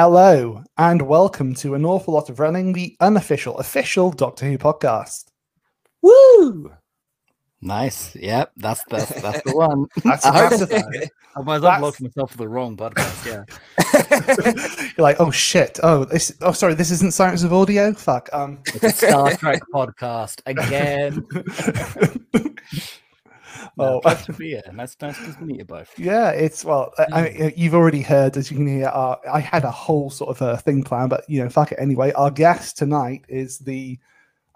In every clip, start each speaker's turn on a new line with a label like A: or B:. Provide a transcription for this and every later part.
A: Hello, and welcome to an awful lot of running, the unofficial, official Doctor Who podcast.
B: Woo!
C: Nice. Yep, that's that's that's the one.
A: That's,
C: I hope
A: that's
C: Otherwise, I've locked myself for the wrong podcast. Yeah,
A: You're like, oh shit. Oh, this. Oh, sorry. This isn't Science of Audio. Fuck. Um.
C: it's a Star Trek podcast again. No,
A: Oh.
C: glad to be here. Nice, nice to meet you both.
A: Yeah, it's well. I, I, you've already heard, as you can hear. Uh, I had a whole sort of a thing planned, but you know, fuck it anyway. Our guest tonight is the,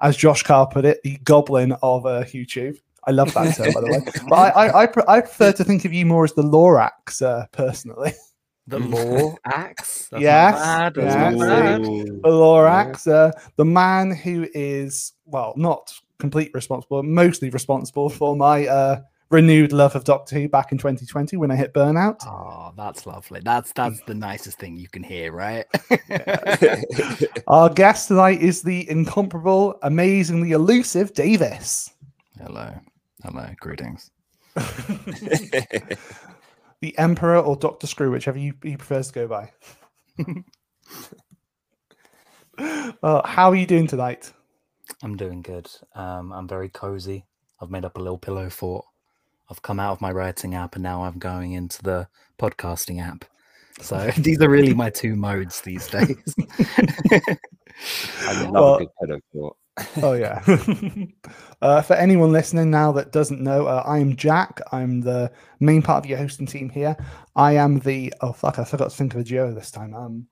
A: as Josh Carr put it, the Goblin of uh, YouTube. I love that term, by the way. But I, I, I, pre- I prefer to think of you more as the Lorax, uh, personally.
C: The law axe. That's
A: Yes,
C: not bad.
A: Yes.
C: not bad.
A: the Lorax, uh, the man who is well, not complete responsible, mostly responsible for my uh, renewed love of Doctor Who back in 2020 when I hit burnout.
C: Oh, that's lovely. That's that's the nicest thing you can hear, right?
A: Our guest tonight is the incomparable, amazingly elusive Davis.
C: Hello, hello, greetings.
A: the Emperor or Doctor Screw, whichever you, he prefers to go by. well, how are you doing tonight?
C: I'm doing good. Um, I'm very cozy. I've made up a little pillow fort. I've come out of my writing app and now I'm going into the podcasting app. So these are really my two modes these days.
B: I love
A: Well-
B: a good pillow fort.
A: Oh yeah. uh, for anyone listening now that doesn't know, uh, I am Jack. I'm the main part of your hosting team here. I am the oh fuck, I forgot to think of a Joe this time. Um,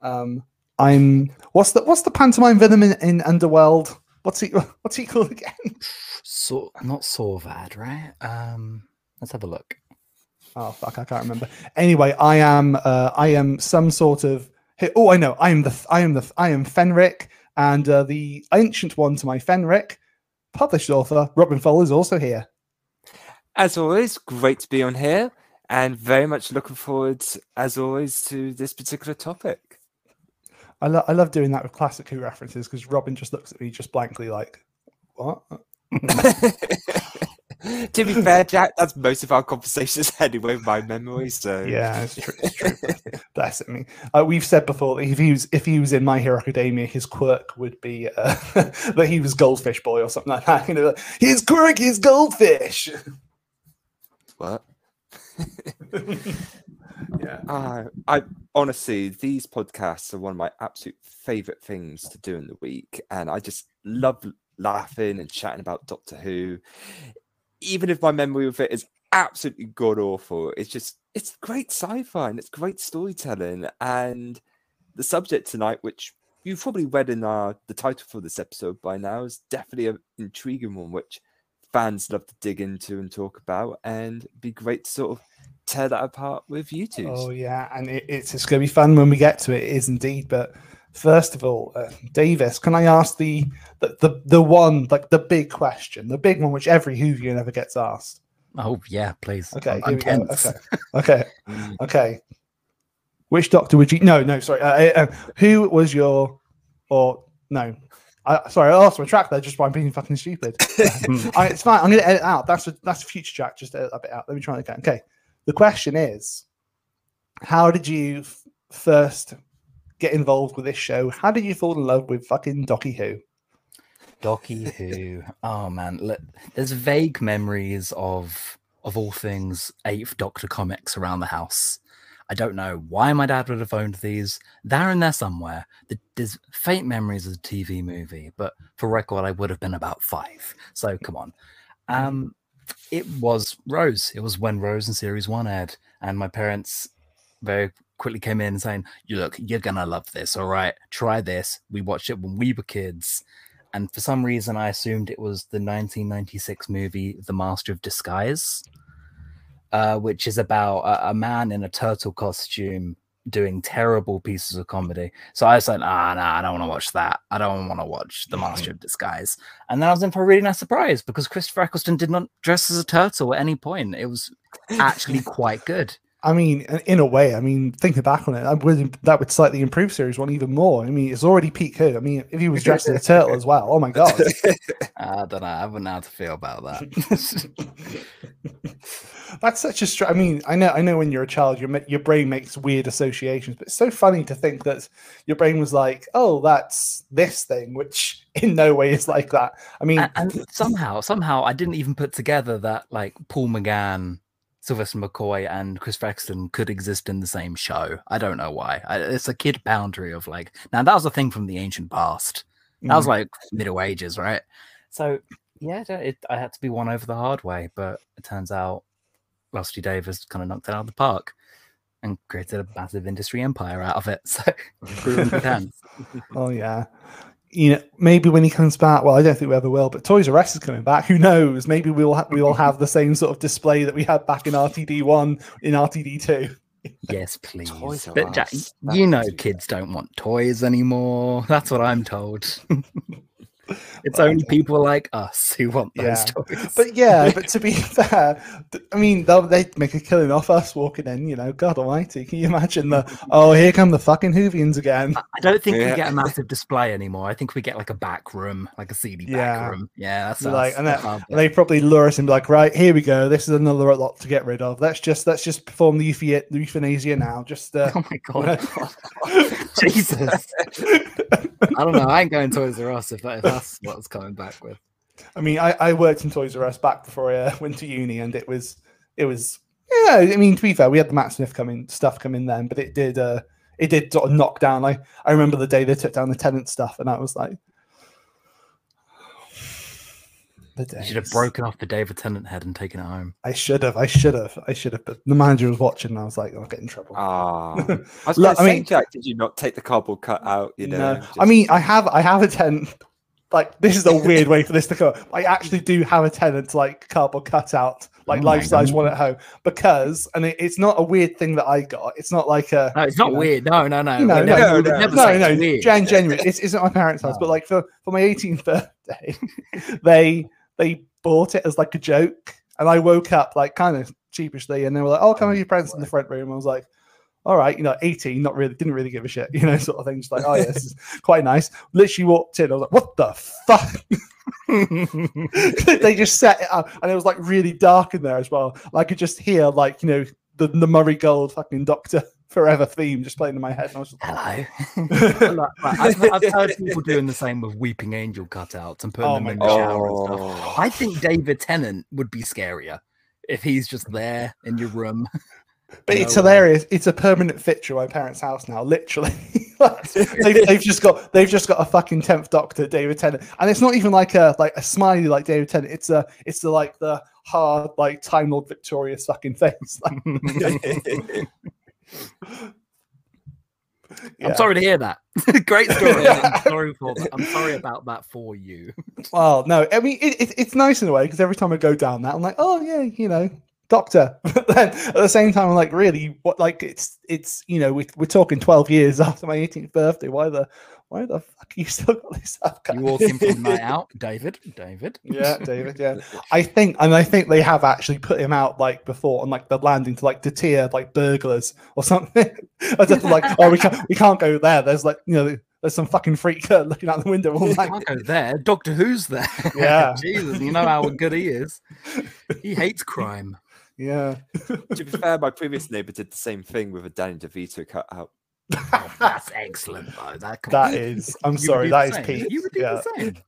A: um, I'm what's the what's the pantomime villain in, in Underworld? What's he what's he called again?
C: so not Sorvad, right? Um, let's have a look.
A: Oh fuck, I can't remember. Anyway, I am uh, I am some sort of oh I know I am the I am the I am Fenric and uh, the ancient one to my Fenric, published author Robin Fowler is also here.
B: As always, great to be on here and very much looking forward, as always, to this particular topic.
A: I, lo- I love doing that with classic Who references because Robin just looks at me just blankly like, what?
B: to be fair, Jack, that's most of our conversations anyway, my memory. So
A: Yeah, it's true. It's true. Bless it me. Uh, we've said before that if he was if he was in My Hero Academia, his quirk would be uh, that he was Goldfish Boy or something like that. You know, like, his quirk is goldfish.
B: what?
A: yeah.
B: Uh, I honestly, these podcasts are one of my absolute favorite things to do in the week, and I just love laughing and chatting about Doctor Who. Even if my memory of it is absolutely god awful, it's just it's great sci-fi and it's great storytelling. And the subject tonight, which you've probably read in our the title for this episode by now, is definitely an intriguing one, which fans love to dig into and talk about, and be great to sort of tear that apart with you two.
A: Oh yeah, and it, it's it's going to be fun when we get to it. It is indeed. But first of all, uh, Davis, can I ask the, the the the one like the big question, the big one which every Whovian ever gets asked?
C: Oh yeah, please.
A: Okay,
C: I'm, tense.
A: Okay, okay, okay. Which doctor would you? No, no, sorry. Uh, uh, who was your? Or no, I sorry, I lost my track there just by being fucking stupid. I, it's fine. I'm going to edit out. That's a, that's a future track. Just edit that bit out. Let me try it again. Okay. The question is, how did you f- first get involved with this show? How did you fall in love with fucking Docky Who?
C: Docky Who. Oh man, there's vague memories of of all things Eighth Doctor comics around the house. I don't know why my dad would have owned these. They're in there somewhere. The- There's faint memories of the TV movie, but for record, I would have been about five. So come on. Um, it was Rose. It was when Rose in series one aired, and my parents very quickly came in saying, "You look, you're gonna love this. All right, try this." We watched it when we were kids, and for some reason, I assumed it was the 1996 movie The Master of Disguise, uh, which is about a, a man in a turtle costume doing terrible pieces of comedy. So I was like, ah, nah, I don't want to watch that. I don't want to watch The Master of Disguise. And then I was in for a really nice surprise because Christopher Eccleston did not dress as a turtle at any point. It was actually quite good.
A: I mean, in a way, I mean, thinking back on it, that would that would slightly improve series one even more. I mean, it's already peak Who. I mean, if he was dressed as a turtle as well, oh my god!
C: I don't know. I wouldn't know how to feel about that.
A: That's such a. Str- I mean, I know, I know. When you're a child, your your brain makes weird associations, but it's so funny to think that your brain was like, "Oh, that's this thing," which in no way is like that. I mean,
C: and, and somehow, somehow, I didn't even put together that like Paul McGann Sylvester McCoy and Chris Eccleston could exist in the same show. I don't know why. I, it's a kid boundary of like now that was a thing from the ancient past. That mm. was like Middle Ages, right? So yeah, it, I had to be won over the hard way, but it turns out Rusty Davies kind of knocked it out of the park and created a massive industry empire out of it. So
A: oh yeah you know, maybe when he comes back, well, I don't think we ever will, but Toys R Us is coming back. Who knows? Maybe we'll ha- we will have the same sort of display that we had back in RTD one in RTD two.
C: Yes, please. but Jack, you know, kids don't want toys anymore. That's what I'm told. It's only people like us who want those yeah. toys.
A: But yeah, but to be fair, I mean, they'd make a killing off us walking in, you know, God almighty. Can you imagine the, oh, here come the fucking Whovians again?
C: I don't think yeah. we get a massive display anymore. I think we get like a back room, like a CD back yeah. room. Yeah, that's
A: like, and, that, and they probably lure us and be like, right, here we go. This is another lot to get rid of. Let's just, let's just perform the, euthan- the euthanasia now. Just, uh,
C: oh my God. Jesus. I don't know. I ain't going Toys R Us if, that, if that's what's coming back with.
A: I mean, I, I worked in Toys R Us back before I uh, went to uni, and it was it was yeah. I mean, to be fair, we had the Matt Smith coming stuff come in then, but it did uh it did sort of knock down. Like I remember the day they took down the Tennant stuff, and I was like, the
C: you should have broken off the day David Tennant head and taken it home.
A: I should have. I should have. I should have. But the manager was watching, and I was like, "I'll get in trouble."
B: Ah, I was Look, I mean, Jack, did you not take the cardboard cut out? You know,
A: no. Just... I mean, I have. I have a Tennant. Like this is a weird way for this to go. I actually do have a Tennant like cardboard cutout, like oh life size one at home, because and it, it's not a weird thing that I got. It's not like a.
C: No, it's not
A: know,
C: weird. No, no, no.
A: You know, no, no, no, no, no, no. Jan, genuine. It's, it's not my parents' house, no. but like for for my 18th birthday, they they bought it as like a joke. And I woke up like kind of sheepishly, and they were like, "Oh, come with your friends in the front room." I was like, "All right, you know, 18, not really, didn't really give a shit, you know, sort of thing." Just like, "Oh yeah, this is quite nice." Literally walked in, I was like, "What the fuck?" they just set it up, and it was like really dark in there as well. I could just hear like you know the, the Murray Gold fucking Doctor forever theme just playing in my head. And I was
C: Hello. I've, I've, heard people doing the same with Weeping Angel cutouts and putting oh them in the shower oh. and stuff. I think David Tennant would be scarier if he's just there in your room.
A: But no it's way. hilarious. It's a permanent fixture at my parents' house now, literally. they've, they've, just got they've just got a fucking tenth Doctor, David Tennant, and it's not even like a like a smiley like David Tennant. It's a it's the like the hard like Time Lord victorious fucking face.
C: Yeah. I'm sorry to hear that. Great story. I'm sorry for that. I'm sorry about that for you.
A: well, no, I mean it, it, it's nice in a way because every time I go down that, I'm like, oh yeah, you know, doctor. But then at the same time, I'm like, really, what? Like it's it's you know, we, we're talking 12 years after my 18th birthday. Why the why the fuck you still got this up?
C: You walk in from night out, David. David.
A: Yeah, David. Yeah, I think, and I think they have actually put him out like before on like the landing to like deter like burglars or something. I just like, oh, we can't, we can't go there. There's like, you know, there's some fucking freak looking out the window all night.
C: Can't go there. Doctor Who's there.
A: Yeah,
C: Jesus, you know how good he is. He hates crime.
A: Yeah.
B: to be fair, my previous neighbor did the same thing with a Danny DeVito cutout.
C: Oh, that's excellent, though. That,
A: that is. I'm sorry. That is Pete.
C: You would do yeah. the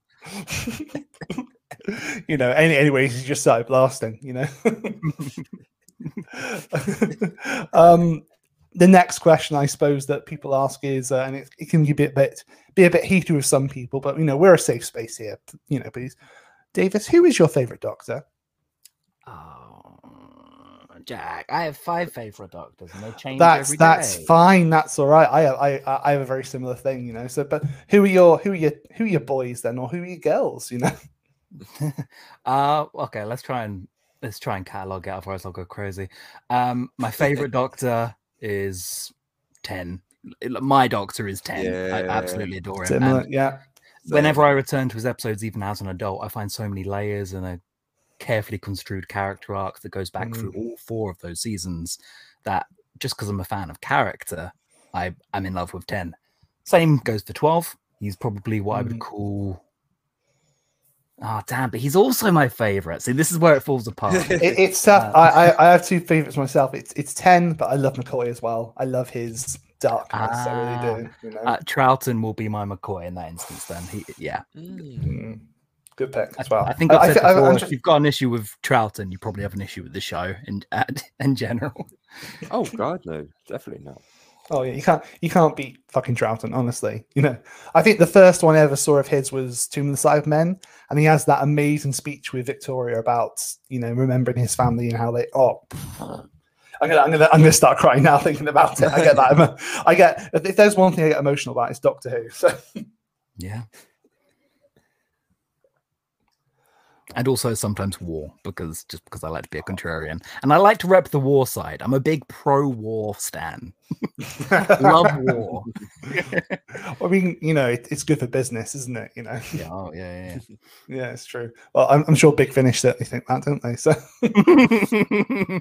A: same. you know. Any, anyways, he just started blasting. You know. um, the next question, I suppose, that people ask is, uh, and it, it, can be a bit, bit, be a bit heated with some people, but you know, we're a safe space here. You know, please, Davis, who is your favorite doctor?
C: Oh. Jack. I have five favorite doctors, and they change.
A: That's
C: every
A: that's
C: day.
A: fine. That's all right. I I I have a very similar thing, you know. So, but who are your who are your who are your boys then, or who are your girls? You know.
C: uh okay. Let's try and let's try and catalog it. Otherwise, I'll go crazy. Um, my favorite doctor is 10. My Doctor is 10. I absolutely adore him.
A: Similar,
C: And
A: yeah.
C: whenever I return to his episodes, even as an adult, I find so many layers and a carefully construed character arc that goes back through all four of those seasons. That just because I'm a fan of character, I am in love with 10. Same goes for 12. He's probably what I would
A: Mm.
C: call. Oh, damn, but he's also my favorite. See, this is where it falls apart.
A: It, it's tough.
C: Uh,
A: I, I I have two favorites myself. It's it's ten, but I love McCoy as well. I love his darkness. I really do. You know,
C: uh, Troughton will be my McCoy in that instance, then. He, yeah.
B: Mm.
A: Good pick as well.
C: I think I've said
A: I- I-
C: before,
A: I'm
C: if you've got an issue with Troughton, you probably have an issue with the show in, in general.
B: Oh God, no, definitely not.
A: Oh yeah, you can't you can't beat fucking Troughton, honestly. You know, I think the first one I ever saw of his was Tomb of the Cybermen, and he has that amazing speech with Victoria about you know remembering his family and how they. Oh, I'm gonna I'm gonna I'm gonna start crying now thinking about it. I get that. I get if there's one thing I get emotional about, it's Doctor Who. So
C: Yeah. And also sometimes war, because just because I like to be a contrarian. And I like to rep the war side. I'm a big pro war stan. Love war.
A: I mean, you know, it, it's good for business, isn't it? You know,
C: Yeah, oh, yeah,
A: yeah, it's true. Well, I'm, I'm sure Big Finish certainly think that, don't they? So
C: yeah.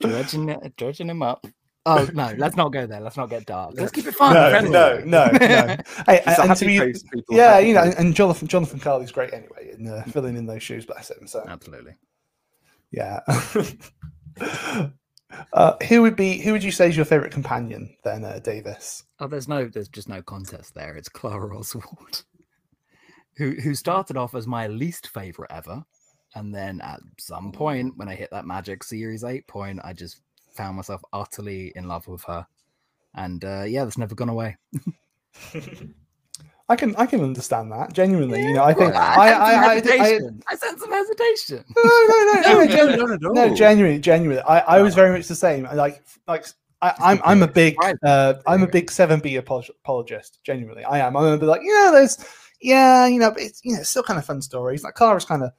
C: dredging, dredging him up. Oh no, let's not go there. Let's not get dark. Let's keep it fun.
A: no,
C: friendly.
A: no, no, no. Hey,
B: It's
A: and to be,
B: people,
A: yeah,
B: happy
A: you know, and Jonathan Jonathan Carley's great anyway, in uh, filling in those shoes. Bless him. So
C: Absolutely.
A: yeah. uh, who would be? Who would you say is your favorite companion then, uh, Davis?
C: Oh, there's no, there's just no contest there. It's Clara Oswald, who who started off as my least favorite ever, and then at some point when I hit that magic series eight point, I just found myself utterly in love with her, and uh, yeah, that's never gone away.
A: I can I can understand that genuinely. you know, I think
C: I,
A: I
C: sense
A: I,
C: some
A: I, I,
C: hesitation. I sense some hesitation.
A: no no no no, gen-
B: not at
A: no, genuinely, genuinely. I, I was very much the same. I Like, like I, I'm, I'm a big,
C: Right.
A: uh, I'm a big seven B apologist. Genuinely, I am. I'm gonna be like, yeah, there's, yeah, you know, but it's, you know, it's still kind of fun stories. Like Clara's kind of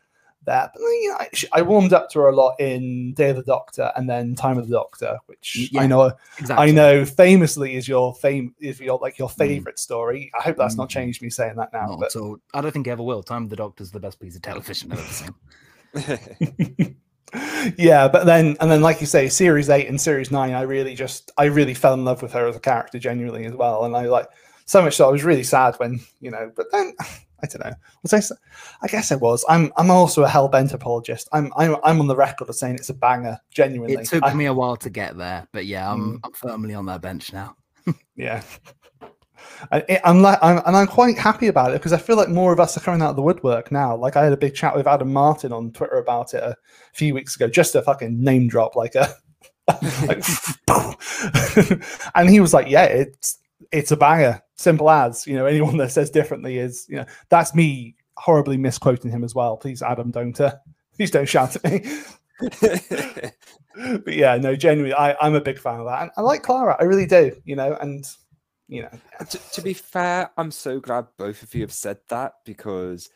A: that, but you know, I, I warmed up to her a lot in Day of the Doctor and then Time of the Doctor, which I know,
C: Exactly.
A: I know, famously is your fame, is your like your
C: Mm.
A: favorite story. I hope that's not
C: Mm.
A: changed me saying that now.
C: Not
A: But
C: all. I don't think it ever will. Time of the Doctor's the best piece of television I've ever seen.
A: yeah, but then and then like you say, series eight and series nine, I really just I really fell in love with her as a character genuinely as well. And I like so much so I was really sad when, you know, but then I don't know. Was I I guess it was. I'm I'm also a Hell Bent apologist. I'm I'm I'm on the record of saying it's a banger, genuinely.
C: It took
A: I-
C: me a while to get there, but yeah, I'm, mm. I'm firmly on that bench now.
A: Yeah. I, it- I'm like, I'm, and I'm quite happy about it because I feel like more of us are coming out of the woodwork now. Like I had a big chat with Adam Martin on Twitter about it a few weeks ago, just a fucking name drop, like a, like, and he was like, "Yeah, it's it's a banger, simple as." You know, anyone that says differently is, you know, that's me horribly misquoting him as well. Please, Adam, don't uh, please don't shout at me. but yeah, no, genuinely, I, I'm a big fan of that. And I like Clara, I really do, you know, and you know,
B: to, to be fair, I'm so glad both of you have said that because,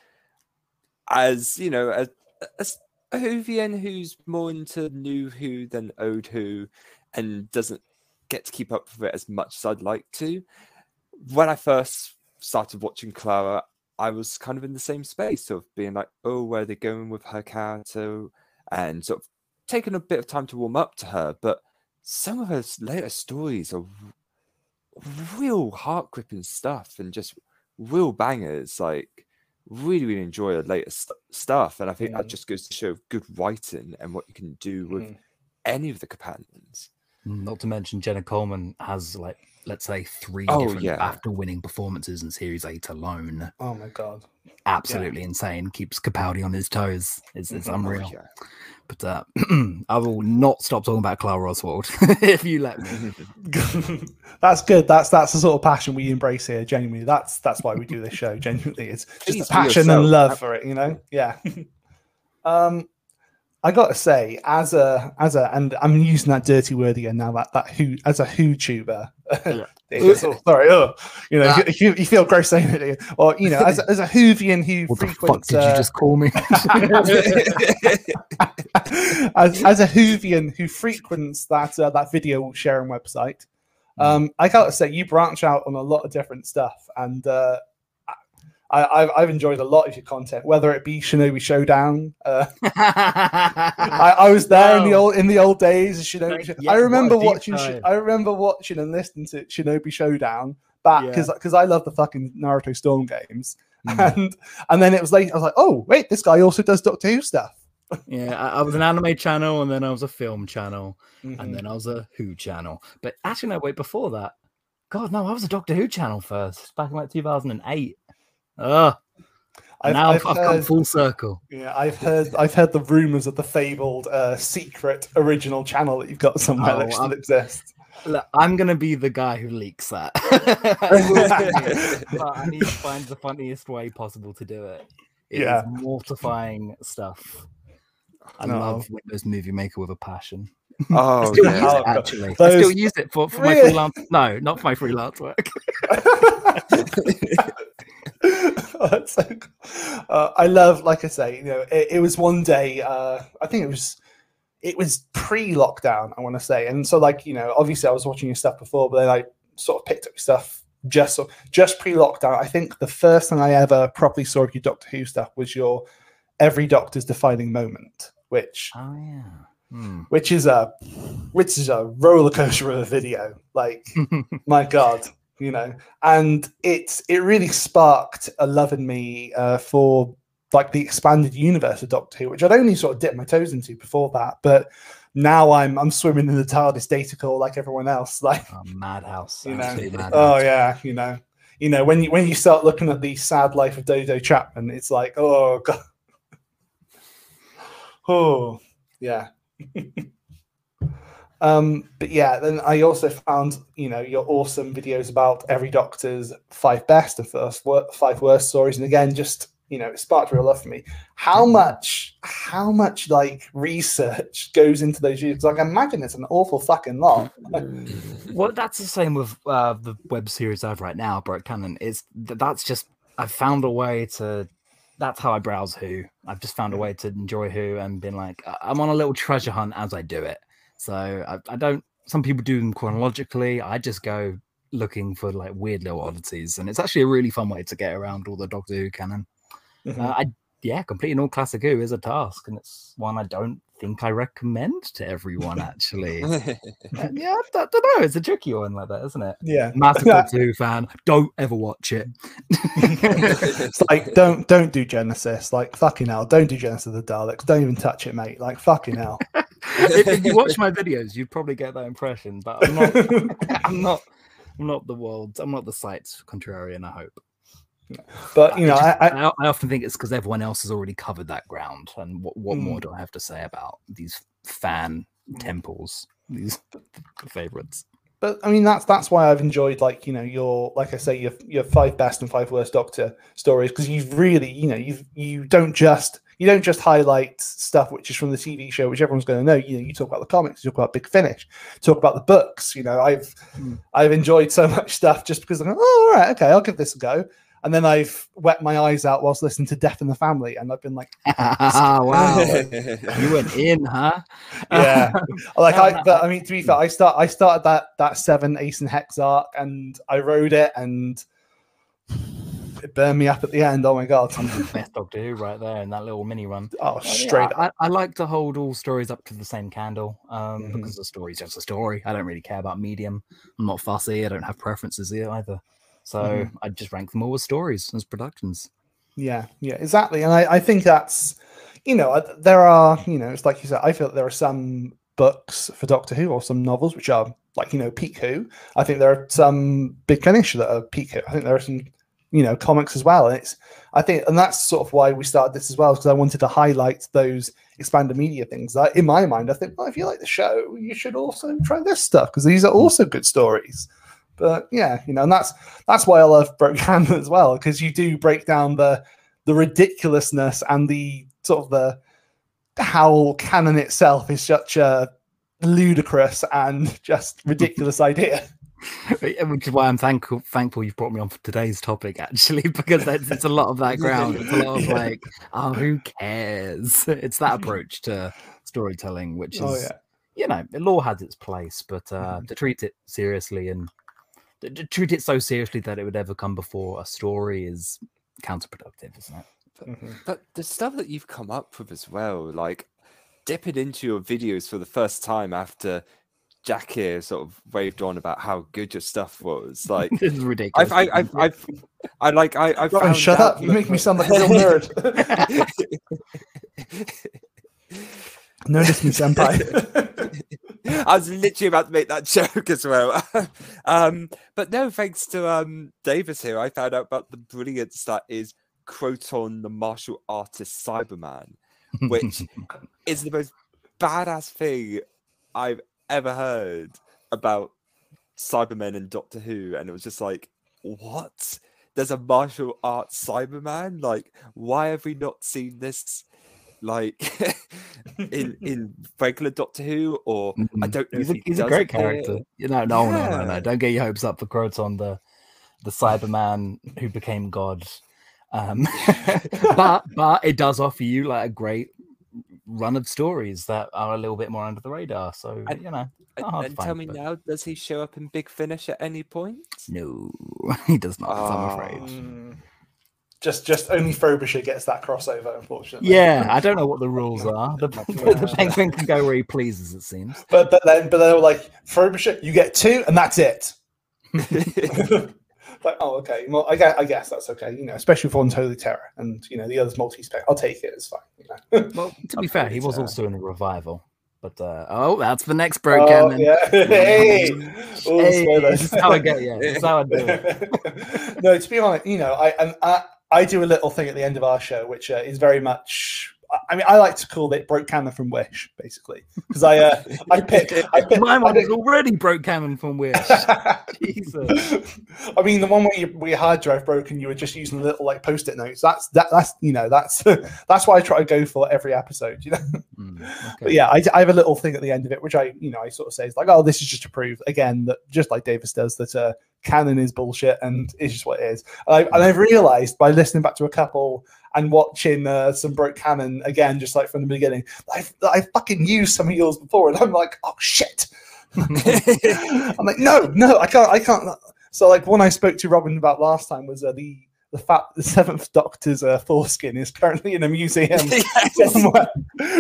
B: as you know, as, as a Whovian who's more into new Who than old Who, and doesn't get to keep up with it as much as I'd like to, when I first started watching Clara, I was kind of in the same space of being like, oh, where are they going with her character, and sort of taking a bit of time to warm up to her, but some of her later stories are real heart gripping stuff and just real bangers. Like, really, really enjoy her later st- stuff. And I think that
A: Mm.
B: just goes to show good writing and what you can do with
A: Mm.
B: any of the companions.
C: Not to mention Jenna Coleman has like let's say three
B: Oh,
C: different
B: yeah.
C: BAFTA winning performances in Series Eight alone.
A: oh my god.
C: Absolutely insane. Keeps Capaldi on his toes. It's, it's
A: Mhm.
B: Oh,
C: unreal.
B: yeah.
C: But uh, I will not stop talking about Clara Oswald if you let me.
A: that's good. That's that's the sort of passion we embrace here. Genuinely, that's that's why we do this show. Genuinely, it's just
B: Please
A: a
B: be
A: passion and love for it. You know, yeah. um, I got to say, as a as a, and I'm using that dirty word again now. That that who as a who tuber. Davis, oh, sorry, oh, you know, if you, you feel gross saying it, or you know, as a, as a Whovian who
C: What the fuck
A: frequents,
C: did you
A: uh,
C: just call me?
A: as, as a Whovian who frequents that uh, that video sharing website, Um, I gotta say, you branch out on a lot of different stuff, and uh, I, I've, I've enjoyed a lot of your content, whether it be Shinobi Showdown. Uh, I, I was there in the old in the old days. of Shinobi.
C: Thank-
A: Show-
C: yeah,
A: I remember watching. I remember watching and listening to Shinobi Showdown back
C: Yeah.
A: because I love the fucking Naruto Storm games,
C: Mm.
A: and and then it was late. I was like, oh wait, this guy also does Doctor Who stuff.
C: yeah, I, I was an anime channel, and then I was a film channel,
A: Mhm.
C: and then I was a Who channel. But actually, no, wait, before that, God, no, I was a Doctor Who channel first, back in like 2008. Ugh.
A: I've-
C: now
A: I've
C: I've, come full circle.
A: Yeah, I've heard I've heard the rumors of the fabled uh, secret original channel that you've got somewhere
C: Oh,
A: that still
C: I'm-
A: exists.
C: Look, I'm gonna be the guy who leaks that. I but I need to find the funniest way possible to do it. It is
A: Yeah.
C: mortifying stuff. I
A: No.
C: love Windows Movie Maker with a passion. I
B: Oh
C: still
B: yeah.
C: use
A: Oh,
C: it
A: God.
C: actually. I still use it for, for my
A: Really?
C: freelance. No, not for my freelance work.
A: So uh, I love, like I say, you know, it, it was one day. Uh, I think it was, it was pre-lockdown. I want to say, and so like you know, obviously I was watching your stuff before, but then I sort of picked up your stuff just just pre-lockdown. I think the first thing I ever properly saw of your Doctor Who stuff was your every Doctor's defining moment, which
C: Oh yeah. Hmm.
A: which is a which is a roller coaster of a video. Like my god you know and it's it really sparked a love in me uh, for like the expanded universe of doctor who which i'd only sort of dipped my toes into before that but now i'm i'm swimming in the tardis data core like everyone else like
C: Oh, madhouse.
A: You know,
C: madhouse.
A: oh yeah you know you know when you when you start looking at the sad life of dodo chapman it's like oh god oh yeah um but yeah then i also found you know your awesome videos about every doctor's five best and first wor- five worst stories and again just you know it sparked real love for me how much how much like research goes into those videos like i imagine it's an awful fucking lot
C: Well, that's the same with uh, the web series I have right now, Broke Canon. Is that's just I've found a way to. That's how I browse Who. I've just found a way to enjoy Who and been like I'm on a little treasure hunt as I do it. So I, I don't. Some people do them chronologically. I just go looking for like weird little oddities, and it's actually a really fun way to get around all the Doctor Who canon.
A: Mhm.
C: Uh, I yeah, completing all classic Who is a task, and it's one I don't think I recommend to everyone. Actually, Uh, yeah, I don't, don't know. It's a tricky one like that, isn't it?
A: yeah
C: Massive Doctor Who fan. Don't ever watch it.
A: it's like don't don't do Genesis. Like fucking hell, don't do Genesis of the Daleks. Don't even touch it, mate. Like fucking hell.
C: If, if you watch my videos, you'd probably get that impression. But I'm not. I'm not. I'm not the world. I'm not the site's contrarian. I hope.
A: But you know,
C: just-
A: I, I
C: I, I often think it's because everyone else has already covered that ground. And what, what more
A: Mm.
C: do I have to say about these fan temples? These favorites.
A: but I mean that's that's why I've enjoyed like you know your like I say your your five best and five worst Doctor stories because you've really you know you've you don't just you don't just highlight stuff which is from the TV show which everyone's going to know. You know you talk about the comics, you talk about Big Finish, talk about the books. You know I've
C: Mm.
A: I've enjoyed so much stuff just because I'm like, oh all right okay I'll give this a go. And then I've wet my eyes out whilst listening to Death in the Family, and I've been like,
C: wow. You went in, huh?
A: yeah like i but i mean to be fair i start i started that that seven ace and hex arc and i rode it and it burned me up at the end oh my god
C: Best Doctor Who right there in that little mini run.
A: oh
C: yeah,
A: straight up
C: I, I like to hold all stories up to the same candle um,
A: Mhm.
C: because the story's just a story. I don't really care about medium. I'm not fussy. I don't have preferences here either. So
A: Mhm.
C: I just rank them all as stories, as productions.
A: yeah yeah exactly and i i think that's you know uh, there are you know it's like you said i feel that there are some books for doctor who or some novels which are like you know peak who i think there are some big finish that are peak who i think there are some you know comics as well. And it's i think and that's sort of why we started this as well because i wanted to highlight those expanded media things. That in my mind i think well if you like the show you should also try this stuff because these are also good stories. But yeah you know and that's that's why i love broke Canon as well because you do break down the the ridiculousness and the sort of the how canon itself is such a ludicrous and just ridiculous idea
C: Which is why I'm thankful thankful you've brought me on for today's topic, actually, because that's, it's a lot of that ground. It's a lot of
A: Yeah.
C: like, oh, who cares? It's that approach to storytelling, which is
A: oh yeah
C: you know, the law has its place, but uh,
A: Mhm.
C: to treat it seriously and to, to treat it so seriously that it would ever come before a story is counterproductive, isn't it?
A: Mhm.
B: But the stuff that you've come up with as well, like dipping into your videos for the first time after Jack here sort of waved on about how good your stuff was. Like
C: this is ridiculous.
B: I've, I, I've, I've, I like, I, I
A: Robin,
B: found
A: shut up! You make me sound like a real nerd. Notice me, senpai.
B: I was literally about to make that joke as well. um, but no, thanks to um, Davis here, I found out about the brilliance that is Kroton, the martial artist Cyberman, which is the most badass thing I've ever heard about Cybermen and Doctor Who. And it was just like, what? There's a martial arts Cyberman? Like, why have we not seen this? Like in in regular Doctor Who, or I
C: Mhm.
B: don't know.
C: He's a,
B: he
C: he's a great character. You know, no, no, no, no.
B: Yeah.
C: Don't get your hopes up for Kroton, the the Cyberman who became God. Um, but but it does offer you like a great run of stories that are a little bit more under the radar. So
B: And-
C: you know,
B: And,
C: not
B: and tell me
C: but-
B: now, does he show up in Big Finish at any point?
C: no, he does not. I'm afraid.
A: Mm. Just, just only Frobisher gets that crossover, unfortunately.
C: Yeah, I don't know what the rules are. The,
A: Yeah.
C: the penguin can go where he pleases, it seems.
A: But but then but they were like Frobisher, you get two, and that's it. like oh okay, well I guess, I guess that's okay. You know, especially if one's Holy Terror and you know the other's multi-spec. I'll take it. It's fine. You know.
C: Well, to be fair, he was also in the revival. But uh, oh, that's the next bro
A: Oh,
C: canon.
A: yeah. hey. Ooh,
C: Hey, this is how I get you. This is how I do it.
A: no, to be honest, you know, I and I, I do a little thing at the end of our show, which uh, is very much. I- mean, I like to call it broke canon from Wish, basically, because I uh, I pick I
C: My one is already broke canon from Wish. Jesus.
A: I mean, the one where, you, where your hard drive broke and you were just using little like post-it notes. That's that. That's you know that's that's why I try to go for every episode. You know.
C: Mm,
A: But yeah, I, I have a little thing at the end of it, which I, you know, I sort of say is like, oh, this is just to prove again that just like Davis does that uh, canon is bullshit and it's just what it is. And, I, and I've realized by listening back to a couple and watching uh, some broke canon again, just like from the beginning, I've I fucking used some of yours before, and I'm like, oh shit. I'm like, no, no, I can't, I can't. So like one I spoke to Robin about last time was uh, the the fact the Seventh Doctor's uh, foreskin is currently in a museum somewhere,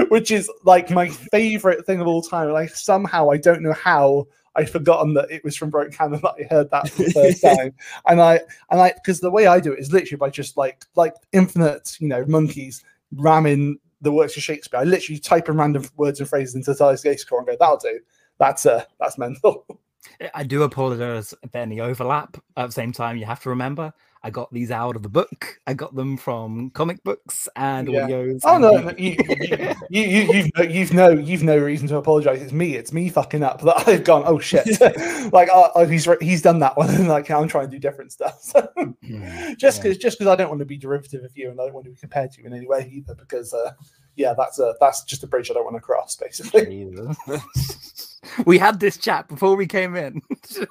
A: which is like my favorite thing of all time. Like somehow I don't know how I'd forgotten that it was from Broke Canon that I heard that for the first time. And I and I because the way I do it is literally by just like like infinite, you know, monkeys ramming the works of Shakespeare. I literally type in random words and phrases into the Data Core and go, that'll do. That's uh that's mental.
C: I do apologize for any overlap. At the same time, you have to remember I got these out of the book. I got them from comic books and
A: Yeah.
C: audios.
A: Oh
C: and
A: no, no, you, you, you, you, you've, no, you've no, you've no reason to apologize. It's me. It's me fucking up that I've gone. Oh shit! like, oh, oh, he's he's done that one, and like I'm trying to do different stuff. So,
C: Hmm,
A: just
C: yeah.
A: because, just because I don't want to be derivative of you, and I don't want to be compared to you in any way either. Because, uh, yeah, that's a that's just a bridge I don't want to cross, basically.
C: Jesus. we had this chat before we came in.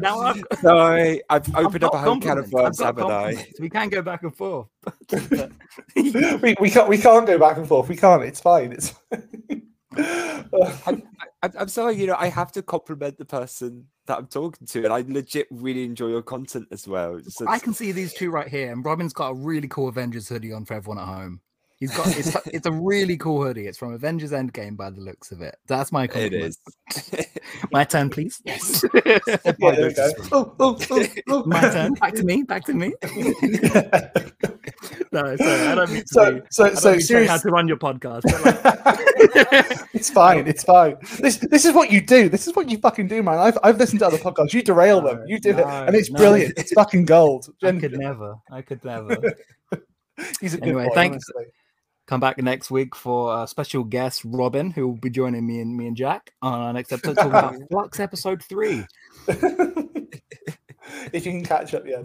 C: now I've,
B: Sorry, I've
C: I've
B: opened up a whole can of worms,
C: got
B: haven't I?
C: We can go back and forth.
A: we, we can't we can't go back and forth. We can't. It's fine. It's.
B: I'm, I'm, I'm sorry, you know, I have to compliment the person that I'm talking to, and I legit really enjoy your content as well. So
C: I can see these two right here, and Robin's got a really cool Avengers hoodie on for everyone at home. He's got it's, it's a really cool hoodie. It's from Avengers Endgame by the looks of it. That's my
B: it
C: compliment.
B: is.
C: My turn, please. Yes.
A: yeah, there we go. Oh, oh, oh, oh.
C: my turn. Back to me. Back to me. no, sorry, I don't mean to.
A: so
C: be,
A: so
C: I don't
A: so
C: mean to you how to run your podcast. Like,
A: it's fine. It's fine. This this is what you do. This is what you fucking do, man. I've I've listened to other podcasts. You derail them. You do it, and it's
C: no.
A: brilliant. It's fucking gold.
C: I could never. I could never.
A: He's a good
C: Anyway,
A: boy,
C: thanks.
A: honestly.
C: Come back next week for a special guest, Robin, who will be joining me and me and Jack on our next episode talking about Flux episode three.
A: if you can catch up, yeah.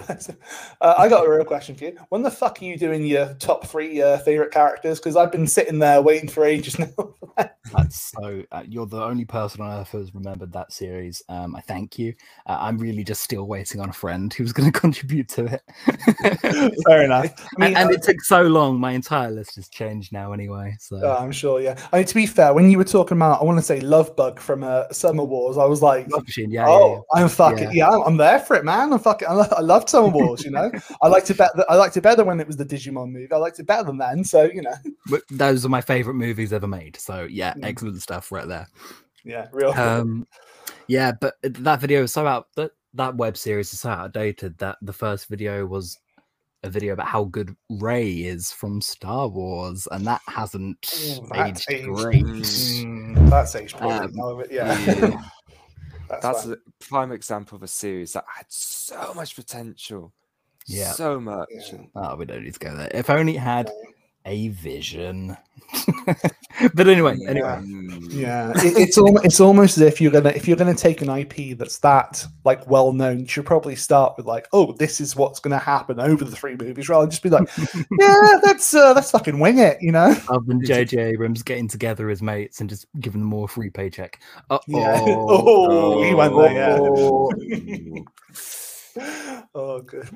A: Uh, I got a real question for you. When the fuck are you doing your top three uh, favorite characters? Because I've been sitting there waiting for ages now.
C: That's so. Uh, you're the only person on earth who's remembered that series. Um, I thank you. Uh, I'm really just still waiting on a friend who's going to contribute to it.
A: Fair enough. I mean,
C: and, and
A: uh,
C: it took so long. My entire list has changed now, anyway. So
A: uh, I'm sure, yeah. I mean, to be fair, when you were talking about, I want to say Love Bug from uh, Summer Wars, I was like,
C: Love Machine, yeah,
A: oh,
C: yeah,
A: I'm fucking,
C: Yeah.
A: yeah, I'm, I'm there for it, man. I'm fucking, I, lo- I loved Summer Wars, you know. I liked it better. I liked it better when it was the Digimon movie. I liked it better than then. So you know.
C: But those are my favorite movies ever made. So yeah. Excellent stuff right there.
A: yeah, real.
C: Um, yeah, but that video is so out that that web series is so outdated that the first video was a video about how good Rey is from Star Wars, and that hasn't
A: Ooh, that's
C: aged
A: aged.
C: great.
A: Mm, that's aged poorly.
C: Um,
A: yeah,
B: yeah.
A: that's,
B: That's a prime example of a series that had so much potential.
C: Yeah.
B: So much.
A: Yeah.
C: Oh, we don't need to go there. If only it had
A: Yeah.
C: A vision. but anyway,
A: Yeah.
C: anyway.
A: Yeah, it, it's almost it's almost as if you're gonna if you're gonna take an IP that's that like well known, you should probably start with like, oh, this is what's gonna happen over the three movies, rather than just be like, yeah, that's uh, let's fucking wing it, you know?
C: other than J.J. Abrams getting together his mates and just giving them more free paycheck. Uh
A: Yeah.
C: oh.
A: Oh, he went there, yeah.
C: Oh.
A: oh, good.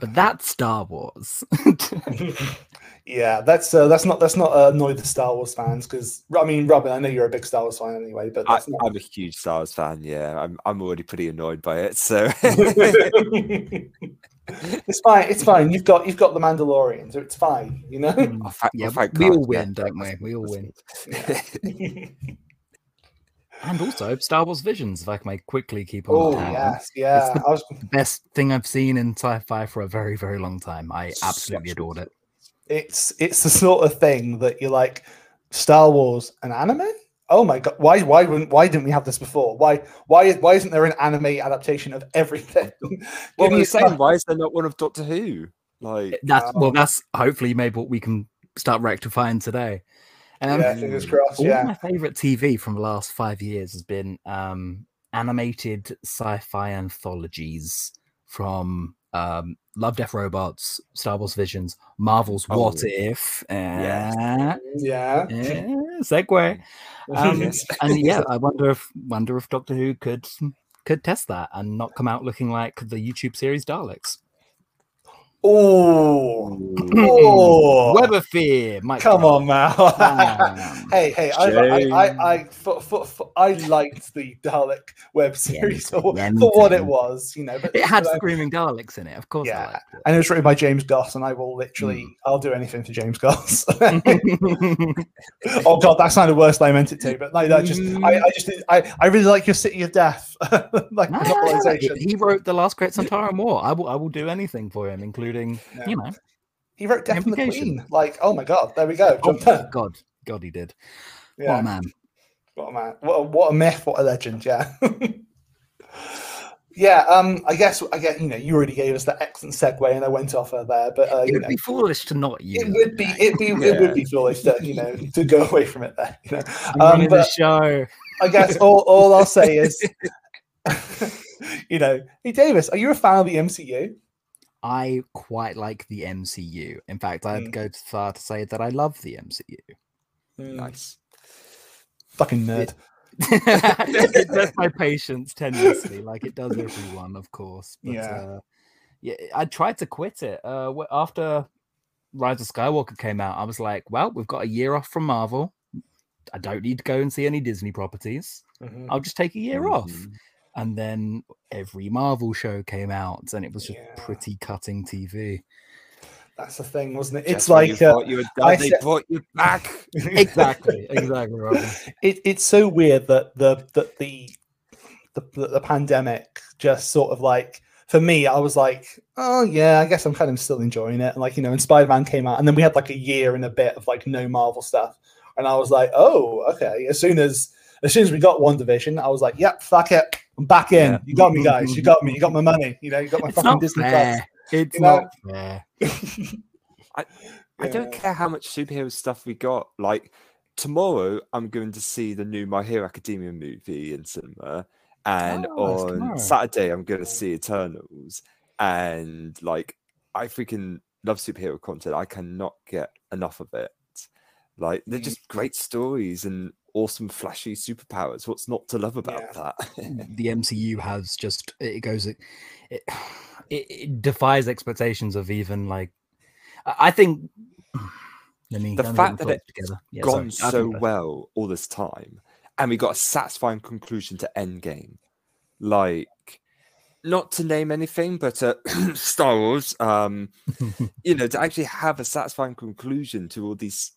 C: But that's Star Wars.
A: Yeah, that's uh, that's not that's not uh, annoy the Star Wars fans because I mean, Robin, I know you're a big Star Wars fan anyway, but
B: I,
A: not...
B: I'm a huge Star Wars fan. Yeah, I'm. I'm already pretty annoyed by it. So
A: it's fine. It's fine. You've got you've got the Mandalorian, so it's fine. You know.
C: Mm,
B: I'll fa-
C: yeah,
B: I'll fight
C: we all
B: cards, yeah.
C: win, don't we? We all win.
A: Yeah.
C: And also Star Wars Visions, if I may quickly keep on.
A: oh yes, yeah.
C: the-
A: I was,
C: The best thing I've seen in sci-fi for a very, very long time. I absolutely
A: Such-
C: adored it.
A: it's it's the sort of thing that you're like Star Wars an anime. Oh my god! Why why wouldn't why didn't we have this before? Why why why isn't there an anime adaptation of everything?
B: Well,
A: Give me
B: we're
A: a
B: saying, why is there not one of Doctor Who? Like,
C: That's
A: Wow.
C: well, that's hopefully maybe what we can start rectifying today. Um,
A: yeah, fingers crossed. Yeah.
C: my favorite TV from the last five years has been um, animated sci-fi anthologies from um, Love, Death, Robots, Star Wars Visions, Marvel's
B: Oh,
C: What If,
B: yes.
C: uh,
A: Yeah.
C: eh, segue. Um, and yeah, I wonder if wonder if Doctor Who could could test that and not come out looking like the YouTube series Daleks.
A: Oh,
B: Ooh.
A: oh,
C: Web of Fear, Mike
A: come on, man. Hey, hey, I, I, I, I, for, for, for, I liked the Dalek web series for, for
C: yeah,
A: what it was, you know. But
C: It had
A: but
C: screaming Daleks in it, of course.
A: Yeah.
C: I liked it.
A: and it was written by James Goss, and I will literally,
C: Hmm.
A: I'll do anything for James Goss. oh god, that sounded worse than I meant it to, but no, that just, I, I just, I, I really like your City of Death, like novelization.
C: he wrote the last great Santara War. I will, I will do anything for him, including
A: Yeah.
C: you know.
A: He wrote Death and the Queen. Like, oh my god, there we go.
C: Oh
A: Jump
C: my
A: in.
C: God, God, he did. What
A: yeah,
C: a man.
A: what a man, what a, what a myth, what a legend. Yeah. Yeah, um, I guess I get you know you already gave us that excellent segue, and I went off her there, but uh,
C: It
A: you
C: would
A: know,
C: be foolish to not use.
A: it would be it be it would be foolish to you know to go away from it there. You know,
C: I'm
A: um,
C: running the show.
A: I guess all, all I'll say is, you know, hey Davis, are you a fan of the MCU?
C: I quite like the MCU. In fact, I'd
A: Mm.
C: go too far to say that I love the MCU.
B: nice.
A: Fucking nerd.
C: it does my patience tenuously, like it does everyone, of course. But,
A: Yeah.
C: uh, yeah. I tried to quit it uh, after Rise of Skywalker came out. I was like, well, we've got a year off from Marvel. I don't need to go and see any Disney properties.
A: Mhm.
C: I'll just take a year off. And then every Marvel show came out, and it was just
A: Yeah.
C: pretty cutting TV.
A: That's the thing, wasn't it?
B: Just
A: It's
B: when you
A: like uh,
B: you were done, they
A: said-
B: brought you back.
C: Exactly, exactly, Robin.
A: it, it's so weird that the that the, the the the pandemic just sort of like for me i was like oh yeah i guess i'm kind of still enjoying it and like you know and spider-man came out and then we had like a year and a bit of like no marvel stuff and i was like oh okay as soon as as soon as we got WandaVision i was like yep fuck it i'm back in
B: Yeah.
A: you got me guys you got me you got my money you know you got my
C: It's
A: fucking disney
C: fair. It's
A: You know?
C: not fair.
B: I don't care how much superhero stuff we got. Like tomorrow, I'm going to see the new My Hero Academia movie in cinema, and
C: Oh,
B: on. Saturday I'm going to see Eternals, and like I freaking love superhero content. I cannot get enough of it. Like they're
A: Mm.
B: just great stories and awesome flashy superpowers. What's not to love about
A: Yeah.
B: that?
C: the MCU has just it goes it, it, it defies expectations of even like I I think let me
B: The
C: let
B: fact
C: get
B: that
C: my
B: it
C: thoughts together. Yeah,
B: Gone
C: sorry.
B: So well all this time, and we got a satisfying conclusion to Endgame. Like, not to name anything, but uh, Star Wars. Um, you know, to actually have a satisfying conclusion to all these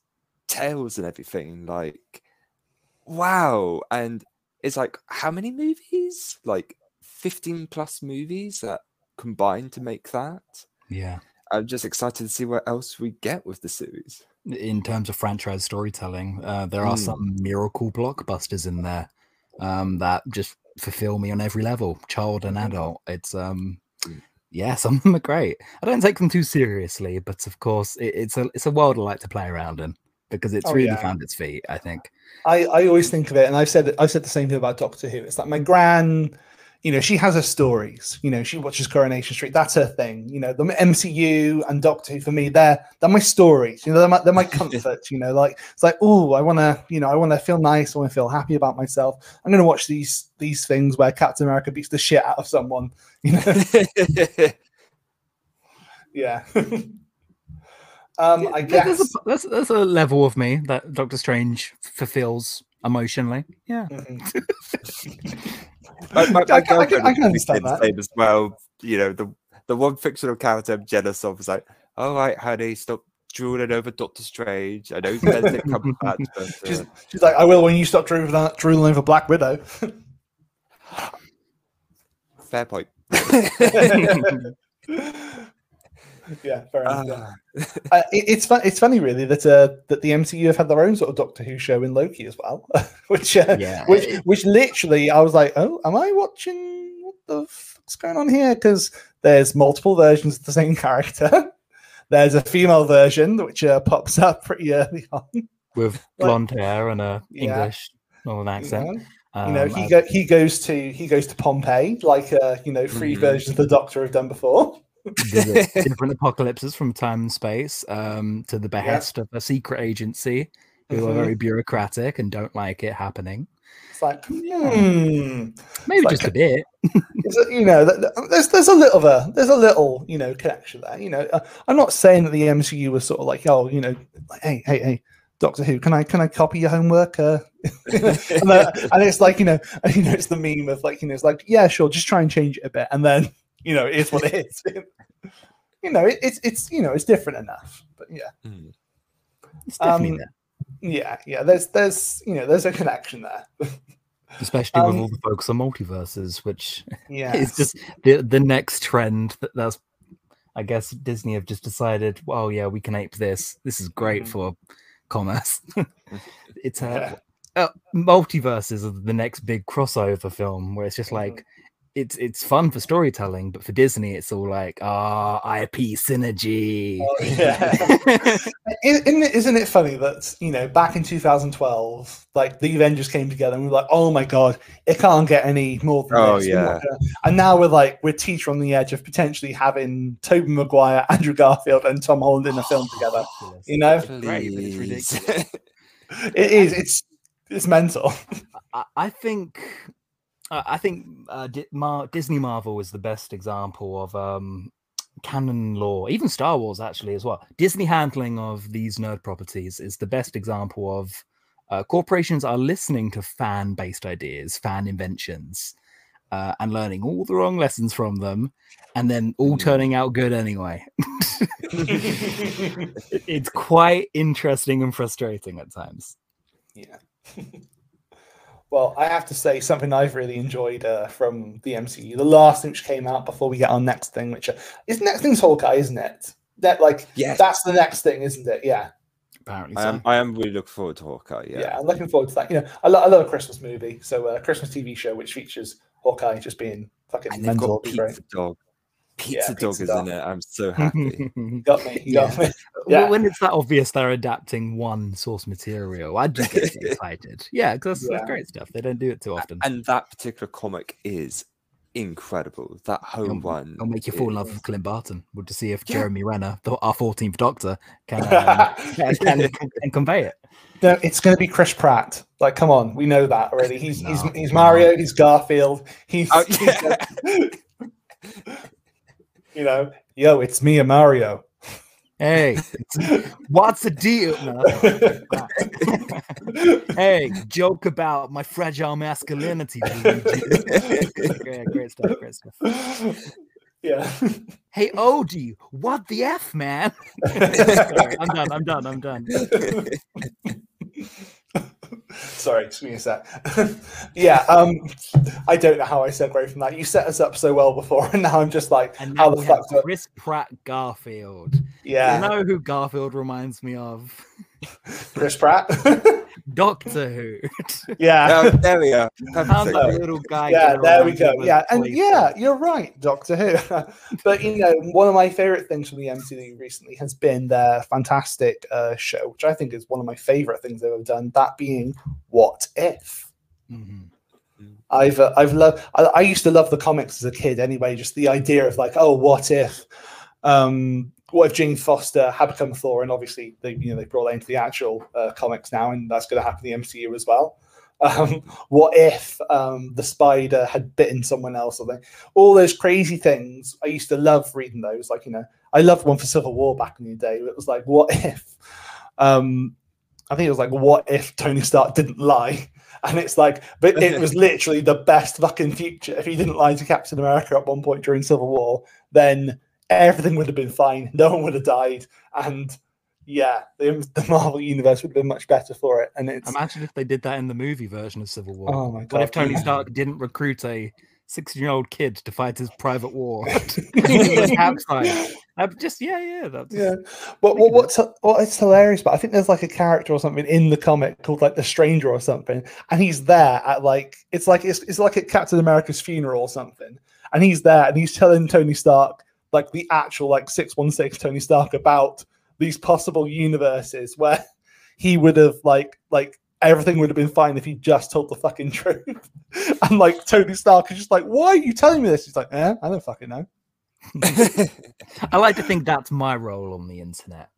B: tales and everything. Like, wow! And it's like, how many movies? Like, fifteen plus movies that combined to make that.
C: yeah.
B: I'm just excited to see what else we get with the series.
C: in terms of franchise storytelling, uh, there are
B: Mm.
C: some miracle blockbusters in there um, that just fulfill me on every level, child and adult. It's um,
B: Mm.
C: yeah, some of them are great. I don't take them too seriously, but of course, it, it's a it's a world I like to play around in because it's
A: Oh,
C: really
A: yeah.
C: found its feet. I think.
A: I, I always think of it, and I've said I've said the same thing about Doctor Who. It's like my gran, you know, she has her stories. You know, she watches Coronation Street. That's her thing. You know, the MCU and Doctor Who for me, they're they're my stories. You know, they're my, they're my comfort. you know, like it's like, oh, I want to, you know, I want to feel nice. I want to feel happy about myself. I'm going to watch these these things where Captain America beats the shit out of someone. You know, yeah. um, I
C: Yeah, there's
A: guess.
C: a, there's, there's a level of me that Doctor Strange fulfills emotionally. Yeah.
A: Mhm.
B: my, my,
A: I can- I can- I can
B: say
A: understand
B: the
A: that.
B: same as well. You know, the the one fictional character I'm jealous of is like, all right, honey, stop drooling over Doctor Strange. I know Benedict Cumberbatch, but
A: She's,
B: uh,
A: she's like, I will when you stop drooling, that- drooling over Black Widow.
B: fair point.
A: yeah, fair enough. yeah.
B: Ah,
A: Uh, it, it's fun. It's funny, really, that uh, that the MCU have had their own sort of Doctor Who show in Loki as well, which uh,
C: Yeah,
A: which which literally I was like, oh, am I watching? What the fuck's going on here? Because there's multiple versions of the same character. there's a female version which uh, pops up pretty early on.
C: With blonde hair and a
A: Yeah.
C: English northern accent.
A: know, You know,
C: Um,
A: he
C: uh,
A: go, he goes to he goes to Pompeii, like uh, you know, 3
B: Mhm.
A: versions of the Doctor have done before.
C: different apocalypses from time and space um, to the behest of a secret agency who are
A: Mhm.
C: very bureaucratic and don't like it happening.
A: It's like, hmm,
C: Maybe just a bit.
A: You know, th- th- there's there's a little a there's a little you know connection there. You know, uh, I'm not saying that the MCU was sort of like, oh, you know, like, hey, hey, hey, Doctor Who, can I can I copy your homework? Uh, and, uh, and it's like you know, you know, it's the meme of like you know, it's like yeah, sure, just try and change it a bit, and then you know, it's what it is. you know, it, it's it's you know, it's different enough, but yeah,
B: hmm.
C: It's definitely
A: um,
C: there,
A: yeah, yeah. There's there's you know, there's a connection there.
C: especially with
A: um,
C: all the focus on multiverses, which
A: yeah,
C: is just the the next trend that that's. I guess Disney have just decided, well, yeah, we can ape this. This is great
A: Mhm.
C: for commerce. it's a
A: Yeah.
C: uh, multiverses are the next big crossover film where it's just
A: Mhm.
C: like it's it's fun for storytelling, but for Disney, it's all like ah IP synergy.
A: Oh, yeah. Isn't it, isn't it funny that you know back in 2012, like the Avengers came together and we were like, oh my god, it can't get any more than
B: Oh,
A: this.
B: Yeah.
A: And now we're like we're teeter on the edge of potentially having Tobey Maguire, Andrew Garfield, and Tom Holland in a film together. You know,
C: Great, but it's ridiculous.
A: it is. It's it's mental.
C: I, I think I I think uh, Mar- Disney Marvel is the best example of um, canon law, even Star Wars actually as well. Disney handling of these nerd properties is the best example of uh, corporations are listening to fan-based ideas, fan inventions, uh, and learning all the wrong lessons from them, and then all
B: Mm.
C: turning out good anyway. It's quite interesting and frustrating at times.
A: Yeah. well, I have to say something I've really enjoyed uh, from the MCU. The last thing which came out before we get our next thing, which uh, is next thing's Hawkeye, isn't it? That like
B: Yes.
A: that's the next thing, isn't it? Yeah.
C: Apparently,
B: I am. I am really looking forward to Hawkeye.
A: yeah,
B: Yeah.
A: I'm looking forward to that. You know, I, lo- I love a Christmas movie, so uh, a Christmas TV show which features Hawkeye just being fucking
B: And
A: mental.
B: got Pete the dog. Pizza
A: Yeah,
B: Dog
A: Pizza
B: is
A: Dog.
B: in it. I'm so happy.
A: Got me. You got me.
C: Well, when it's that obvious they're adapting one source material, I just get so excited. Yeah, because that's,
A: Yeah.
C: that's great stuff. They don't do it too often.
B: and that particular comic is incredible. That home
C: It'll-
B: one.
C: It'll make you fall in love with Clint Barton. We'll to see if
B: Yeah.
C: Jeremy Renner, the, our 14th Doctor, can, um, can, can, can convey it.
A: No, it's going to be Chris Pratt. Like, come on, we know that already. He's he's
C: No,
A: he's
C: no.
A: Mario. He's Garfield. He's,
B: Oh,
A: he's,
B: yeah.
A: You know, yo, it's me, a Mario.
C: Hey, what's the deal? No. hey, joke about my fragile masculinity. Great, great stuff. Great stuff.
A: yeah.
C: Hey, Odie, what the f, man? I'm done. I'm done. I'm done.
A: Sorry, just me a sec. yeah, um, I don't know how I segue from that. You set us up so well before, and now I'm just like,
C: And
A: how the fuck?
C: Chris Pratt Garfield.
A: Yeah,
C: You know who Garfield reminds me of?
A: Chris Pratt.
C: Doctor Who.
A: yeah,
B: Oh, there we go.
C: Sounds
B: Perfect.
C: a little guy.
A: yeah, there we go. Yeah, and
C: place
A: yeah, you're right, Doctor Who. but you know, one of my favorite things from the MCU recently has been their fantastic uh, show, which I think is one of my favorite things they've ever done. That being What If.
C: Mhm.
A: I've uh, I've loved. I, I used to love the comics as a kid. Anyway, just the idea of like, oh, what if, um, what if Jane Foster had become Thor? And obviously, they you know they brought that into the actual uh, comics now, and that's going to happen in the MCU as well. Um, what if um, the spider had bitten someone else? Or something? All those crazy things. I used to love reading those. Like you know, I loved one for Civil War back in the day. It was like, what if? Um, I think it was like, what if Tony Stark didn't lie? And it's like, but it was literally the best fucking future. If he didn't lie to Captain America at one point during Civil War, then everything would have been fine. No one would have died. And yeah, the, the Marvel universe would have been much better for it. And it's
C: Imagine if they did that in the movie version of Civil War.
A: oh my god.
C: What if Tony Stark didn't recruit a 16 year old kid to fight his private war? He was capsized. Uh, just, yeah, yeah. That's,
A: Yeah. What, what what's what is hilarious? But I think there's like a character or something in the comic called like the Stranger or something, and he's there at like it's like it's, it's like at Captain America's funeral or something, and he's there and he's telling Tony Stark like the actual like six one six Tony Stark about these possible universes where he would have like like everything would have been fine if he just told the fucking truth. and like Tony Stark is just like, why are you telling me this? He's like, eh, I don't fucking know.
C: I like to think that's my role on the internet.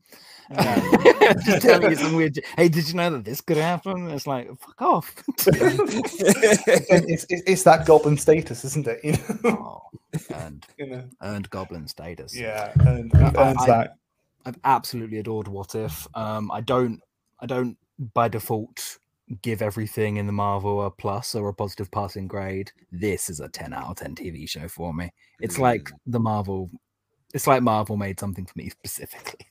C: Just telling you some weird. Hey, did you know that this could happen? It's like fuck off.
A: it's, it's, it's that goblin status, isn't it? You know,
C: oh, earned,
A: you know?
C: earned goblin status.
A: yeah, and, and
C: I-
A: earns
C: I-
A: that.
C: I've absolutely adored What If. Um, I don't, I don't by default give everything in the Marvel a plus or a positive passing grade. This is a ten out of ten TV show for me. It's like the Marvel. It's like Marvel made something for me specifically.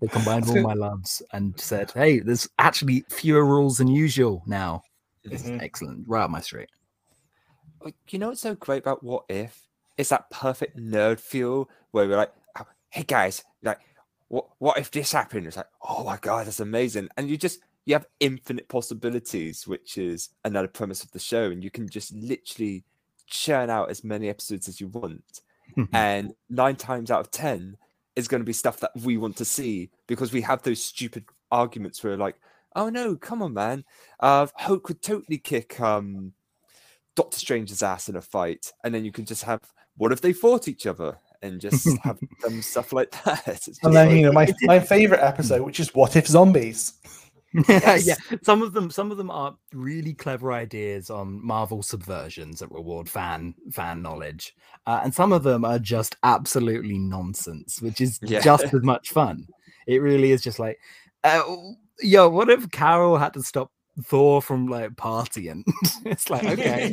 C: They combined all my loves and said, "Hey, there's actually fewer rules than usual now." It's
A: Mhm.
C: excellent, right up my street.
B: Like, you know what's so great about What If? It's that perfect nerd feel where we're like, "Oh, hey guys, like, what what if this happened? It's like, oh my god, that's amazing. And you just you have infinite possibilities, which is another premise of the show, and you can just literally churn out as many episodes as you want. and nine times out of ten is going to be stuff that we want to see because we have those stupid arguments where like, oh no, come on, man, uh, Hope could totally kick um Doctor Strange's ass in a fight, and then you can just have what if they fought each other and just have them stuff like that.
A: And then
B: like-
A: you know my my favorite episode, which is what if zombies?
C: yeah, some of them, some of them are really clever ideas on Marvel subversions that reward fan fan knowledge, uh, and some of them are just absolutely nonsense, which is
B: Yeah.
C: just as much fun. It really is just like, uh, yo, what if Carol had to stop Thor from like partying? it's like okay.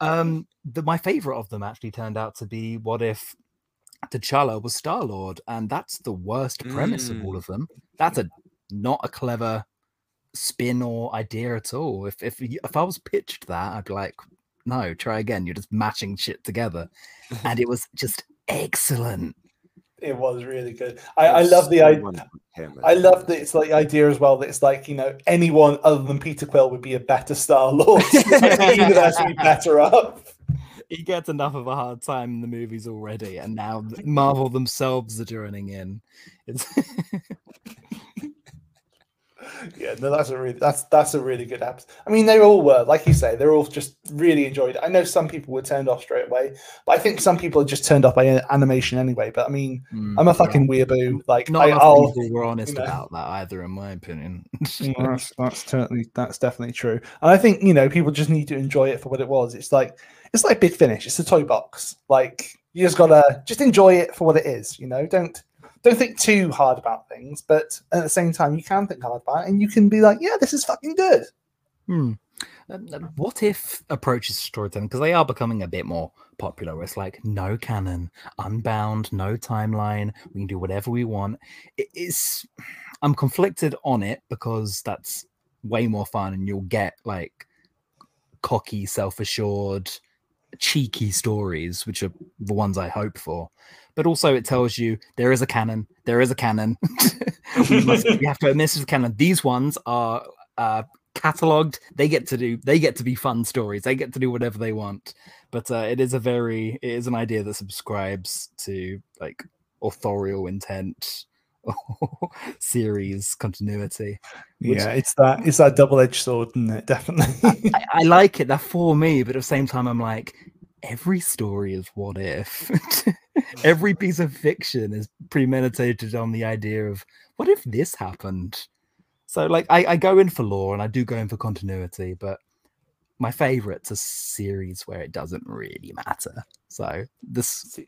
C: Um, the, my favorite of them actually turned out to be what if T'Challa was Star Lord, and that's the worst premise of all of them. That's a not a clever spin or idea at all. If if if I was pitched that, I'd be like, no, try again. You're just matching shit together, and it was just excellent.
A: It was really good. I, I love the
B: so
A: idea.
B: wonderful to hear, man.
A: I love that it's like the idea as well that it's like you know anyone other than Peter Quill would be a better Star Lord. the universe would be better up.
C: he gets enough of a hard time in the movies already, and now Marvel themselves are joining in. It's
A: yeah, no, that's a really that's that's a really good app. I mean, they all were, like you say, they're all just really enjoyed it. I know some people were turned off straight away, but I think some people are just turned off by animation anyway. But I mean,
C: Mm,
A: I'm a
C: yeah.
A: fucking weeaboo. Like,
C: Not
A: I,
C: enough
A: I'll,
C: people were honest
A: you know.
C: about that either, in my opinion.
A: That's that's totally that's definitely true. And I think you know people just need to enjoy it for what it was. It's like it's like Big Finish. It's a toy box. Like you just gotta just enjoy it for what it is. You know, don't don't think too hard about things, but at the same time you can think hard about it, and you can be like, yeah, this is fucking good.
C: Hmm. Um, um, What if approaches to storytelling because they are becoming a bit more popular? Where it's like no canon, unbound, no timeline. We can do whatever we want. It's I'm conflicted on it because that's way more fun, and you'll get like cocky, self-assured, cheeky stories, which are the ones I hope for. But also, it tells you there is a canon. There is a canon. we, must, we have to admit this is canon. These ones are uh, cataloged. They get to do. They get to be fun stories. They get to do whatever they want. But uh, it is a very. It is an idea that subscribes to like authorial intent. series continuity Which-
A: yeah, it's that it's that double edged sword, isn't it? Definitely.
C: I, I like it. That for me, but at the same time, I'm like, every story is what if. Mm. every piece of fiction is premeditated on the idea of what if this happened. So, like, I, I go in for lore and I do go in for continuity, but my favorite's a series where it doesn't really matter. So, this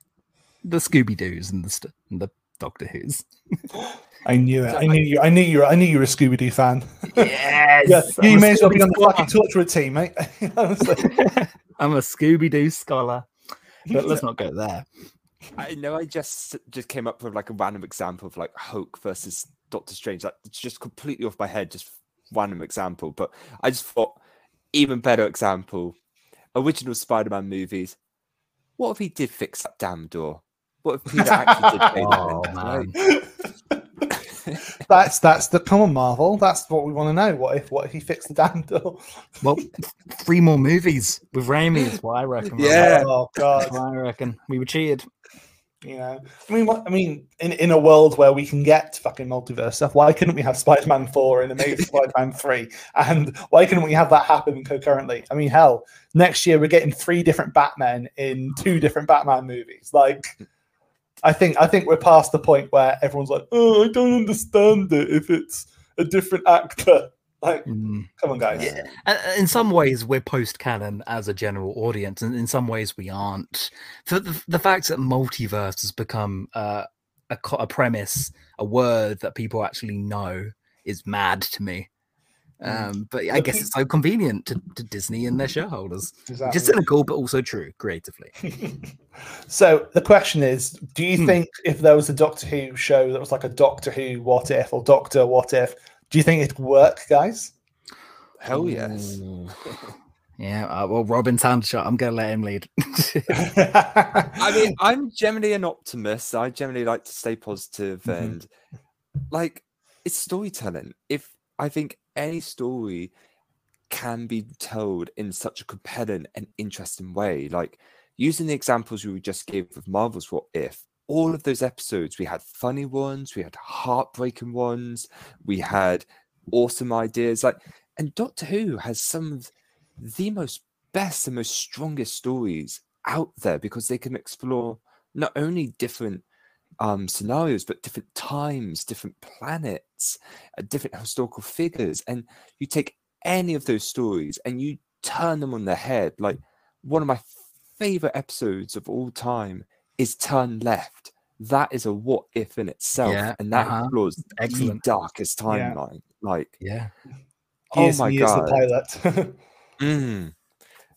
C: the Scooby Doo's and the and the Doctor Who's.
A: I knew it. I knew you. I knew you. Were, I knew you were a Scooby Doo fan.
C: Yes,
A: Yeah, you
C: I'm a
A: may as well be
C: Scooby
A: on the
C: Squad.
A: fucking torture team, mate. Honestly.
C: I'm a Scooby Doo scholar. But let's not go there.
B: I know I just just came up with like a random example of like Hulk versus Doctor Strange. Like it's just completely off my head, just random example. But I just thought even better example. Original Spider-Man movies. What if he did fix that damn door? What if Peter actually did pay
C: Oh,
B: that?
C: man.
A: that's that's the common Marvel. That's what we want to know. What if what if he fixed the damn door?
C: Well, three more movies with Raimi is what I reckon. Rob.
B: Yeah.
A: Oh god.
C: That's what I reckon. We were cheated.
A: You know. I mean, what, I mean, in in a world where we can get fucking multiverse stuff, why couldn't we have Spider-Man four and Amazing Spider-Man three? And why couldn't we have that happen concurrently? I mean, hell, next year we're getting three different Batmen in two different Batman movies. Like. I think I think we're past the point where everyone's like, "Oh, I don't understand it if it's a different actor." Like,
C: Mm.
A: come on, guys.
C: Yeah. And- and In some ways, we're post canon as a general audience, and in some ways, we aren't. The, the, the fact that multiverse has become uh, a, a premise, a word that people actually know, is mad to me.
A: Mm.
C: Um, but I guess it's so convenient to, to Disney and their shareholders.
A: Exactly.
C: Just cynical, but also true creatively.
A: so the question is do you
C: Hmm.
A: think if there was a doctor who show that was like a doctor who what if or doctor what if do you think it'd work guys
B: Hell yes.
C: Ooh. Yeah, uh, well, Robin Sandshot, I'm going to let him lead.
B: I mean, I'm generally an optimist. I generally like to stay positive
A: Mhm.
B: and like it's storytelling. If I think any story can be told in such a compelling and interesting way, like using the examples we just gave of Marvel's What If, all of those episodes, we had funny ones, we had heartbreaking ones, we had awesome ideas. Like, and Doctor Who has some of the most best and most strongest stories out there because they can explore not only different um, scenarios but different times, different planets, uh, different historical figures, and you take any of those stories and you turn them on their head. Like one of my favorite episodes of all time is Turn Left. That is a what if in itself,
C: Yeah,
B: and that
C: uh-huh.
B: explores
C: Excellent.
B: the darkest
A: Yeah.
B: timeline. Like,
C: Yeah.
A: he
B: oh
A: is,
B: my god,
A: the pilot
B: Mm.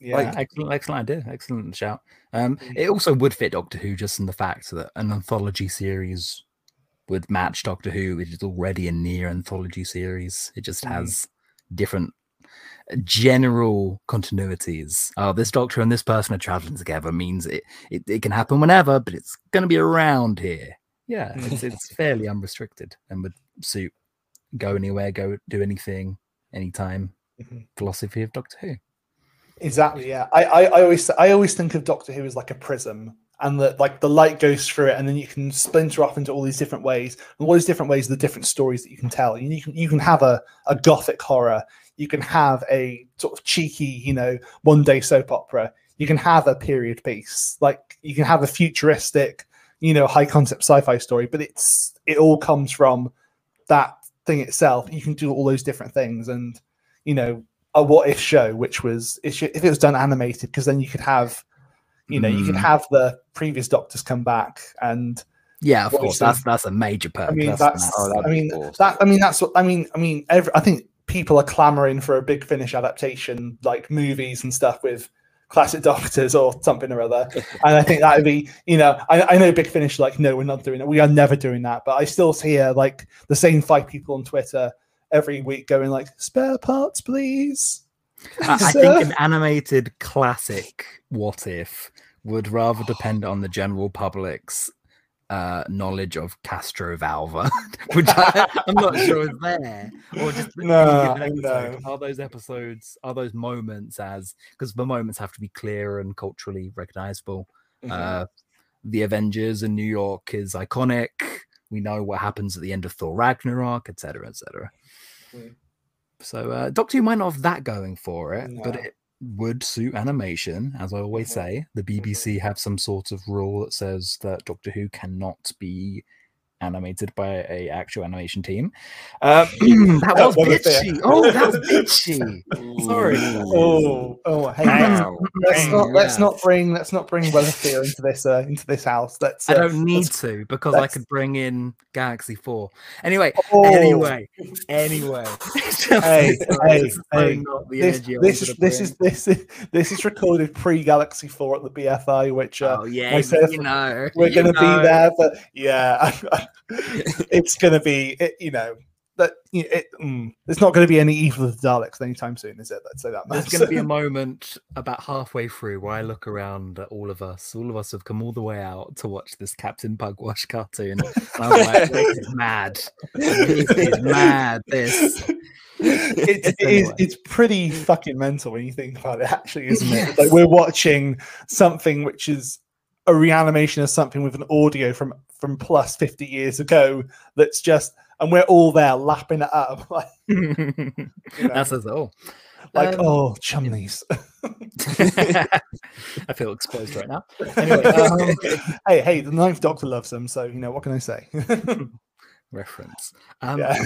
A: Yeah
B: Like-
C: excellent, excellent idea. Excellent shout. Um,
A: Mm.
C: it also would fit Doctor Who just in the fact that an anthology series would match Doctor Who, which is already a near anthology series. It just
A: Mm.
C: has different uh, general continuities. Oh, this Doctor and this person are traveling together means it, it, it can happen whenever, but it's going to be around here. Yeah, it's, it's fairly unrestricted and would suit go anywhere, go do anything, anytime
A: Mhm.
C: philosophy of Doctor Who.
A: Exactly. Yeah. I, I, I always I always think of Doctor Who as like a prism, and that like the light goes through it, and then you can splinter off into all these different ways, and all these different ways, the different stories that you can tell. You can you can have a, a gothic horror, you can have a sort of cheeky, you know, one day soap opera, you can have a period piece, like you can have a futuristic, you know, high concept sci-fi story, but it's it all comes from that thing itself. You can do all those different things, and you know, a what if show, which was if it was done animated, because then you could have, you know, you could
C: Mm.
A: have the previous doctors come back, and
C: Yeah, of course. That's that's a major perk.
A: I mean
C: that's,
A: that's,
C: that's-
B: Oh,
A: I mean
B: awesome.
A: that I mean that's what I mean. I mean, every, I think people are clamoring for a big finish adaptation, like movies and stuff with classic doctors or something or other. and I think that would be, you know, I, I know Big Finish, like, no, we're not doing it. We are never doing that. But I still hear like the same five people on Twitter every week going like, spare parts, please.
C: I, I think an animated classic What If would rather depend on the general public's uh, knowledge of Castrovalva, which I, I'm not sure is there. Or just
A: No,
C: any given
A: I
C: episode. Are those episodes, are those moments as, because the moments have to be clear and culturally recognizable.
A: Mm-hmm.
C: Uh, the Avengers in New York is iconic. We know what happens at the end of Thor Ragnarok, etc., etc.
A: Mm.
C: So uh, Doctor Who might not have that going for it, but it would suit animation, as I always
A: Mhm.
C: say. The BBC have some sort of rule that says that Doctor Who cannot be animated by a actual animation team. Um, that
A: That
C: was
A: was a bit-
C: bitchy. Oh, that was bitchy. Sorry.
A: Oh, oh, hey, let's, let's not let's not bring let's not bring Weatherfield into this uh, into this house. Let's.
C: I
A: uh,
C: don't need
A: let's-
C: to because I could bring in Galaxy 4. Anyway,
A: Oh,
C: anyway, anyway.
A: Hey, hey,
C: This is
A: hey,
C: not
A: this,
C: energy
A: this is this is this is this is recorded pre Galaxy Four at the BFI, which uh,
C: oh yeah,
A: myself-
C: you know,
A: we're
C: you
A: going to
C: know.
A: be there. But yeah, it's going to be it, you know that it, mm, there's not going to be any Evil of the Daleks anytime soon, is it? Let's say that
C: There's going to be a moment about halfway through where I look around at all of us. All of us have come all the way out to watch this Captain Pugwash cartoon. And I was like, this is mad. This is mad. This.
A: it, it is
C: Anyway.
A: it's pretty fucking mental when you think about it actually isn't it like we're watching something which is a reanimation of something with an audio from from plus 50 years ago that's just and we're all there lapping it up like, you know,
C: That says it all.
A: like
C: um,
A: oh chumblies
C: I feel exposed right now. Anyway, um,
A: hey hey the ninth doctor loves them so you know what can i say
C: reference. Um,
A: yeah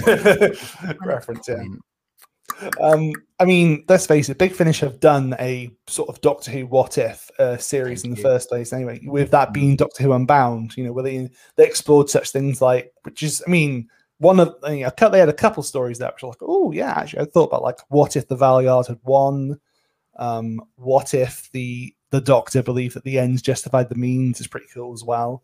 A: reference yeah. Um, I mean, let's face it, Big Finish have done a sort of Doctor Who What If uh, series
C: Thank
A: in the
C: you.
A: first place, anyway. With that being Doctor Who Unbound, you know, where they they explored such things like, which is, I mean, one of you know, a they had a couple stories there which were like, oh yeah, actually, I thought about like, what if the Valeyard had won? Um, what if the the Doctor believed that the ends justified the means is pretty cool as well.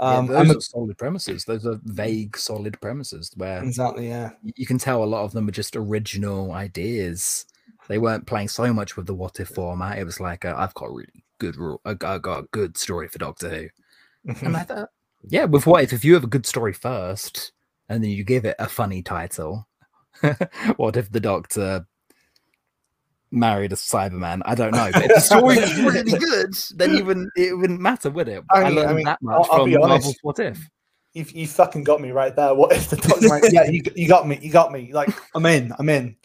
A: Um,
C: yeah,
A: I'm
C: those are solid premises. Those are vague, solid premises where
A: exactly, yeah.
C: you can tell a lot of them are just original ideas. They weren't playing so much with the what if format. It was like, uh, I've got a really good, rule. I got a good story for Doctor Who. And I thought, yeah, with what if if you have a good story first, and then you give it a funny title? what if the Doctor married a Cyberman? I don't know. But if the story was really good, then you wouldn't it wouldn't matter, would it?
A: I
C: I,
A: mean- I
C: learned
A: mean,
C: that much
A: I'll
C: from
A: be honest.
C: Marvel's What If.
A: you you fucking got me right there. What if the doctor? went, yeah, you you got me. You got me. Like I'm in. I'm in.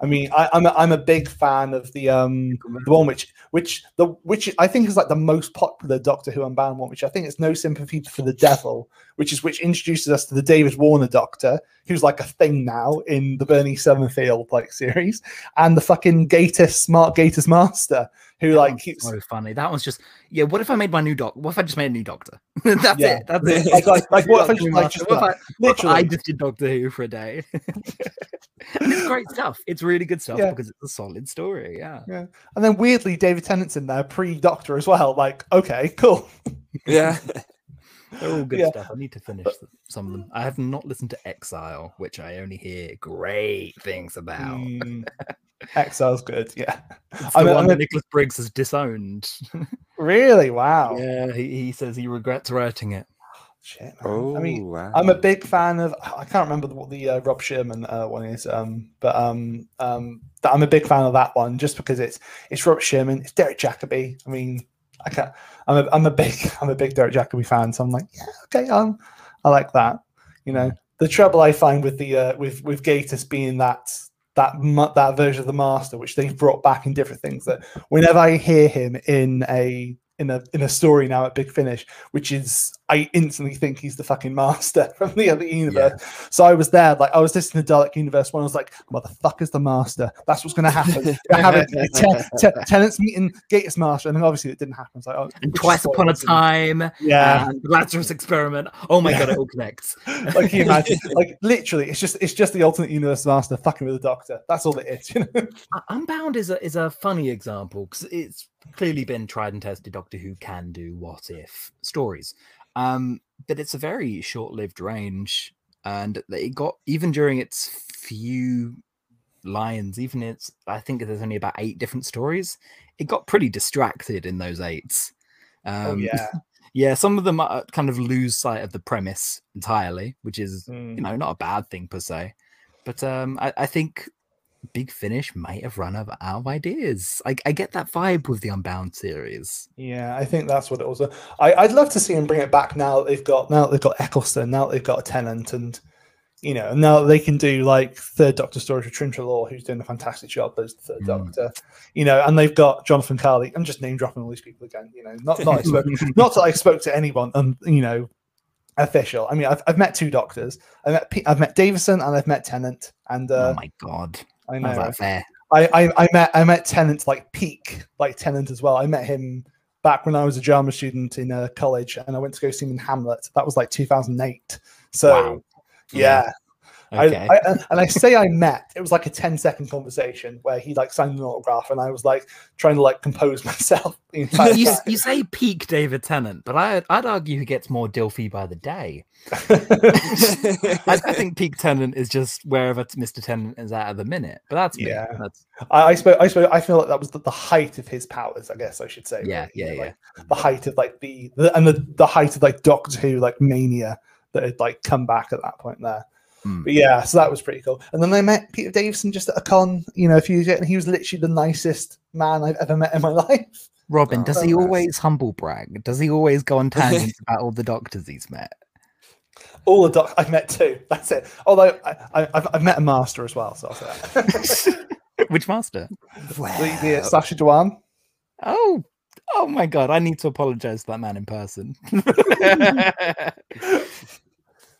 A: I mean, I, I'm a, I'm a big fan of the um the one which which the which I think is like the most popular Doctor Who Unbound one, which I think is No Sympathy for the Devil, which is which introduces us to the David Warner Doctor, who's like a thing now in the Bernie Summerfield like series, and the fucking Gatiss Smart Gatiss's Master, who
C: That
A: like keeps
C: so funny. That one's just yeah. What if I made my new doc? What if I just made a new doctor? That's
A: Yeah.
C: it. That's it.
A: like like, like what if I just,
C: Doctor
A: like, just
C: What if I- what if I just did Doctor Who for a day. it's great stuff. It's really good stuff
A: Yeah.
C: because it's a solid story. Yeah. Yeah.
A: And then weirdly, David Tennant's in there pre-Doctor as well. Like, okay, cool.
B: Yeah.
C: They're all good
A: Yeah.
C: stuff. I need to finish some of them. I have not listened to Exile, which I only hear great things about.
A: Mm, Exile's good. Yeah.
C: It's
A: I'm
C: the
A: a-
C: one
A: I'm
C: that Nicholas Briggs has disowned.
A: Really? Wow.
C: yeah, he, he says he regrets writing it.
A: Shit, man.
B: Oh,
A: I mean,
B: wow.
A: I'm a big fan of. I can't remember what the uh, Rob Shearman uh, one is, um, but um, um, that I'm a big fan of that one just because it's it's Robert Shearman, it's Derek Jacobi. I mean, I can't. I'm a I'm a big I'm a big Derek Jacobi fan, so I'm like, yeah, okay, um, I like that. You know, the trouble I find with the uh, with with Gatiss being that that that version of the Master, which they've brought back in different things, that whenever I hear him in a in a in a story now at Big Finish, which is I instantly think he's the fucking master from the other universe. So I was there, like I was listening to Dalek Universe one. I was like, "Motherfucker's the master. That's what's going to happen." Gonna have a, a te- te- Tennant's meeting Gatiss Master, and then obviously it didn't happen. Like, oh,
C: And twice upon a time,
A: yeah.
C: and the Lazarus experiment. Oh my
A: Yeah.
C: god, it all connects.
A: like you imagine? Like literally, it's just it's just the alternate universe master fucking with the Doctor. That's all it is. You know?
C: Unbound is a is a funny example because it's clearly been tried and tested. Doctor Who can do what if stories, um, but it's a very short lived range, and it got even during its few lines, even its I think there's only about eight different stories. It got pretty distracted in those eights. Um,
A: oh yeah.
C: yeah, some of them are, kind of lose sight of the premise entirely, which is you
A: Mm.
C: know not a bad thing per se but um i, I think big finish might have run out of- ideas I, I get that vibe with the unbound series
A: Yeah, I think that's what it was. I, I'd love to see him bring it back now that they've got now that they've got Eccleston, now that they've got a Tennant, and you know, now they can do like third Doctor stories with Treloar, who's doing a fantastic job as the third
C: Mm.
A: Doctor. You know, and they've got Jonathan Carley. I'm just name dropping all these people again. You know, not not I spoke, not that I spoke to anyone, um, you know, official. I mean, I've, I've met two doctors. I met P- I've met Davison and I've met Tennant, and
C: oh
A: uh,
C: my god
A: I know
C: fair
A: I, I I met I met Tennant like peak like Tennant as well. I met him back when I was a drama student in uh, college, and I went to go see him in Hamlet. That was like 2008. So
C: Wow.
A: yeah,
C: okay
A: I, I, and I say I met. It was like a 10 second conversation where he like signed an autograph, and I was like trying to like compose myself.
C: You, you say peak david tennant but I, i'd argue he gets more dilfy by the day I, think peak tennant is just wherever mr tennant is at at the minute but that's me.
A: Yeah.
C: that's
A: I, I spoke. I spoke. I feel like that was the, the height of his powers. I guess I should say.
C: yeah
A: you
C: yeah
A: know,
C: yeah
A: like, the height of like the, the and the, the height of like Doctor Who like mania that had like come back at that point there.
C: Hmm.
A: But yeah, so that was pretty cool. And then I met Peter Davison just at a con, you know, a few years ago, and he was literally the nicest man I've ever met in my life.
C: robin
B: Oh,
C: does he
A: nice.
C: always humble brag does he always go on tangents about all the doctors he's met
A: All the doc I've met too. That's it. Although I, I, I've, I've met a master as well, so I'll say that.
C: which master
A: the, the Sacha Dhawan.
C: Oh, oh my god! I need to apologize to that man in person.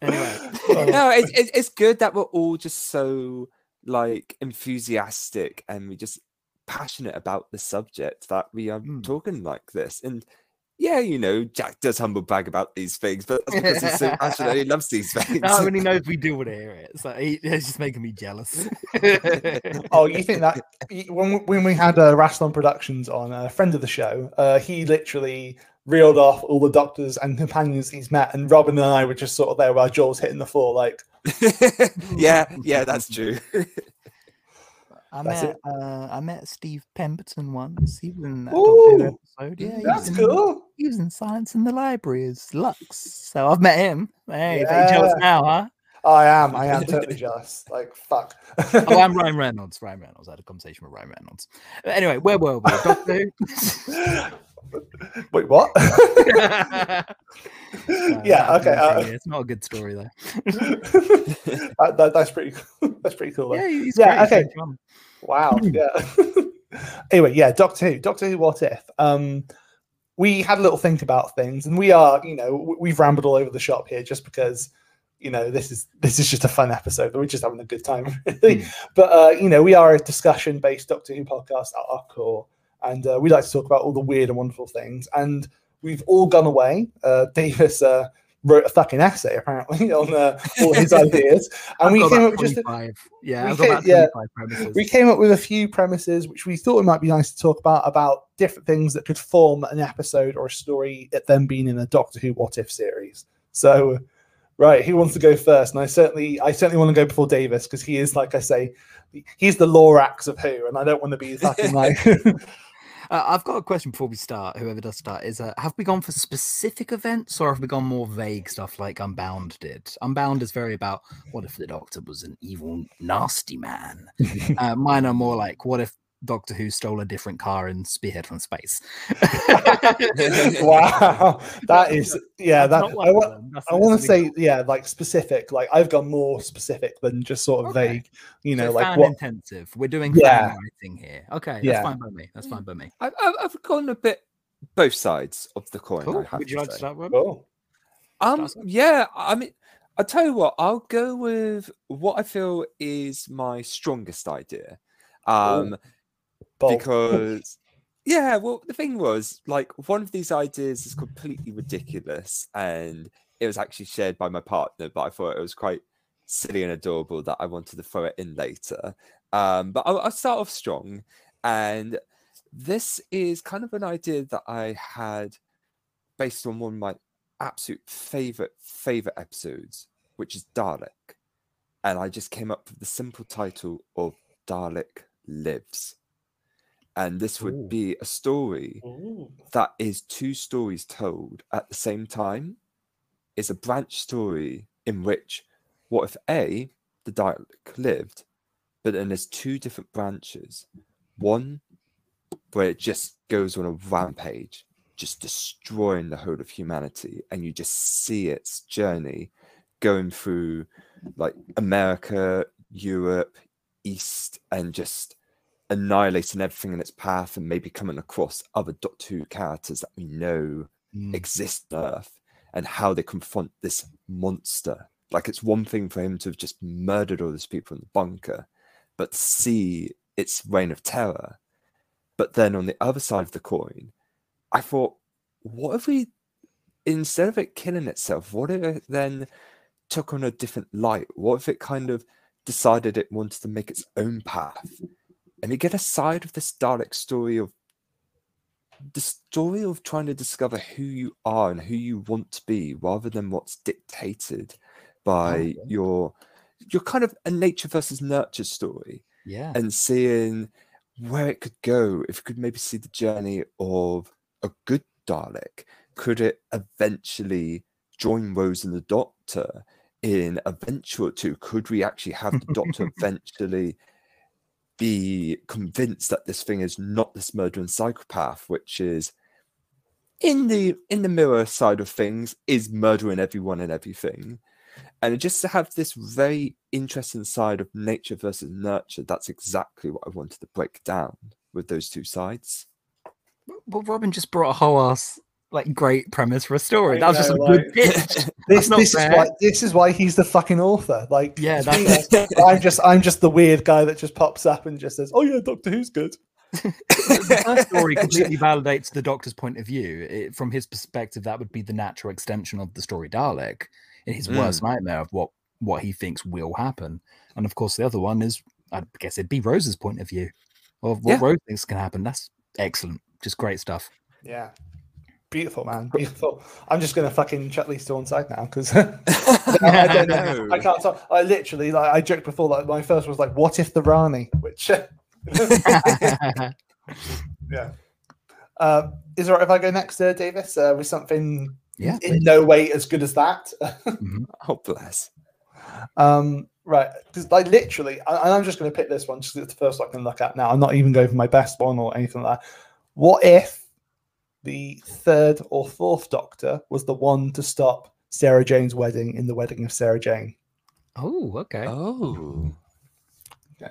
C: Anyway,
B: no, it's, it's it's good that we're all just so like enthusiastic and we just passionate about the subject that we are
C: Mm.
B: talking like this. And yeah, you know, Jack does humble brag about these things, but that's because he's so passionate. He loves these things.
C: how many knows we do want to hear it? So he, it's just making me jealous.
A: Oh, you think that when we- when we had uh, Rassilon Productions on, a friend of the show, uh, he literally reeled off all the doctors and companions he's met, and Robin and I were just sort of there with our jaws hitting the floor, like,
B: yeah, yeah, that's true.
C: I
A: That's
C: met uh, I met Steve Pemberton once. He was in that
A: Ooh,
C: episode. Yeah, he
A: that's
C: was in,
A: cool.
C: He was in Silence in the Library as Lux. So I've met him. Hey, bet you're jealous now, huh?
A: I am, I am totally jealous. Like, fuck.
C: Oh, I'm Ryan Reynolds. Ryan Reynolds. I had a conversation with Ryan Reynolds. Anyway, where were we?
A: Wait, what?
C: Uh,
A: yeah, okay. Uh,
C: it's not a good story though.
A: that, that- that's pretty cool. That's pretty cool. though.
C: Yeah, he's
A: Yeah,
C: great,
A: okay. Wow. Yeah. anyway, yeah, Doctor Who. Doctor Who. What if? Um, we had a little think about things, and we are, you know, we've rambled all over the shop here just because, you know, this is this is just a fun episode. But we're just having a good time, really.
C: Mm.
A: But uh, you know, we are a discussion-based Doctor Who podcast at our core, and uh, we like to talk about all the weird and wonderful things. And we've all gone away. Uh, Davis uh, wrote a fucking essay apparently on uh, all his ideas, and we came up with just. a-
C: yeah,
A: we came- yeah,
C: premises.
A: we came up with a few premises which we thought it might be nice to talk about about different things that could form an episode or a story at them being in a Doctor Who What If series. So, right, who wants to go first? And I certainly, I certainly want to go before Davis because he is, like I say, he's the Lorax of Who, and I don't want to be fucking like.
C: Uh, I've got a question before we start. Whoever does start is: uh, Have we gone for specific events, or have we gone more vague stuff like Unbound did? Unbound is very about what if the Doctor was an evil, nasty man. uh, mine are more like what if Doctor Who stole a different car and spearhead from space.
A: wow, that is yeah.
C: That's
A: That I,
C: of
A: wa- I want to
C: an
A: say yeah, like specific. Like I've gone more specific than just sort of
C: Okay.
A: vague. You
C: So
A: know, like what?
C: intensive. We're doing
A: Yeah.
C: fan writing here. Okay, that's
A: Yeah.
C: fine by me. That's fine by me.
B: I, I, I've gone a bit both sides of the coin. I
C: Cool.
B: have
C: Would you
B: to
C: like to start, Rob?
A: Oh,
B: Um,
C: Start
B: yeah, I mean, I'll tell you what, I'll go with what I feel is my strongest idea. Um, because, yeah, well, the thing was, like, one of these ideas is completely ridiculous and it was actually shared by my partner, but I thought it was quite silly and adorable that I wanted to throw it in later. Um, but I'll, I'll start off strong. And this is kind of an idea that I had based on one of my absolute favorite favorite episodes, which is Dalek, and I just came up with the simple title of Dalek Lives, and this would
A: Ooh.
B: be a story
A: Ooh.
B: that is two stories told at the same time. It's a branch story in which, what if A, the Dalek lived, but then there's two different branches. One where it just goes on a rampage, just destroying the whole of humanity, and you just see its journey going through like America, Europe, East, and just annihilating everything in its path, and maybe coming across other Doctor Who characters that we know
C: Mm.
B: exist on Earth and how they confront this monster. Like it's one thing for him to have just murdered all those people in the bunker, but see its reign of terror. But then on the other side of the coin, I thought, what if we, instead of it killing itself, what if it then took on a different light? What if it kind of decided it wanted to make its own path? And you get a side of this Dalek story of the story of trying to discover who you are and who you want to be rather than what's dictated by oh,
C: okay.
B: your your kind of a nature versus nurture story
C: Yeah.
B: and seeing where it could go if you could maybe see the journey of a good Dalek could it eventually join Rose and the Doctor in a venture or two could we actually have the Doctor eventually be convinced that this thing is not this murdering psychopath, which is in the in the mirror side of things, is murdering everyone and everything. And just to have this very interesting side of nature versus nurture, that's exactly what I wanted to break down with those two sides.
C: Well, Robin just brought a whole ass like great premise for a story. That was just a
A: know,
C: good
A: like-
C: pitch.
A: This,
C: not
A: this is why this is why he's the fucking author. Like,
C: Yeah,
A: me,
C: that's
A: I'm just I'm just the weird guy that just pops up and just says, "Oh yeah, Doctor Who's good."
C: the first story completely validates the Doctor's point of view. It, from his perspective, that would be the natural extension of the story Dalek in his hmm. worst nightmare of what what he thinks will happen. And of course, the other one is, I guess, it'd be Rose's point of view of what
B: Yeah.
C: Rose thinks can happen. That's excellent, just great stuff.
A: Yeah, beautiful man, beautiful. I'm just gonna fucking shut these to one side now because I don't know.
B: No.
A: I can't talk. I literally like I joked before that my first was like, "What if the Rani?" Which yeah. Uh, is it all right if I go next, uh, Davis, uh, with something
C: yeah,
A: in no way as good as that?
B: oh bless.
A: Um, right, because like literally, I- and I'm just going to pick this one just 'cause it's the first I can look at now. I'm not even going for my best one or anything like that. What if the third or fourth Doctor was the one to stop Sarah Jane's wedding in the wedding of Sarah Jane?
C: Oh, okay.
B: Oh.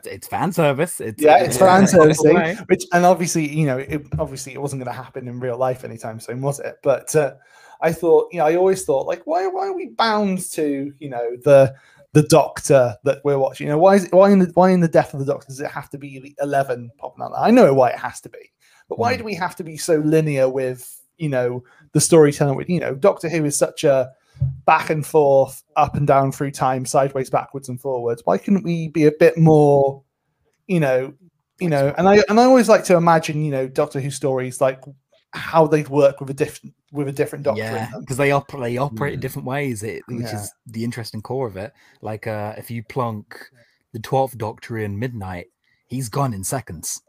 C: It's fan service. It's
A: Yeah, it's
C: yeah,
A: fan
C: all the
A: which and obviously, you know, it, obviously it wasn't going to happen in real life anytime soon, was it? But uh, I thought, you know, I always thought, like, why why are we bound to, you know, the the Doctor that we're watching? You know, why is it, why in the why in the Death of the Doctor does it have to be the eleven popping out? there? I know why it has to be, but why
C: Hmm.
A: do we have to be so linear with, you know, the storytelling? With you know, Doctor Who is such a back and forth, up and down through time, sideways, backwards, and forwards. Why couldn't we be a bit more, you know, you know? And I and I always like to imagine, you know, Doctor Who stories like how they'd work with a different with a different Doctor.
C: Yeah, because they operate they operate in
B: Mm.
C: different ways, it, which
A: Yeah.
C: is the interesting core of it. Like uh, if you plunk the twelfth Doctor in midnight, he's gone in seconds.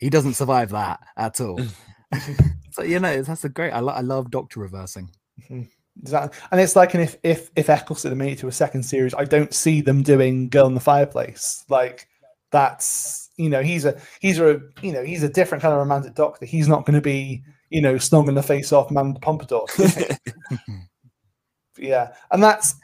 C: He doesn't survive that at all. so you know, that's a great. I, lo- I love Doctor reversing. Mm-hmm.
A: Exactly. And it's like, and if if if Eccleston made it to a second series, I don't see them doing Girl in the Fireplace. Like that's you know he's a he's a you know he's a different kind of romantic doctor. He's not going to be you know snogging the face off Madame de Pompadour. yeah, and that's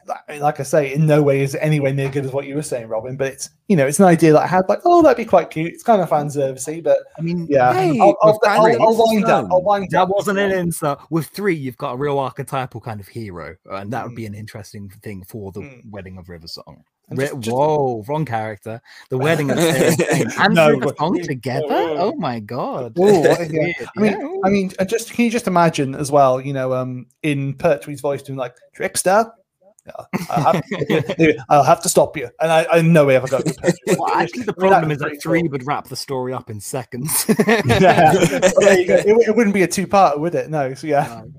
A: like I say, in no way is it anywhere near good as what you were saying, Robin. But it's you know it's an idea that I had like, oh, that'd be quite cute. It's kind of fan servicey, but
C: I mean,
A: yeah,
B: Hey,
A: I'll, I'll,
C: with
A: I'll, I'll wind up. I'll wind
C: that
A: up.
C: wasn't an insult. With three, you've got a real archetypal kind of hero, and that would be an interesting thing for the
A: Mm.
C: wedding of River Song.
A: And
C: Ri-
A: just- just-
C: Whoa, wrong character. The wedding of and
A: No,
C: River
A: but-
C: Song together.
A: Oh.
C: My god.
A: Ooh, what- yeah. I mean,
C: yeah.
A: I mean, uh, just can you just imagine as well? You know, um, in Pertwee's voice doing like trickster. Yeah, I'll have, I'll have to stop you, and I, I know we have got.
C: Well, actually, the problem is that three would wrap the story up in seconds.
A: yeah, Well, there you go. It, it wouldn't be a two-part, would it? No. So yeah,
C: No.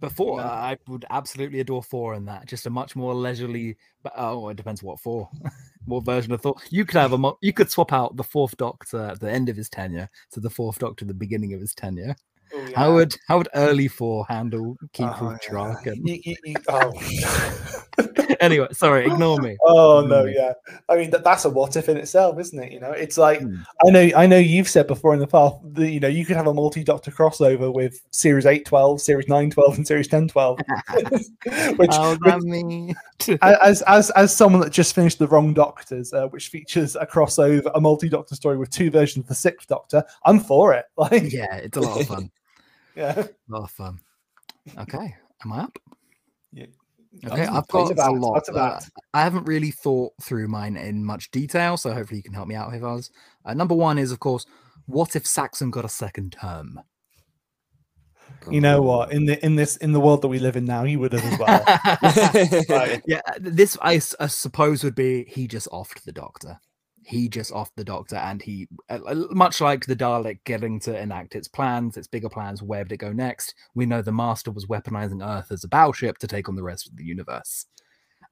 C: But four,
A: No.
C: I would absolutely adore four in that. Just a much more leisurely. But oh, it depends what four, what version of Thor. You could have a. Mo- you could swap out the fourth Doctor at the end of his tenure to the fourth Doctor at the beginning of his tenure.
A: Oh,
C: How would how would early four handle Keith
A: Oh,
C: with Shark? And...
A: You- you- you- oh.
C: anyway, sorry, ignore me.
A: Oh no,
C: Mm.
A: yeah. I mean that, that's a what if in itself, isn't it? You know, it's like
C: Mm.
A: I know I know you've said before in the past that you know you could have a multi-doctor crossover with series 8 12, series 9 12, and series 10 12. which,
C: oh,
A: which
C: me.
A: as as as someone that just finished the wrong doctors, uh, which features a crossover, a multi-doctor story with two versions of the sixth doctor, I'm for it. Like
C: yeah, it's a lot of fun.
A: Yeah.
C: A lot of fun. Okay, am I up?
A: Yeah.
C: Okay,
A: Um,
C: I've got
A: about-
C: a lot. uh. I haven't really thought through mine in much detail, so hopefully you can help me out here, Vaz. Uh, number one is, of course, what if Saxon got a second term?
A: You know what? In the in this in the world that we live in now, he would have as well. Right.
C: yeah, this I, suppose would be he just offed the doctor. He just offed the doctor, and he, much like the Dalek getting to enact its plans, its bigger plans, where did it go next? We know the Master was weaponizing Earth as a battleship to take on the rest of the universe.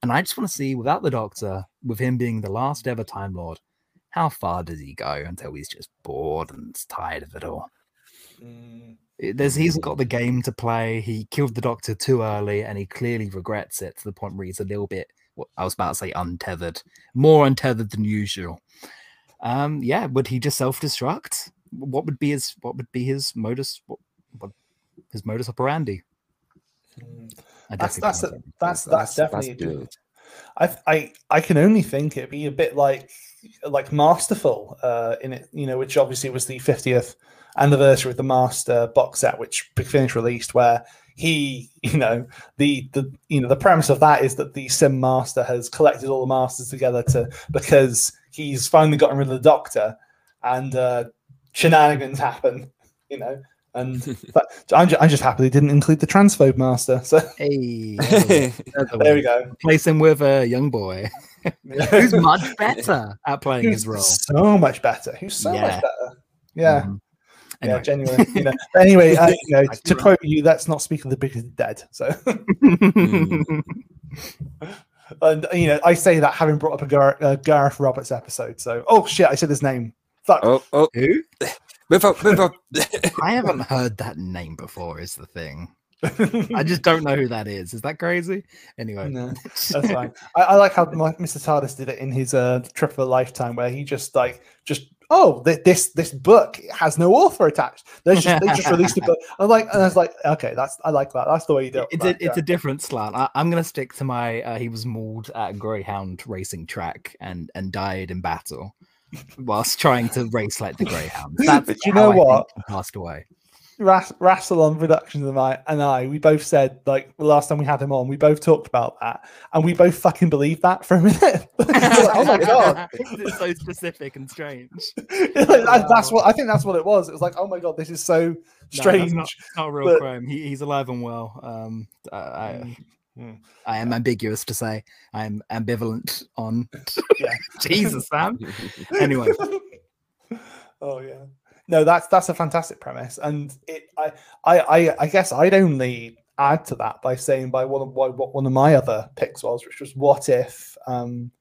C: And I just want to see, without the Doctor, with him being the last ever Time Lord, how far does he go until he's just bored and tired of it all?
A: Mm,
C: There's, he hasn't got the game to play. He killed the Doctor too early, and he clearly regrets it to the point where he's a little bit. What I was about to say, untethered, more untethered than usual. Um, yeah, would he just self-destruct? What would be his? What would be his modus? What, what his modus operandi? I
A: That's that's a,
C: think.
A: that's that's definitely a
B: good.
A: good. I I I can only think it'd be a bit like like masterful uh in it, you know, which obviously was the 50th anniversary of the Master box set, which Big Finish released, where he, you know, the the you know the premise of that is that the Simm Master has collected all the masters together to because he's finally gotten rid of the Doctor, and uh, shenanigans happen, you know. And but I'm, ju- I'm just happy they didn't include the transphobe master. So
C: Hey, there
A: there we go.
C: Place him with a young boy who's much better at playing his role.
A: so much better. Who's so
C: Yeah.
A: much better. Yeah,
C: Mhm.
A: yeah, genuinely. You know. But anyway, uh, you know, to
C: that.
A: quote you, let's not speaking of the big of the dead. So, and you know, I say that having brought up a Gar- uh, Gareth Roberts episode. So, oh shit, I said his name. Fuck.
B: oh, oh,
C: Who?
B: move up, move up.
C: I haven't heard that name before. Is the thing. I just don't know who that is. Is that crazy? Anyway,
A: No, That's fine. I, I like how my- Mr. TARDIS did it in his uh, Trip of a Lifetime, where he just like just oh th- this this book has no author attached. They just they just released a book. I'm like, and I was like, okay, that's I like that. That's the way you do it.
C: it's a it's a different slant. I, I'm gonna stick to my. Uh, he was mauled at a greyhound racing track and and died in battle whilst trying to race like the greyhound. That's
A: But you know what?
C: passed away.
A: Ras- Rassilon Productions and I and I we both said like the last time we had him on, we both talked about that, and we both fucking believed that for a minute. Like, oh my god.
C: it's so specific and strange.
A: Like, that- that's what I think. That's what it was. It was like, oh my god, this is so
C: No,
A: strange.
C: not, not real
A: but-
C: crime. He, he's alive and well. Um, I, I,
A: Mm.
C: I am ambiguous to say. I'm ambivalent on.
A: Yeah.
C: Jesus, Sam. Anyway,
A: oh yeah no that's that's a fantastic premise and it I, I i i guess i'd only add to that by saying by one of what what one of my other picks was which was what if um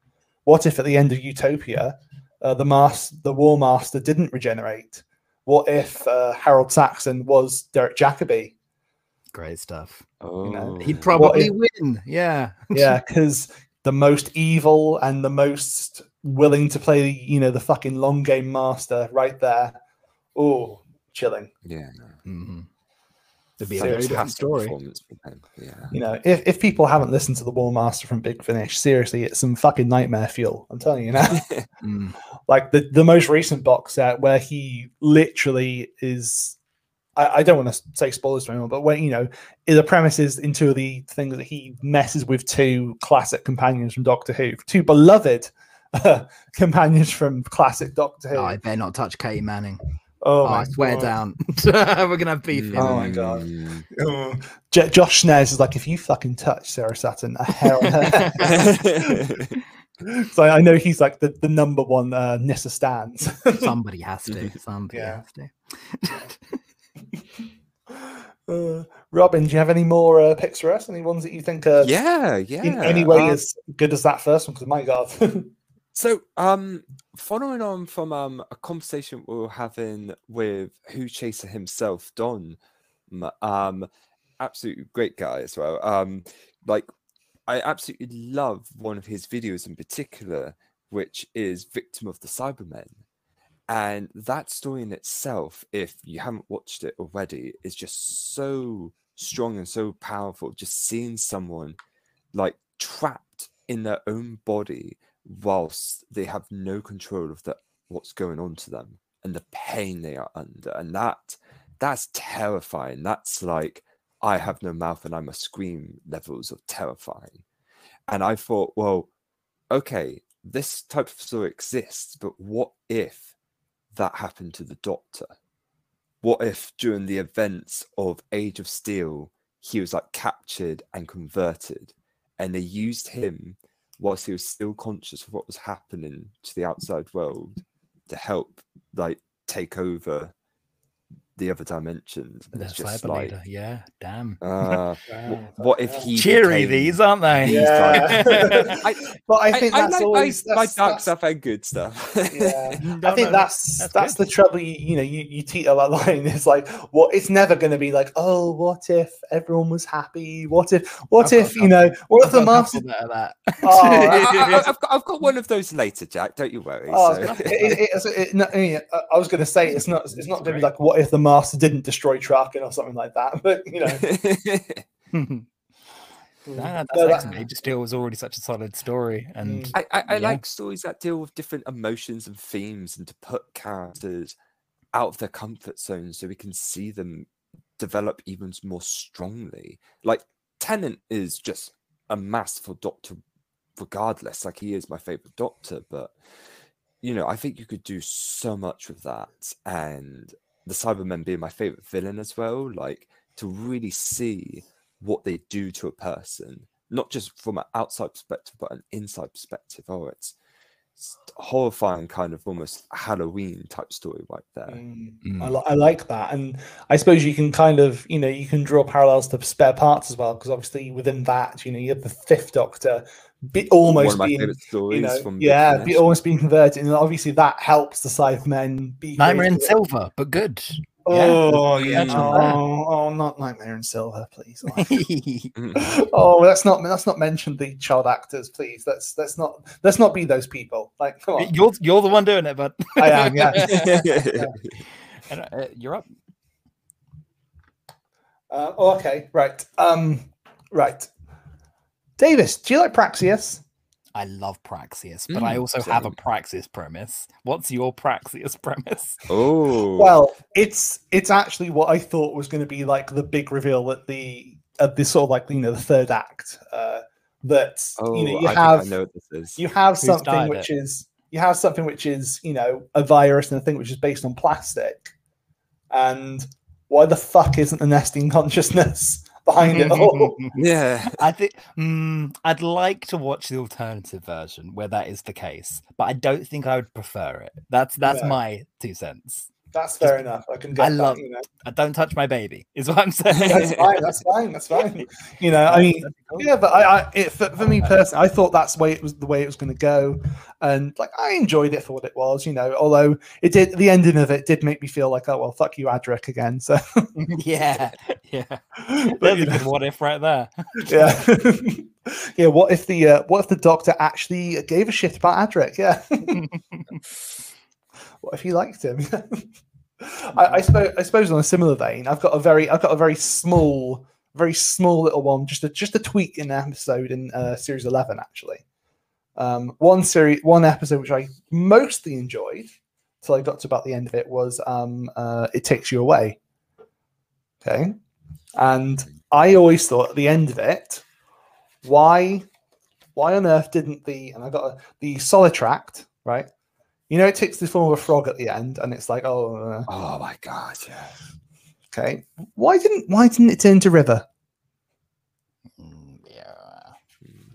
A: what if at the end of utopia uh, the master the war master didn't regenerate what if uh, Harold Saxon was Derek Jacobi?
C: Great stuff.
B: Oh,
A: know,
C: He'd probably
A: if-
C: win. Yeah.
A: Yeah, because the most evil and the most willing to play, you know, the fucking long game master right there. Oh, chilling.
B: yeah.
C: hmm It'd be a
A: So
C: very different story.
B: performance from him. Yeah.
A: You know, if, if people haven't listened to the War Master from Big Finish, seriously, it's some fucking nightmare fuel. I'm telling you now.
C: Mm.
A: like the, the most recent box set where he literally is I, I don't want to say spoilers to anyone, but when you know the premise is in two of the things that he messes with two classic companions from Doctor Who, two beloved uh, companions from classic Doctor Who.
C: Oh, I better not touch Katy Manning.
A: Oh,
C: Oh,
A: my
C: I swear
A: God.
C: down. We're gonna have beef here.
A: Oh my God.
B: Mm.
A: Oh. J- Josh Snares is like, if you fucking touch Sarah Sutton, a hair on her. so I know he's like the, the number one uh, Nyssa stands.
C: Somebody has to. Somebody
A: Yeah.
C: has to.
A: Uh, Robin, do you have any more uh, picks for us? Any ones that you think are
B: yeah, yeah.
A: in any way
B: um,
A: as good as that first one? Because my God,
B: So, um, following on from um a conversation we were having with Who Chaser himself, Don, um, absolutely great guy as well. Um, like I absolutely love one of his videos in particular, which is Victim of the Cybermen. And that story in itself, if you haven't watched it already, is just so strong and so powerful. Just seeing someone like trapped in their own body whilst they have no control of the, what's going on to them and the pain they are under. And that that's terrifying. That's like I have no mouth and I must scream levels of terrifying. And I thought, well, okay, this type of story exists, but what if that happened to the doctor? What if during the events of Age of Steel, he was like captured and converted, and they used him whilst he was still conscious of what was happening to the outside world to help like take over the other dimensions. And
C: The
B: it's just
C: cyber
B: like,
C: leader. Yeah. Damn.
B: uh, wh- what if he
C: Cheery
B: became-
C: these, aren't they?
A: Yeah.
B: I,
A: but I
B: I,
A: think
B: I
A: that's
B: like
A: always
B: my, my dark
A: that's-
B: stuff and good stuff.
A: Yeah.
C: No,
A: I think
C: no,
A: that's
C: that's
A: that's, the trouble. You, you know, you you teeter that line. It's like, what? It's never going to be like, oh, what if everyone was happy? What if? What
C: I've
A: if
C: a
A: you know? What if the
C: I've got a
A: master?
C: couple that are that.
A: Oh,
B: I,
A: I-
B: have got, I've got one of those later, Jack. Don't you worry.
A: Oh, I
B: so-
A: was gonna- it- it- it- no, I mean, I- I was going to say it's not. It's not going to be like, what if the master didn't destroy Traken or something like that? But you know,
C: no, no, that's
A: No, that-
C: excellent. Age of Steel was already such a solid story, and
A: Mm.
B: I, I, I
C: Yeah.
B: like stories that deal with different emotions and themes and to put characters out of their comfort zone so we can see them develop even more strongly. Like Tennant is just a masterful doctor regardless. Like he is my favorite doctor, but you know, I think you could do so much with that. And the Cybermen being my favorite villain as well, like to really see what they do to a person, not just from an outside perspective, but an inside perspective. Oh, it's, it's horrifying, kind of almost Halloween type story right there.
A: Mm,
C: Mm.
A: I, li- I like that, and I suppose you can kind of, you know, you can draw parallels to spare parts as well, because obviously within that, you know, you have the Fifth Doctor, be,
B: One
A: almost
B: of my
A: being,
B: stories
A: you know,
B: from
A: yeah, be, almost being converted, and obviously that helps the Cybermen be.
C: Nightmare in. Silver, but good.
A: Oh
C: Yeah,
A: yeah, oh,
C: not
A: oh, not Nightmare in Silver, please.
B: Mm.
A: oh, let's not let's not mention the child actors, please. Let's let's not let's not be those people. Like, come on,
C: you're you're the one doing it, but
A: I am, yeah.
C: And, uh, you're up.
A: Uh, oh, okay, right. Um, right. Davis, do you like Praxeus?
C: I love Praxeus, but I
B: Mm,
C: also have a
B: same.
C: Praxeus premise. What's your Praxeus premise?
B: oh,
A: Well, it's it's actually what I thought was going to be like the big reveal at the at this sort of like you know the third act. Uh, that
B: oh,
A: you know you
B: I
A: have
B: think I know what this is.
A: you have
C: Who
A: something which
C: it?
A: is you have something which is you know a virus and a thing which is based on plastic and why the fuck isn't the Nestene Consciousness behind it all
B: Yeah.
C: I think mm, I'd like to watch the alternative version where that is the case, but I don't think I would prefer it. That's that's
A: Yeah.
C: my two cents.
A: That's fair enough. I can get
C: I
A: that,
C: love-
A: you know.
C: Uh, don't touch my baby, is what I'm saying.
A: That's fine. That's fine. That's fine. You know, I mean,
C: That'd be cool.
A: yeah, but I, I it, for, for me personally, I thought that's the way it was the way it was going to go, and like I enjoyed it for what it was. You know, although it did the ending of it did make me feel like, oh well, fuck you, Adric again. So,
C: yeah, yeah.
A: but,
C: There's
A: you
C: a good what if right there.
A: yeah, yeah. What if the uh, what if the doctor actually gave a shit about Adric? Yeah. What if he liked him? I, I suppose I suppose on a similar vein, I've got a very I've got a very small, very small little one, just a just a tweak in an episode in uh, series eleven actually. Um, one series, one episode which I mostly enjoyed till I got to about the end of it was um, uh, "It Takes You Away." Okay, and I always thought at the end of it, why, why on earth didn't the and I got a, the Solitract right? You know, it takes the form of a frog at the end, and it's like, oh, uh,
B: Oh my god, yeah.
A: okay. Why didn't why didn't it turn to river?
C: Mm, yeah.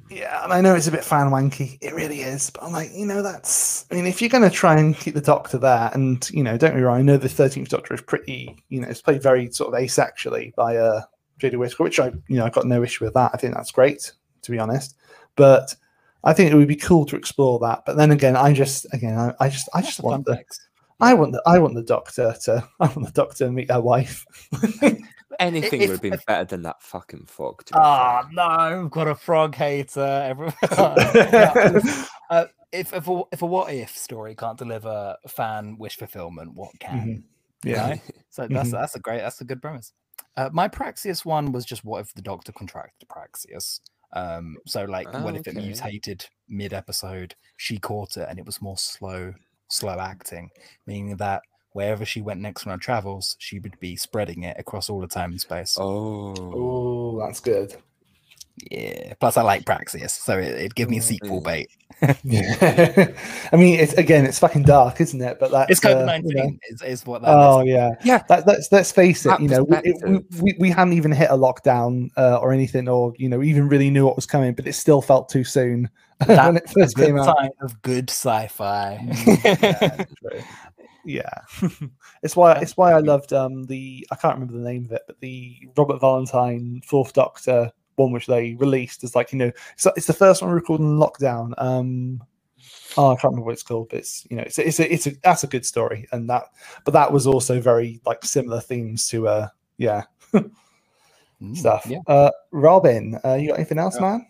A: Yeah, and I know it's a bit fan wanky. It really is, but I'm like, you know, that's. I mean, if you're going to try and keep the Doctor there, and you know, don't me wrong, I know the Thirteenth Doctor is pretty, you know, it's played very sort of asexually by uh Jodie Whittaker, which I, you know, I've got no issue with that. I think that's great, to be honest. But I think it would be cool to explore that. But then again, I just, again, I, I just, I just want the,
C: Context.
A: I want the, I want the Doctor to, I want the Doctor to meet her wife.
B: Anything would have been better than that fucking frog.
C: Ah
B: fair.
C: no, we've got a frog hater. Everyone. Uh, if if a, if a what if story can't deliver fan wish fulfillment, what can?
A: Mhm. yeah.
C: Right? So that's
A: Mhm.
C: that's a great that's a good premise. Uh, my Praxeus one was just what if the Doctor contracted Praxeus? Um, so like
B: Oh,
C: what if it
B: okay.
C: mutated mid episode? She caught it and it was more slow, slow acting, meaning that wherever she went next on her travels, she would be spreading it across all the time and space.
B: Oh.
A: Oh, that's good.
C: Yeah. Plus, I like Praxeus, so it, it'd give me sequel
B: Mm.
C: bait.
A: Yeah. I mean, it's again, it's fucking dark, isn't it? But that's
C: It's
A: uh,
C: COVID
A: you
C: nineteen
A: know-
C: is, is what that
A: Oh
C: is.
A: yeah,
B: Yeah.
A: That, let's let's face it.
B: That
A: You know, we, it- we, we we hadn't even hit a lockdown uh, or anything, or you know, even really knew what was coming, but it still felt too soon when it first
C: good
A: came out.
C: sign of good sci-fi.
A: yeah. Yeah. it's why it's why I loved um the I can't remember the name of it, but the Robert Valentine Fourth Doctor one which they released is like you know it's, it's the first one recorded in lockdown. Um, oh I can't remember what it's called, but it's you know it's a, it's a, it's a that's a good story and that but that was also very like similar themes to uh yeah
C: Mm,
A: stuff.
C: Yeah.
A: Uh, Robin, uh, you got anything else, man?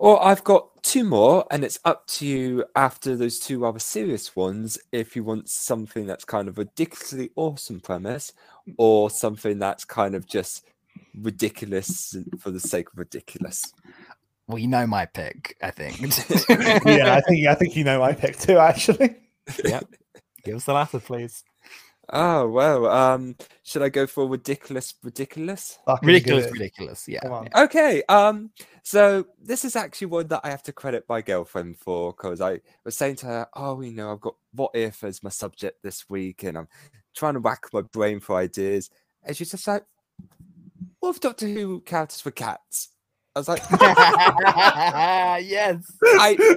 B: Well, I've got two more, and it's up to you after those two rather serious ones if you want something that's kind of ridiculously awesome premise or something that's kind of just ridiculous for the sake of ridiculous.
C: Well, you know my pick, I think.
A: yeah, I think I think you know my pick too. Actually,
C: Yep. Give us the latter, please.
B: Oh, well, um, should I go for ridiculous, ridiculous?
A: Fucking
C: Ridiculous,
A: it.
C: ridiculous. Yeah. Yeah.
B: Okay, um, so this is actually one that I have to credit my girlfriend for because I was saying to her, "Oh, you know, I've got what if as my subject this week, and I'm trying to whack my brain for ideas." And she's just like, "What if Doctor Who characters were cats?" I was like,
C: yes.
B: "I,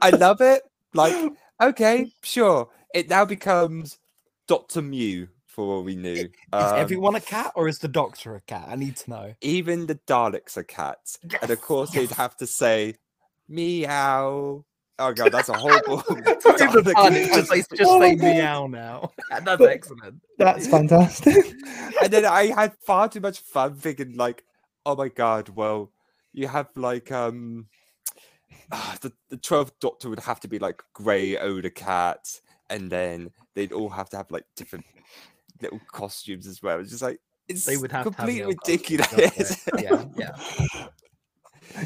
B: I love it. Like, okay, sure." It now becomes Doctor Mew for all we knew.
C: Is
B: Um,
C: everyone a cat or is the doctor a cat? I need to know.
B: even the Daleks are cats. and of
C: Yes,
B: course, they'd have to say meow. Oh god, that's a horrible.
C: Not even
B: Dalek
C: fun, it's just,
B: voice.
C: say- just
A: Oh
C: say
A: God.
C: meow now. That's excellent.
A: That's fantastic.
B: and then I had far too much fun thinking like, oh my god, well, you have like um ah, the the twelfth Doctor would have to be like grey older cat, and then they'd all have to have like different little costumes as well. It's just like it's
C: They would have
B: completely
C: little costumes,
B: ridiculous.
C: Yeah, yeah.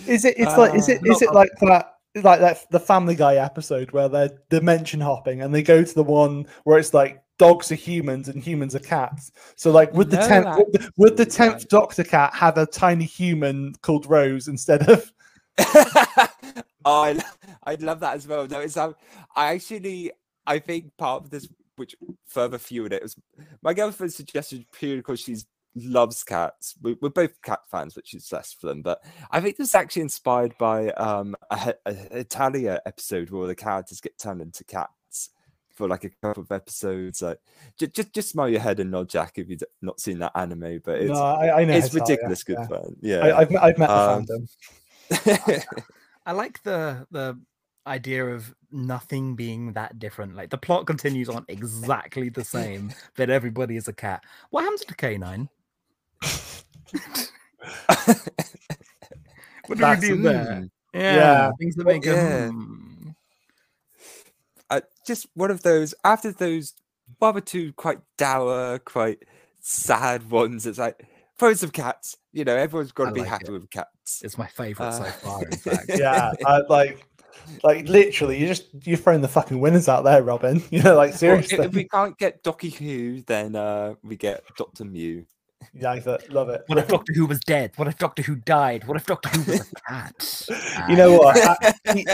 A: Is it? It's like. Is
B: Uh,
A: it? Is it like that? Like that the Family Guy episode where they're dimension hopping and they go to the one where it's like dogs are humans and humans are cats. So like, would the tenth would the, would the tenth Doctor cat have a tiny human called Rose instead of?
B: oh, I, lo- I love that as well. No, it's um, I actually I think part of this, which further fueled it, was my girlfriend suggested purely because she loves cats. We, we're both cat fans, which is less for them. But I think this is actually inspired by um a, a, a Hetalia episode where the characters get turned into cats for like a couple of episodes. Like, just just, just smile your head and nod, Jack, if you've not seen that anime. But it's
A: no, I, I know
B: it's
A: how to tell,
B: ridiculous good
A: yeah.
B: fun. Yeah,
A: I, I've, I've met the
B: Um,
A: fandom.
C: I like the the idea of nothing being that different. Like the plot continues on exactly the same, but everybody is a cat. What happens to K9? What do
A: That's-
C: we do there? Yeah,
A: Yeah.
C: things that make
B: Yeah.
C: hmm.
B: uh, just one of those after those one or two quite dour, quite sad ones. It's like throw some cats. You know, everyone's got to be
C: like
B: happy
C: it.
B: with cats.
C: It's my favorite so
B: Uh,
C: far. In fact,
A: yeah, I, like, like literally, you just you're throwing the fucking winners out there, Robin. You know, like
B: Well,
A: seriously.
B: if if we can't get Docky Who, then uh, we get Doctor Mew.
A: yeah, I thought- love it.
C: What if Doctor Who was dead? What if Doctor Who died? What if Doctor Who was a cat?
A: You know what? I- he-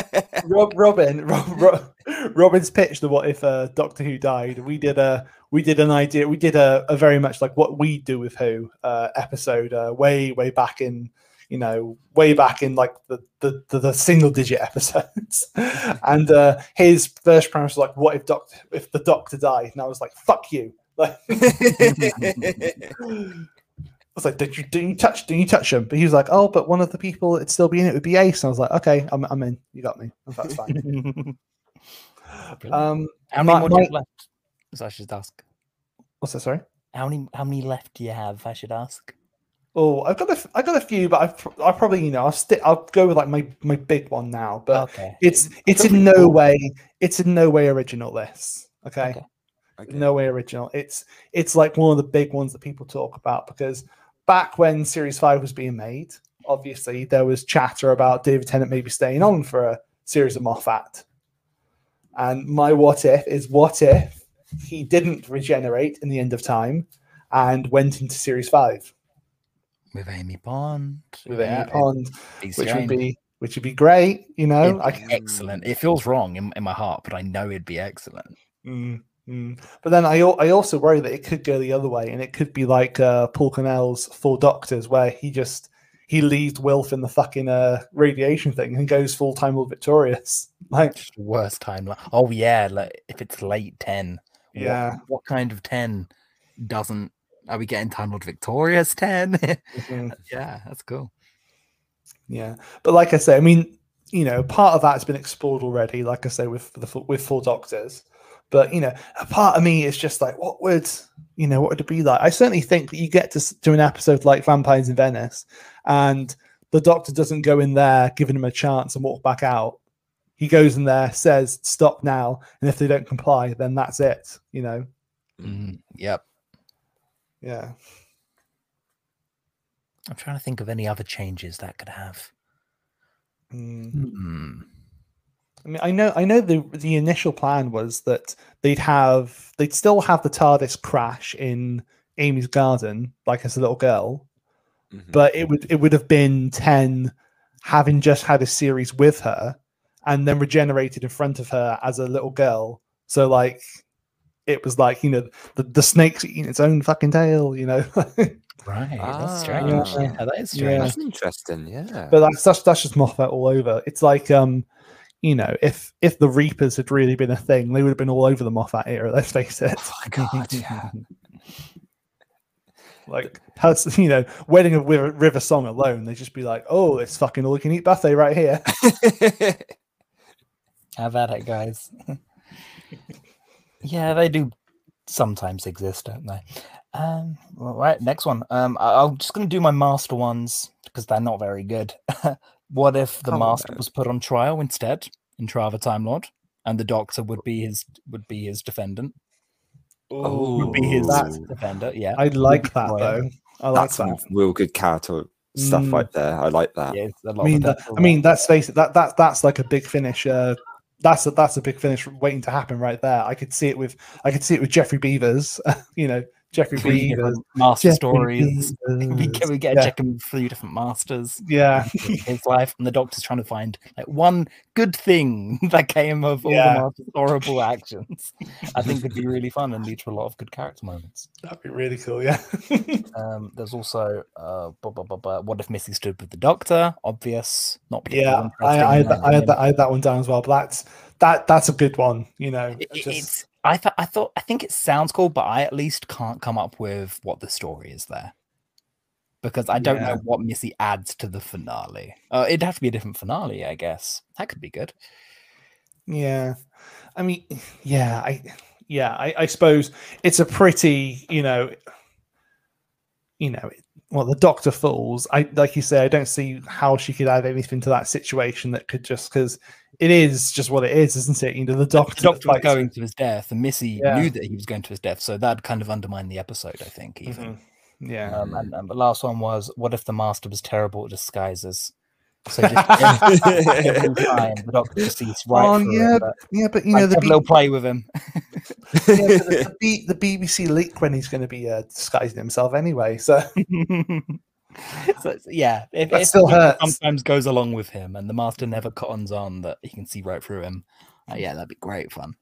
A: Rob, Robin, Rob, Rob, Robin's pitch the what if uh, Doctor Who died. We did a we did an idea. We did a, a very much like what we do with Who uh, episode uh, way way back in you know way back in like the the, the, the single digit episodes. and uh, his first premise was like, what if Doctor if the Doctor died? And I was like, fuck you. Like, I was like, did you did you touch did you touch him? But he was like, oh, but one of the people that'd still be in it would be Ace. And I was like, okay, I'm, I'm in. You got me. That's fine. um,
C: how many
A: my-
C: more do you have
A: my-
C: left? So I should ask.
A: what's that? Sorry.
C: How many how many left do you have? I should ask.
A: Oh, I've got a f- I got a few, but I've I probably you know I'll stick I'll go with like my my big one now. But
C: okay.
A: it's it's in no way it's in no way original. This okay.
C: Okay.
B: Okay.
A: no way original. It's it's like one of the big ones that people talk about because back when Series Five was being made, obviously there was chatter about David Tennant maybe staying on for a series of Moffat. And my what if is what if he didn't regenerate in the end of time and went into Series Five
C: With Amy Pond.
A: with
C: yeah,
A: Amy Pond,
C: be
A: which would be which would be great, you know.
C: It'd
A: I
C: be excellent. It feels wrong in, in my heart, but I know it'd be excellent.
A: Mm, mm. But then I I also worry that it could go the other way, and it could be like uh, Paul Cornell's Four Doctors, where he just he leaves Wilf in the fucking uh, radiation thing and goes full time Will Victorious. Like,
C: worst timeline. Oh yeah, like if it's late ten.
A: Yeah.
C: What, kind of ten doesn't? Are we getting Time Lord Victorious ten?
A: mhm,
C: yeah, that's cool.
A: yeah. But like I say, I mean, you know, part of that has been explored already. Like I say, with the with Four Doctors. But you know, a part of me is just like, what would you know, what would it be like? I certainly think that you get to do an episode like Vampires in Venice, and the Doctor doesn't go in there, giving him a chance and walk back out. He goes in there, says, "Stop now," and if they don't comply, then that's it. You know,
C: Mm, yep.
A: yeah.
C: I'm trying to think of any other changes that could have.
A: Mm.
C: Hmm.
A: I mean, I know, I know. The the initial plan was that they'd have, they'd still have the TARDIS crash in Amy's garden, like as a little girl,
B: Mhm.
A: but it would it would have been ten having just had a series with her and then regenerated in front of her as a little girl. So like it was like you know the, the snake's eating its own fucking tail, you know.
C: Right. That's strange.
A: Ah.
C: Yeah, that is
A: Yeah.
C: strange.
B: That's interesting. Yeah.
A: but that's that's that's just Moffat all over. It's like um, you know, if if the Reapers had really been a thing, they would have been all over the Moffat era. Let's face it.
C: Oh my god, yeah.
A: like has you know, Wedding of River, River Song alone, they'd just be like, oh, it's fucking all you can eat buffet right here.
C: Have at it, guys. yeah, they do sometimes exist, don't they? Um, all right, next one. Um, I- I'm just going to do my master ones because they're not very good. What if the master
B: no.
C: was put on trial instead in Trial of a Time Lord, and the Doctor would be his would be his defendant, would be his
A: That's-
C: defender? Yeah,
A: I like that
C: Well,
A: though. I like
B: That's some
A: that.
B: real good character stuff
A: Mm.
B: right there. I like that.
C: yeah. it's a lot
A: I mean, that, I mean, that's face it. That that that's like a big finish. Uh, that's a, that's a big finish waiting to happen right there. I could see it with I could see it with Geoffrey Beevers. you know,
C: Geoffrey. Three master
A: Geoffrey
C: stories. We
A: Beevers.
C: get, we get
A: Yeah.
C: a check in three different masters.
A: Yeah,
C: his life, and the doctor's trying to find like one good thing that came of all
A: Yeah.
C: the master's horrible actions. I think would be really fun and lead to a lot of good character moments.
A: that'd be really cool. Yeah.
C: Um, there's also uh, blah, blah, blah, blah. what if Missy stood with the doctor? Obvious, not
A: yeah, I, I, had that, I, had that, I had that one down as well. But that's that that's a good one. You know,
C: it-
A: just-
C: it's I thought I thought I think it sounds cool, but I at least can't come up with what the story is there. Because I don't
A: Yeah.
C: know what Missy adds to the finale. Uh, it'd have to be a different finale, I guess. That could be good.
A: Yeah, I mean, yeah, I, yeah, I, I suppose it's a pretty, you know, you know, well, the Doctor falls. I like you say, I don't see how she could add anything to that situation that could just because it is just what it is, isn't it? You know, the Doctor,
C: The doctor was going to his death, and Missy
A: Yeah.
C: knew that he was going to his death, so that'd kind of undermined the episode, I think. Even.
A: Mhm. Yeah,
C: Um, and, and the last one was, what if the master was terrible at disguises? So just every, every time the doctor just sees right
A: Oh,
C: through
A: yeah,
C: it, but
A: yeah, but you
C: like,
A: know, the,
C: have a
A: B-
C: little play with him.
A: yeah, but the, B- the BBC leak when he's going to be uh, disguising himself anyway. So
C: so yeah, if,
A: That still hurts.
C: sometimes goes along with him, and the master never cottons on that he can see right through him. uh, yeah, that'd be great fun.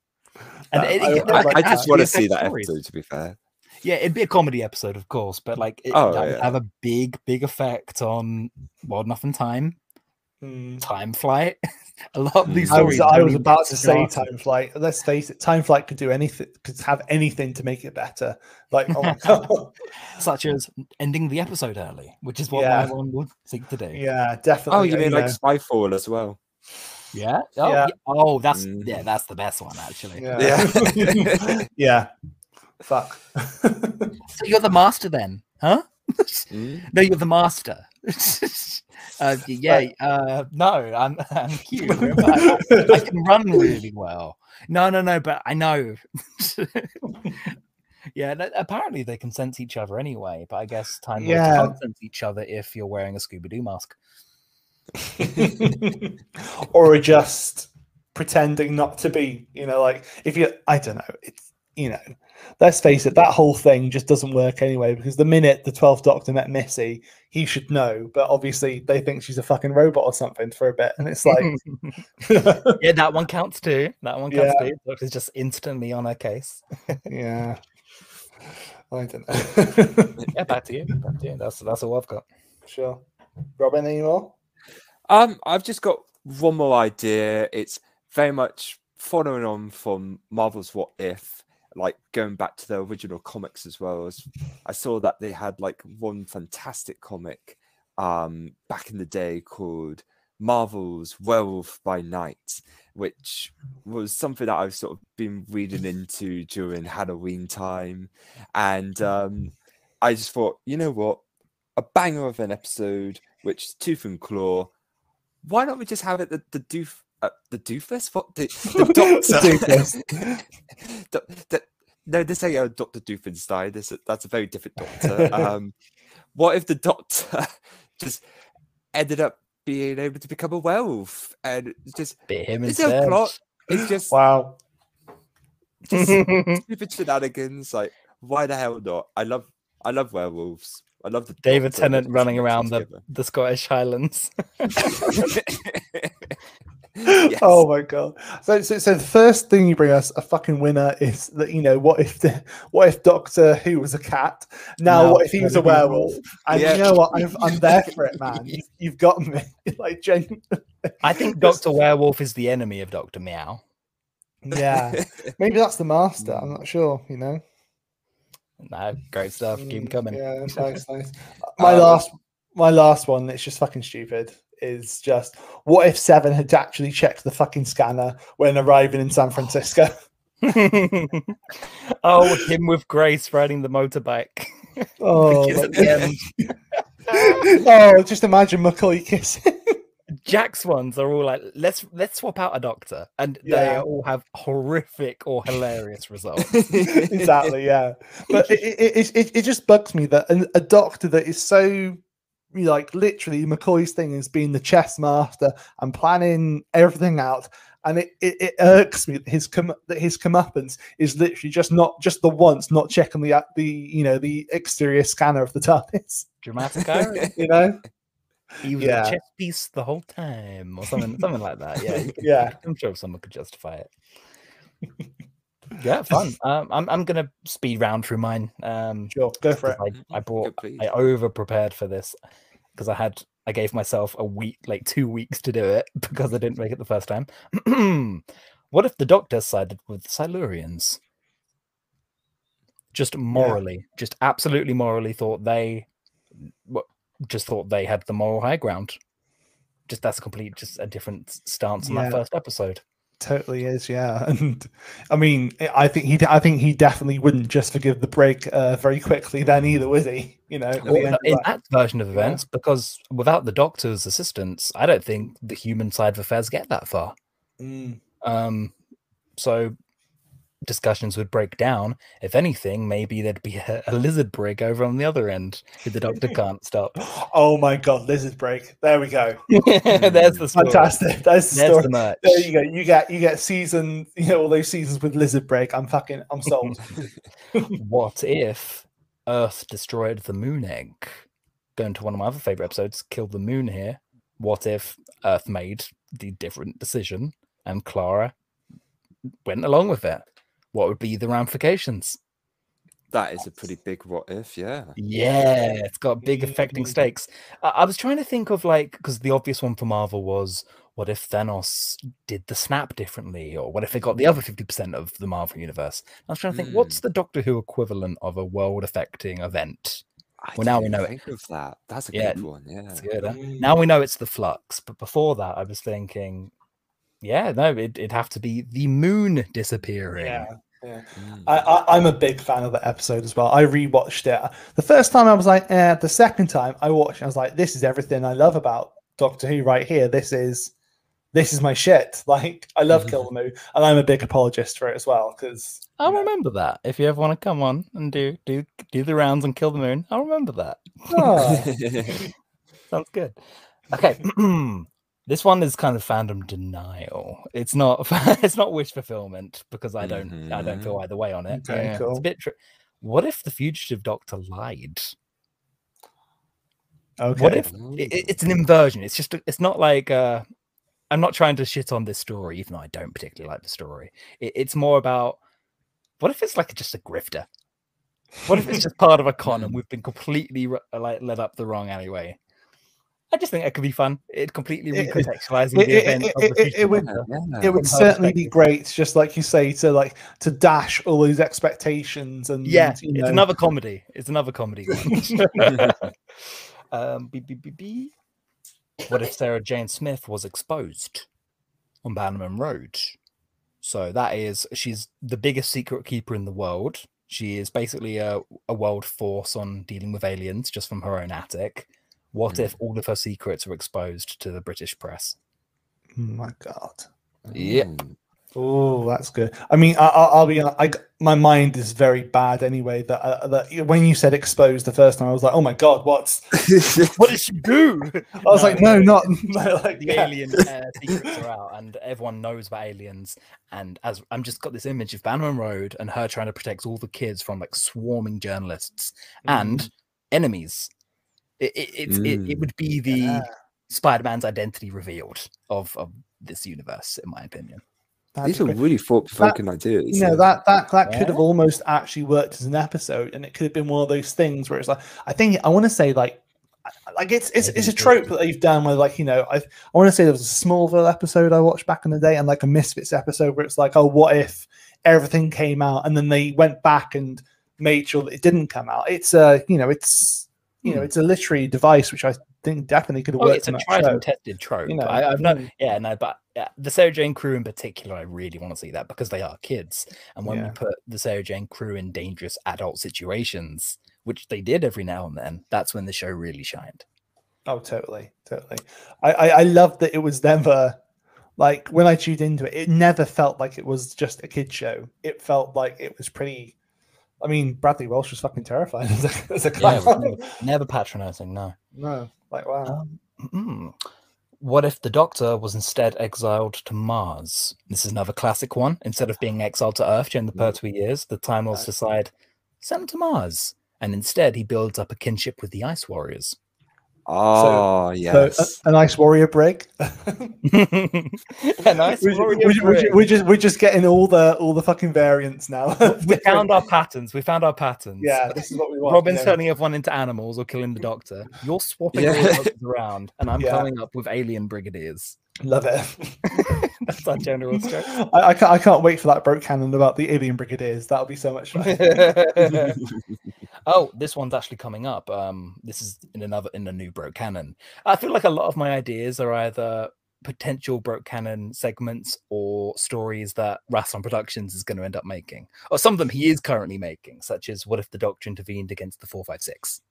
C: And
A: Uh,
C: it-
A: I-
C: it-
A: I
C: like,
B: I just want to see that
C: stories.
B: episode. To be fair,
C: Yeah, it'd be a comedy episode, of course, but like it
B: Oh,
C: that would
B: yeah.
C: have a big, big effect on Wild Enough in Time,
A: mm,
C: Time Flight. a lot of these
B: Mm.
A: I was I was about to say
C: start.
A: Time Flight. Let's face it, Time Flight could do anything, could have anything to make it better. Like, oh my god,
C: such as ending the episode early, which is what
A: Yeah.
C: my one would seek to do.
A: yeah, definitely.
B: oh, you mean like Spyfall as well?
C: Yeah. Oh,
A: Yeah.
C: yeah. oh that's
B: Mm.
C: yeah, that's the best one actually.
A: yeah,
B: Yeah.
A: yeah. Fuck.
C: So you're the master then, huh?
B: Mm.
C: No, you're the master. Uh, yeah. Uh, no, I'm I'm cute. I, I- can run really well. No, no, no. But I know. yeah. apparently they can sense each other anyway. But I guess time Lords
A: Yeah.
C: can't sense each other if you're wearing a Scooby Doo mask.
A: or just pretending not to be, you know, like if you, I don't know, it's, you know, let's face it, that whole thing just doesn't work anyway because the minute the 12th Doctor met Missy, he should know, but obviously they think she's a fucking robot or something for a bit. And it's like,
C: yeah, that one counts too. That one counts
A: Yeah.
C: too. Doctor's just instantly on her case.
A: yeah. I don't know.
C: Yeah, back to you. Back to you. That's that's all I've got.
A: sure. Robin, any more?
B: Um, I've just got one more idea. It's very much following on from Marvel's What If, like going back to the original comics as well. As I saw that they had like one fantastic comic um back in the day called Marvel's Werewolf by Night, which was something that I've sort of been reading into during Halloween time. And um I just thought, you know what? A banger of an episode, which is Tooth and Claw. Why don't we just have it the the doof uh, the doofus? What the, the doctor? Do- the- no, this ain't a Doctor Doofenstein. This that's a very different doctor. um, what if the doctor just ended up being able to become a werewolf and just
C: Bit him
B: it's
C: instead.
B: plot. It's just,
A: Wow.
B: just stupid shenanigans. Like why the hell not? I love I love werewolves. I love the
C: David Tennant running around the, the Scottish Highlands.
B: Yes.
A: Oh my god! So, so, so the first thing you bring us a fucking winner is that you know what if the what if Doctor Who was a cat? Now
C: Now
A: what if he was a
C: it's gonna be a
A: werewolf? And
B: Yeah.
A: you know what? I'm, I'm there for it, man. You, you've got me. like, gen-
C: I think Doctor Werewolf is the enemy of Doctor Meow.
A: yeah. Maybe that's the master. I'm not sure. You know.
C: No, great stuff. Keep
A: Mm,
C: coming.
A: Yeah, nice, nice. My
B: Um,
A: last, my last one. It's just fucking stupid. Is just what if Seven had actually checked the fucking scanner when arriving in San Francisco?
C: oh, him with Grace riding the motorbike.
A: Oh,
C: Kiss
A: like-
C: at the end.
A: oh, just imagine McCoy kissing.
C: Jack's ones are all like, let's let's swap out a doctor, and they all have horrific or hilarious results.
A: exactly, yeah. But it, it, it, it, just bugs me that a, a doctor that is so like literally McCoy's thing is being the chess master and planning everything out. And it, it, it irks me that his com- that his comeuppance is literally just not just the once not checking the the you know the exterior scanner of the TARDIS.
C: Dramatic irony.
A: You know,
C: He was
A: Yeah.
C: a chess piece the whole time, or something, something like that. Yeah, could-
A: Yeah.
C: I'm sure someone could justify it. yeah, fun. Um, I'm I'm gonna speed round through mine. Um,
A: sure, go for it.
C: I, I brought
B: please.
C: I over prepared for this because I had I gave myself a week, like two weeks to do it because I didn't make it the first time. what if the Doctor sided with the Silurians? just morally, just absolutely morally thought they w- just thought they had the moral high ground. Just that's complete, just a different stance on
A: Yeah.
C: that first episode.
A: Totally is, yeah. And I mean, I think he, I think he definitely wouldn't just forgive the Brig uh, very quickly then either, would he? You know,
C: Well, in
A: that.
C: version of
A: Yeah.
C: events, because without the doctor's assistance, I don't think the human side of affairs get that far.
A: Mm.
C: Um, so discussions would Brig down. If anything, maybe there'd be a, a lizard Brig over on the other end if the doctor can't stop.
A: Oh my god, lizard Brig! There we go.
C: There's the story.
A: Fantastic. That's the
C: There's
A: story.
C: the merch.
A: There you go. You get you get season, you know, all those seasons with lizard break. I'm fucking, I'm sold.
C: what if Earth destroyed the moon egg? Going to one of my other favorite episodes, Kill the Moon here. What if Earth made the different decision and Clara went along with it? What would be the ramifications?
B: That is a pretty big what if, yeah.
C: Yeah, it's got big affecting
A: Mm.
C: stakes. I, I was trying to think of like because the obvious one for Marvel was what if Thanos did the snap differently, or what if it got the other fifty percent of the Marvel universe? I was trying to think, what's the Doctor Who equivalent of a world-affecting event?
B: I
C: Well, now we
B: didn't
C: know it.
B: of that. That's a
C: Yeah,
B: good one, yeah.
C: That's good. huh?
A: Mm.
C: Now we know it's the flux, but before that, I was thinking, yeah, no, it, it'd have to be the moon disappearing.
A: Yeah. Yeah.
B: Mm.
A: I, I, I'm a big fan of the episode as well. I rewatched it. The first time I was like, eh. The second time I watched, I was like, this is everything I love about Doctor Who right here. This is this is my shit. Like I love Kill the Moon, and I'm a big apologist for it as well because
C: I'll remember that. If you ever want to come on and do do do the rounds and kill the moon, I'll remember that. Sounds good. Okay. this one is kind of fandom denial. It's not it's not wish fulfillment because I don't I don't feel either way on it.
A: Okay,
C: It's
A: cool.
C: a bit tri- what if the fugitive doctor lied?
A: okay.
C: What if it, it- it's an inversion? It's just it's not like uh I'm not trying to shit on this story, even though I don't particularly like the story. It, it's more about what if it's like just a grifter? What if it's just part of a con and we've been completely like led up the wrong alleyway? I just think it could be fun. It completely
A: It- it-
C: recontextualizing
A: it-
C: the
A: it-
C: event
A: it-
C: of the
A: it- it would-
B: Yeah.
A: it would certainly be great, just like you say, to like to dash all those expectations and
C: Yeah,
A: you
C: it's
A: know,
C: another comedy. It's another comedy. um, B, B, B, B. What if Sarah Jane Smith was exposed on Bannerman Road? So that is, she's the biggest secret keeper in the world. She is basically a, a world force on dealing with aliens just from her own attic. What if all of her secrets were exposed to the British press?
A: My god.
C: Yeah.
B: Mm.
A: Oh, that's good. I mean, I, I, I'll be honest, I, my mind is very bad anyway. That, uh, that when you said exposed the first time, I was like, oh my god, what's?
C: What did she do?
A: I was like, no, not like
C: the
A: yeah.
C: alien uh, secrets are out and everyone knows about aliens and as i'm just got this image of bannerman road and her trying to protect all the kids from like swarming journalists and enemies it, it, it's it, it
B: Mm.
C: would be the
A: Yeah.
C: spider-man's identity revealed of, of this universe in my opinion
A: That'd
B: These are
A: great.
B: really thought provoking ideas.
A: you know
B: yeah.
A: that that that could have almost actually worked as an episode, and it could have been one of those things where it's like I think I want to say like like it's it's, it's a trope that they've done where like you know I I want to say there was a Smallville episode I watched back in the day and like a Misfits episode where it's like oh what if everything came out and then they went back and made sure that it didn't come out. It's uh you know it's you know
C: Hmm.
A: it's a literary device which I think definitely could have
C: oh
A: worked
C: it's
A: in
C: a tried
A: show.
C: and tested trope
A: you know,
C: I, i've no
A: mm.
C: yeah no but yeah, the sarah jane crew in particular i really want to see that because they are kids and when
A: Yeah.
C: we put the sarah jane crew in dangerous adult situations which they did every now and then that's when the show really shined
A: Oh, totally, totally. I, I, I love that it was never like when I tuned into it, it never felt like it was just a kid show. It felt like it was pretty. I mean, Bradley Walsh was fucking terrified as a, as a
C: yeah,
A: clown.
C: never, never patronizing no
A: no, like wow.
C: Um, mm. What if the Doctor was instead exiled to Mars? This is another classic one. Instead of being exiled to Earth during the Pertwee years, the Time Lords decide send him to Mars, and instead he builds up a kinship with the Ice Warriors.
B: Oh
A: So ah, uh,
B: yes.
A: a, a nice warrior brig.
C: a nice
A: we're,
C: warrior
A: we're- we're- we're just we're just getting all the all the fucking variants now.
C: we found our patterns. We found our patterns.
A: yeah, this is what we want.
C: Robin's
A: you know.
C: turning everyone into animals or killing the doctor. You're swapping
B: Yeah.
C: all the around, and I'm
A: Yeah.
C: coming up with alien brigadiers.
A: Love it.
C: That's our general stroke.
A: I, I can't I can't wait for that broke canon about the alien brigadiers. That'll be so much fun.
C: oh, this one's actually coming up. Um, this is in another in a new broke canon. I feel like a lot of my ideas are either potential broke canon segments or stories that Rassilon Productions is going to end up making, or some of them he is currently making, such as what if the Doctor intervened against the four five six.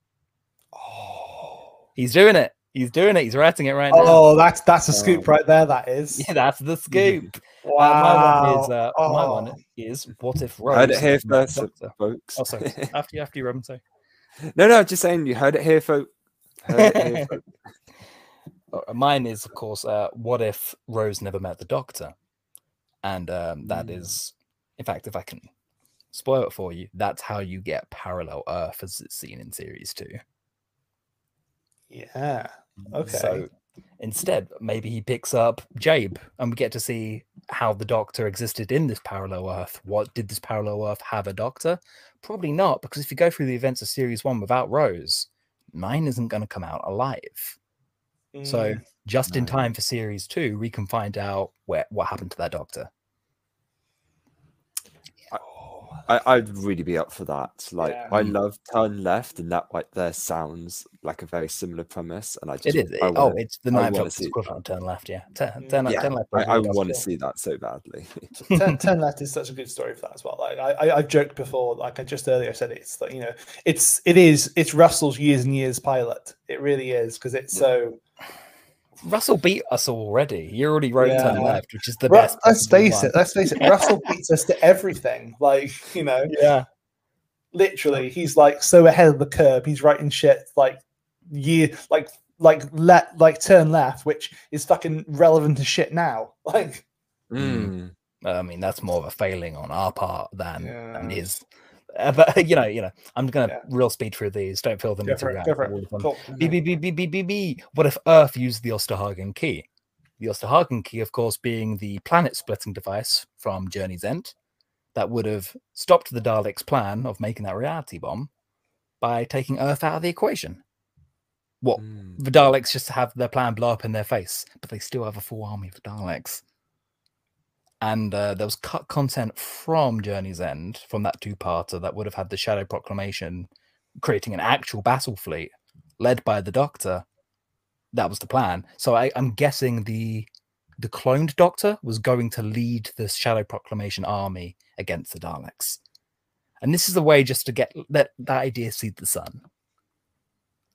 A: Oh.
C: He's doing it. He's doing it. He's writing it right now.
A: Oh, that's that's a scoop right there. That is.
C: Yeah, that's the scoop. Uh,
A: Wow.
C: my one is uh, my
A: Oh.
C: one is what if Rose
B: Heard it here
C: met the
B: first,
C: Doctor?
B: folks.
C: Oh, sorry. After you, after you, Robin. Sorry.
B: no, no, just saying you heard it here, folks. Heard it here, folks.
C: Uh, Mine is, of course, uh, what if Rose never met the Doctor? And um, that
B: Mm.
C: is, in fact, if I can spoil it for you, that's how you get parallel Earth as it's seen in series two.
A: Yeah. Okay.
C: So instead, maybe he picks up Jabe, and we get to see how the Doctor existed in this parallel Earth. What did this parallel Earth have a Doctor? Probably not, because if you go through the events of series one without Rose, Nine isn't going to come out alive. So
A: Mm,
C: just in time for series two, we can find out where what happened to that doctor.
B: I, I'd really be up for that. Like,
A: Yeah.
B: I love Turn Left, and that right there sounds like a very similar premise. And I just,
C: It is.
B: I
C: it- oh,
B: wanna-
C: it's the
B: I
C: Ninth
B: wanna
C: equivalent turn left. Yeah, turn,
A: Mm.
C: turn, left-
B: yeah,
C: turn left.
B: I, I want to see that so badly.
A: ten, ten left is such a good story for that as well. Like I, I, I've joked before, like I just earlier said, it's like you know, it's it is it's Russell's years and years pilot. It really is because it's so.
C: Russell beat us already. You already wrote turn left, which is the
A: Ru-
C: best.
A: let's face
C: one.
A: it. Let's face it. Russell beats us to everything. Like you know,
C: Yeah,
A: literally, he's like so ahead of the curve. He's writing shit like year, like like let like turn left, which is fucking relevant to shit now. Like
B: Mm.
C: I mean that's more of a failing on our part than than
A: Yeah.
C: his. Uh, but you know, you know, I'm gonna
A: Yeah.
C: real speed through these. Don't feel the need to
A: Go for
C: to all
A: it.
C: of them.
A: Cool.
C: B, B, B, B, B, B, B. What if Earth used the Osterhagen key? The Osterhagen key, of course, being the planet splitting device from Journey's End that would have stopped the Daleks' plan of making that reality bomb by taking Earth out of the equation. What?
B: Mm.
C: The Daleks just have their plan blow up in their face, but they still have a full army of Daleks. And uh, there was cut content from Journey's End, from that two parter, that would have had the Shadow Proclamation creating an actual battle fleet led by the Doctor. That was the plan. So I, I'm guessing the the cloned Doctor was going to lead the Shadow Proclamation army against the Daleks. And this is a way just to get that, that idea seed the sun.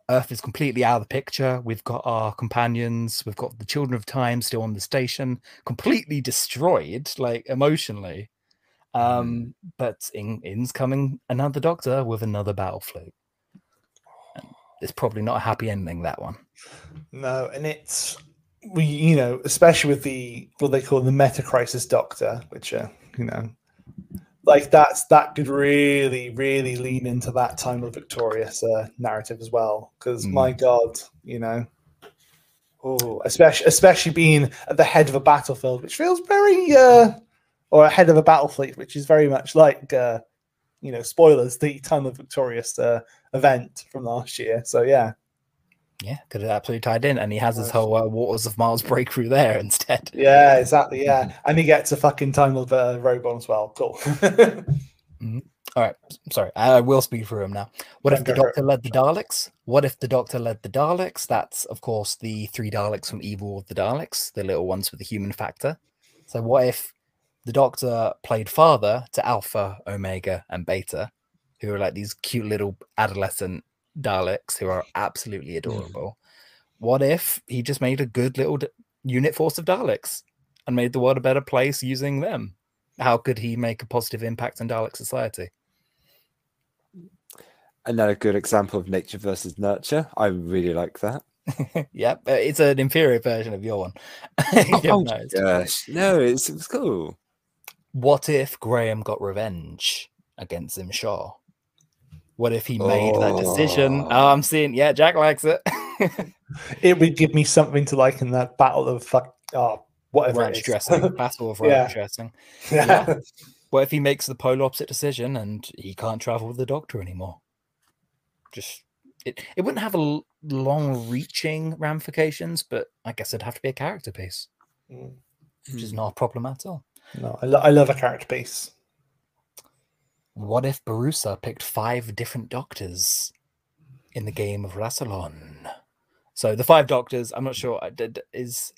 C: Earth is completely out of the picture. We've got our companions, we've got the children of time still on the station, completely destroyed, like emotionally. Um, but in in's coming another doctor with another battle fleet. It's probably not a happy ending, that one.
A: No, and it's we, you know, especially with the what they call the meta crisis doctor, which uh, you know, like that's that could really, really lean into that Time Lord Victorious uh, narrative as well. Because
C: Mm.
A: my God, you know, oh, especially especially being at the head of a battlefield, which feels very, uh, or ahead of a battle fleet, which is very much like, uh, you know, spoilers, the Time Lord Victorious uh, event from last year. So yeah.
C: Yeah, could have absolutely tied in. And he has his whole uh, Waters of Mars breakthrough there instead.
A: Yeah, exactly. Yeah, and he gets a fucking time of uh, robot as well. Cool.
C: All right, sorry, I will speed through him now. What if the
A: go for it.
C: Doctor led the Daleks? What if the Doctor led the Daleks? That's, of course, the three Daleks from Evil of the Daleks, the little ones with the human factor. So, what if the Doctor played father to Alpha, Omega, and Beta, who are like these cute little adolescent Daleks who are absolutely adorable? What if he just made a good little d- unit force of Daleks and made the world a better place using them? How could he make a positive impact on Dalek society?
B: Another good example of nature versus nurture. I really like that.
C: yep, uh, it's an inferior version of your one.
B: Oh, oh. Gosh, no, it's, it's cool.
C: What if Graham got revenge against Tzim-Sha? What if he made that decision?
B: Oh.
C: Oh, I'm seeing. Yeah, Jack likes it.
A: It would give me something to like in that battle of fuck. Oh, whatever.
C: ranch dressing, battle of ranch
A: Yeah.
C: dressing.
A: yeah.
C: What if he makes the polar opposite decision and he can't travel with the doctor anymore? Just it, it wouldn't have a long-reaching ramifications, but I guess it'd have to be a character piece,
A: Mm.
C: which is not a problem at all.
A: No, I, lo- I love a character piece.
C: What if Borusa picked five different doctors in the game of Rassilon? So the five doctors, I'm not sure. I did- Is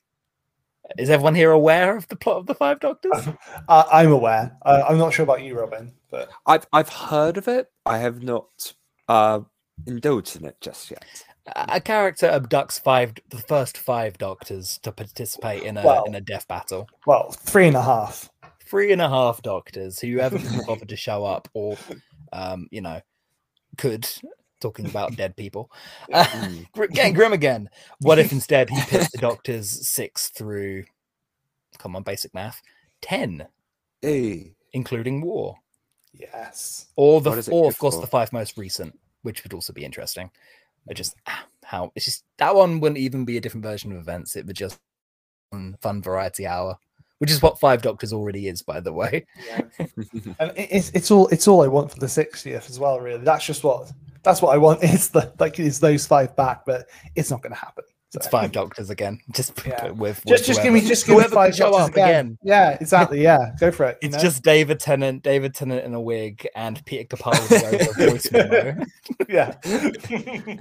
C: is everyone here aware of the plot of the five doctors?
A: I, I'm aware. I, I'm not sure about you, Robin, but
B: I've I've heard of it. I have not uh, indulged in it just yet.
C: A a character abducts five, the first five doctors to participate in a
A: Well-
C: in a death battle.
A: well, three and a half.
C: Three and a half doctors, whoever can bothered to show up, or um, you know, could. Talking about dead people, uh, getting grim again. What if instead he picked the doctors six through, come on, basic math, ten,
B: Hey.
C: including war,
A: Yes.
C: or the
B: What is it
C: or of course
B: for?
C: the five most recent, which would also be interesting. But just ah, how it's just that one wouldn't even be a different version of events. It would just fun variety hour, which is what Five Doctors already is, by the way.
A: And it's it's all it's all I want for the 60th as well. Really, that's just what that's what I want. Is the like is those five back, but it's not going to happen.
C: It's Five Doctors again, just
A: Yeah.
C: p- with
A: Just just give me just give me five
C: show
A: doctors
C: up again.
A: Yeah, exactly. Yeah, go for it. you
C: It's
A: know?
C: just David Tennant, David Tennant in a wig, and Peter Capaldi over voice memo.
A: yeah.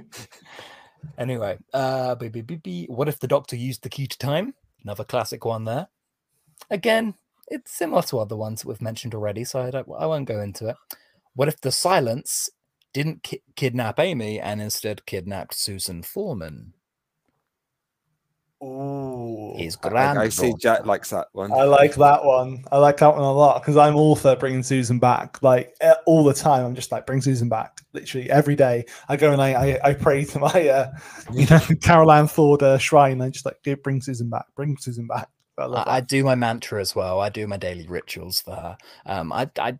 C: Anyway, uh, b- b- b- b- what if the Doctor used the key to time? Another classic one there. Again, it's similar to other ones that we've mentioned already, so I don't, I won't go into it. What if the silence didn't ki- kidnap Amy and instead kidnapped Susan Foreman,
A: Ooh.
C: his
B: I, I see Jack likes that one.
A: I like that one. I like that one a lot because I'm all for bringing Susan back. Like eh, all the time, I'm just like bring Susan back. Literally every day, I go and I I, I pray to my uh, you know Carole Ann Ford uh, shrine. I just like bring Susan back, bring Susan back. I
C: I, I do my mantra as well. I do my daily rituals for her. Um, I, I,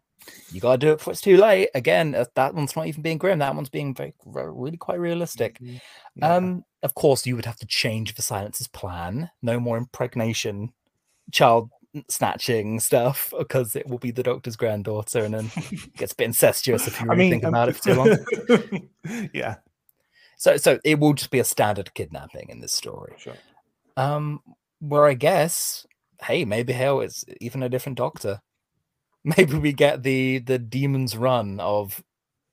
C: you gotta do it before it's too late. Again, uh, that one's not even being grim. That one's being very, really quite realistic.
A: Yeah.
C: Um, of course, you would have to change the silence's plan. No more impregnation, child snatching stuff, because it will be the doctor's granddaughter, and then gets a bit incestuous if you
A: I
C: really
A: mean,
C: think
A: um,
C: about it for too long.
A: yeah,
C: So, so it will just be a standard kidnapping in this story.
A: sure.
C: Um, where I guess, hey, maybe hell, it's even a different doctor. Maybe we get the the Demons Run of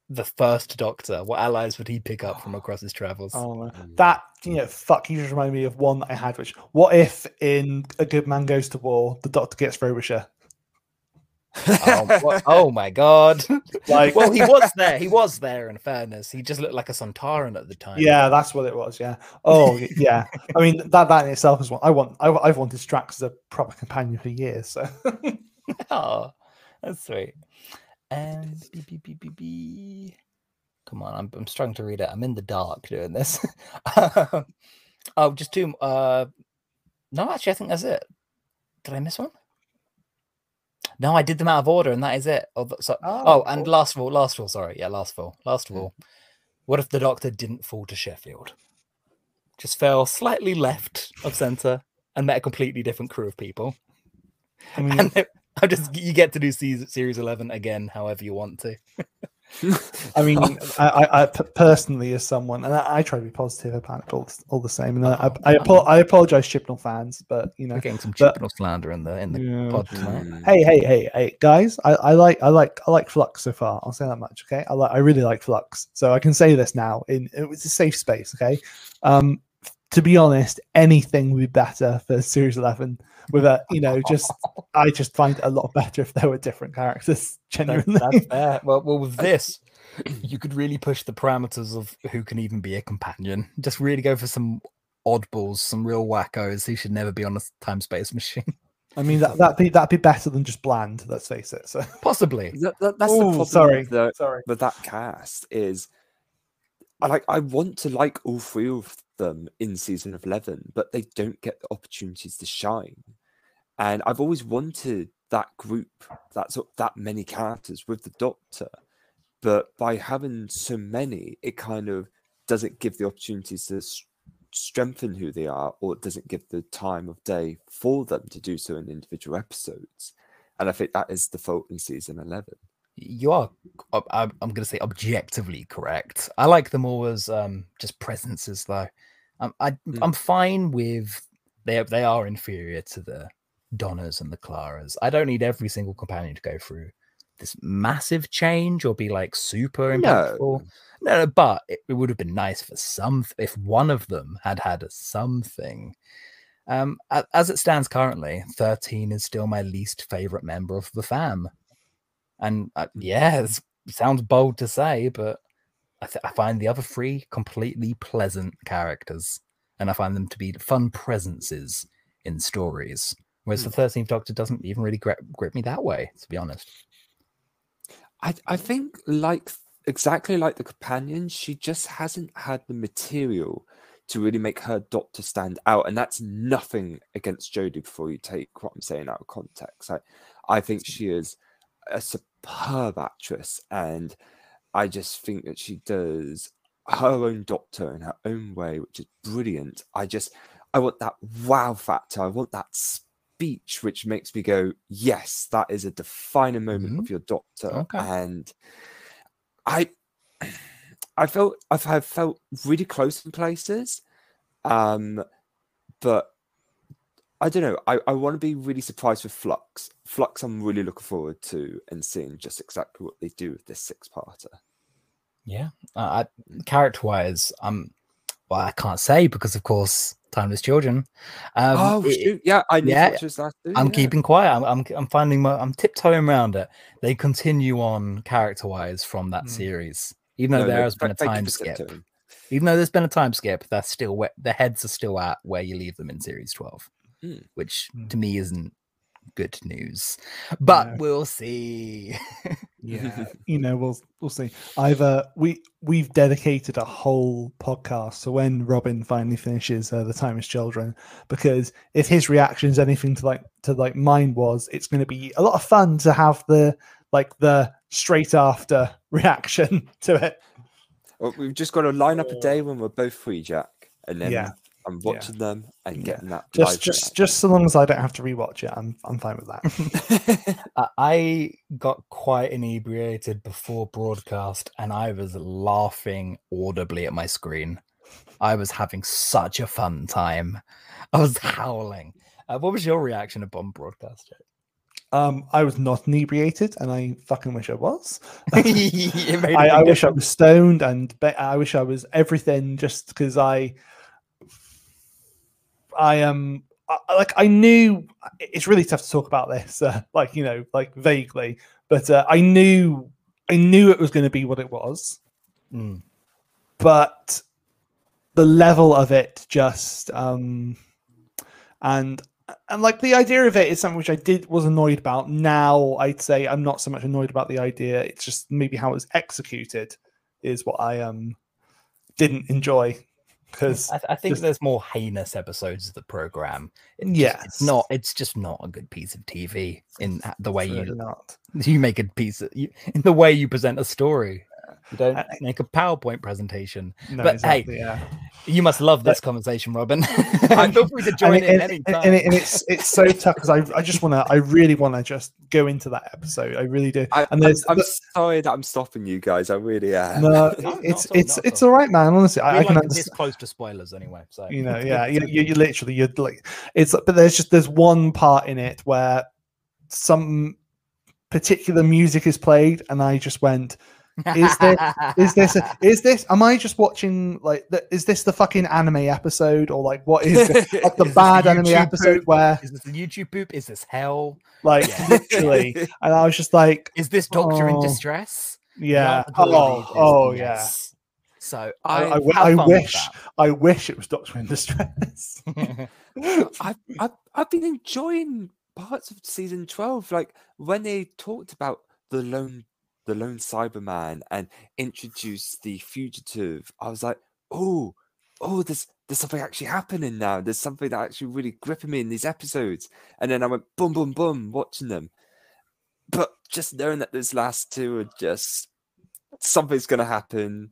C: the first doctor. What allies would he pick up from across his travels?
A: Oh.
B: Mm.
A: that you know, fuck. You just remind me of one that I had. Which, what if in A Good Man Goes to War, the Doctor gets Frobisher?
C: Oh, oh my god!
A: Like,
C: well, he was there. He was there. In fairness, he just looked like a Sontaran at the time.
A: Yeah, that's what it was. Yeah. Oh, yeah. I mean, that that in itself is what I want. I, I've wanted Strax as a proper companion for years. So
C: Oh, that's sweet. And be. come on, I'm I'm struggling to read it. I'm in the dark doing this. oh, just two. Uh, no, actually, I think that's it. Did I miss one? No, I did them out of order, and that is it. Oh, so, oh, and last of all, last of all, sorry, yeah, last of all, last of
B: Mm.
C: all, what if the Doctor didn't fall to Sheffield? Just fell slightly left of center and met a completely different crew of people.
A: I mean,
C: And I just you get to do season, series eleven again, however you want to.
A: I mean, I personally, as someone, and I, I try to be positive about it all, all the same. And I, I, I, apo- I apologize, Chibnall fans, but you know,
C: We're getting some
A: but-
C: Chippenhall slander in the in the
A: Yeah.
C: pod tonight.
A: Hey, hey, hey, hey, guys, I, I like, I like, I like Flux so far. I'll say that much. Okay, I like, I really like Flux, so I can say this now. In it's a safe space. Okay, um, to be honest, anything would be better for Series Eleven. With a, you know, just I just find it a lot better if there were different characters.
C: That- that's fair. Well, well, with this, you could really push the parameters of who can even be a companion. Just really go for some oddballs, some real wackos who should never be on a time space machine.
A: I mean, that that be that'd be better than just bland. Let's face it. So,
C: Possibly.
B: That- that- that's the problem
A: sorry,
B: with, the,
A: sorry.
B: But that cast is I like I want to like all three of them in season of eleven, but they don't get the opportunities to shine. And I've always wanted that group, that sort that many characters with the Doctor, but by having so many, it kind of doesn't give the opportunities to strengthen who they are, or it doesn't give the time of day for them to do so in individual episodes. And I think that is the fault in season 11.
C: You are, I'm, I'm going to say, objectively correct. I like them all as um, just presences, though. Um, I,
B: Mm.
C: I'm fine with they. They are inferior to the Donnas and the Claras. I don't need every single companion to go through this massive change or be like super
B: No.
C: impactful. No, no, but it, it would have been nice for some if one of them had had a something. Um, as it stands currently, thirteen is still my least favorite member of the fam, and uh, yeah, it sounds bold to say, but I, th- I find the other three completely pleasant characters, and I find them to be fun presences in stories. Whereas the Thirteenth Doctor doesn't even really grip, grip me that way, to be honest.
B: I, I think, like exactly like the companions, she just hasn't had the material to really make her doctor stand out. And that's nothing against Jodie before you take what I'm saying out of context. I, I think she is a superb actress. And I just think that she does her own doctor in her own way, which is brilliant. I just, I want that wow factor. I want that speech, which makes me go, yes, that is a defining moment of your doctor.
C: Okay.
B: And I, I felt I've felt really close in places, um, but I don't know. I, I want to be really surprised with Flux. Flux, I'm really looking forward to and seeing just exactly what they do with this six-parter.
C: Yeah, uh, I, character-wise, um, well, I can't say because, of course, timeless children. Um,
B: oh
C: it-
B: Yeah, I
C: yeah,
B: to watch this last. two,
C: I'm
B: yeah.
C: keeping quiet. I'm, I'm, I'm finding my, I'm tiptoeing around it. They continue on character-wise from that
A: Hmm.
C: series, even though
B: No,
C: there
B: no,
C: has been a
B: thank- thank you
C: time skip. Even though there's been a time skip, they're still where the heads are still at where you leave them in series 12,
B: Hmm.
C: which
A: Hmm.
C: to me isn't good news. But
A: No.
C: we'll see.
A: yeah you know we'll we'll see i've uh we we've dedicated a whole podcast so when robin finally finishes uh, the timeless children because if his reaction is anything to like to like mine was it's going to be a lot of fun to have the like the straight after reaction to it
B: Well, we've just got to line up a day when we're both free, Jack, and then
A: Yeah.
B: I'm watching them and
A: Yeah.
B: getting that.
A: just
B: live
A: just just so long as i don't have to rewatch it i'm i'm fine with that.
C: I- I got quite inebriated before broadcast and I was laughing audibly at my screen. I was having such a fun time. I was howling. Uh, what was your reaction upon broadcast?
A: um i was not inebriated and i fucking wish i was
C: I, made a
A: I, I
C: big
A: wish I was stoned and be- I wish I was everything just because I I am I- like I knew it's really tough to talk about this uh, like you know like vaguely but uh, I knew I knew it was going to be what it was
C: Mm.
A: but the level of it just um and and like the idea of it is something which I did was annoyed about. Now I'd say I'm not so much annoyed about the idea. It's just maybe how it was executed is what I um didn't enjoy because
C: I, I think
A: just-
C: there's more heinous episodes of the program. It just- it's not. It's just not a good piece of TV in the way
A: really
C: you
A: not.
C: you make a piece of you, in the way you present a story. You don't
A: I-
C: make a PowerPoint presentation.
A: No,
C: But, hey,
A: yeah.
C: You must love this conversation, Robin.
A: I-
C: Feel free to join
A: it-
C: in
A: and,
C: any
A: and, and it's it's so tough because I, I just want to I really want to just go into that episode I really do
B: I,
A: and
B: I'm, I'm
A: but-
B: sorry that I'm stopping you guys. I really am.
A: no
C: No,
A: it's
C: all,
A: it's it's
C: all.
A: all right man honestly I,
C: We're
A: I can
C: like
A: understand
C: this close to spoilers anyway. So
A: you know yeah you, you, you literally you're like it's but there's just there's one part in it where some particular music is played and i just went Is this is this is this am i just watching like the, is this the fucking anime episode or like what is like the
C: Is
A: bad
C: the
A: anime episode
C: poop?
A: where
C: Is this the YouTube poop? Is this hell?
A: like
C: Yeah.
A: literally and i was just like
C: Is this Doctor in
A: Oh,
C: distress?
A: Yeah oh oh yeah
C: yes. So
A: I-
C: I,
A: I I wish I wish it was Doctor in Distress.
B: I've, I've I've been enjoying parts of season twelve, like when they talked about the lone the lone Cyberman and introduced the fugitive. I was like, oh, oh, there's there's something actually happening now. There's something that actually really gripping me in these episodes. And then I went boom, boom, boom, watching them. But just knowing that those last two are just something's going to happen,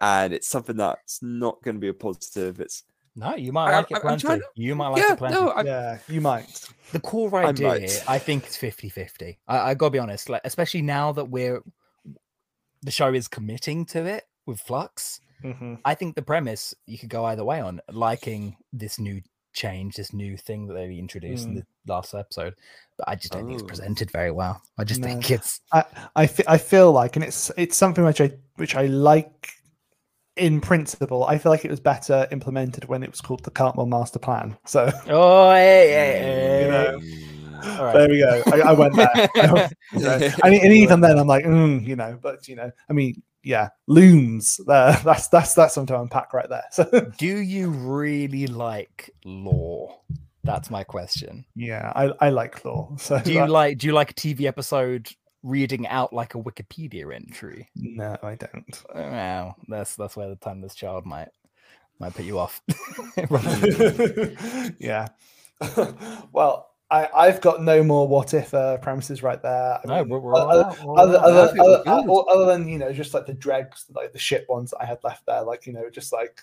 B: and it's something that's not going to be a positive. It's
C: No, you might
B: I-
C: like it
B: I'm- I'm
C: plenty.
B: trying
C: You might like
B: yeah,
C: it plenty.
B: no, I,
A: yeah, you might.
C: the core
B: I
C: idea,
B: might.
C: I, think, is 50 50. I, I gotta be honest, like, especially now that we're the show is committing to it with Flux.
A: hmm
C: I think the premise you could go either way on liking this new change, this new thing that they introduced in
A: Mm.
C: the last episode. But I just don't think
B: Oh.
C: it's presented very well. I just
A: No.
C: think it's
A: I I, I feel like, and it's it's something which I which I like in principle. I feel like it was better implemented when it was called the Cartmel Master Plan. So
C: oh hey, hey, hey.
A: You know,
C: right.
A: there we go. I, I went there. You know, and, and even then, I'm like, mm, you know, but you know, I mean, yeah, looms. There, that's that's that's something to unpack right there. So
C: Do you really like lore? That's my question.
A: yeah, I, I like lore. So
C: Do you like do you like a TV episode reading out like a Wikipedia entry?
A: No, I don't.
C: Well, that's that's where the timeless child might might put you off.
A: yeah. well, I, I've got no more what if uh, premises right there. I
C: no,
A: mean,
C: we're, we're all
A: other,
C: all
A: other, other,
B: I think we're
A: other, other- other than you know, just like the dregs, like the shit ones I had left there, like you know, just like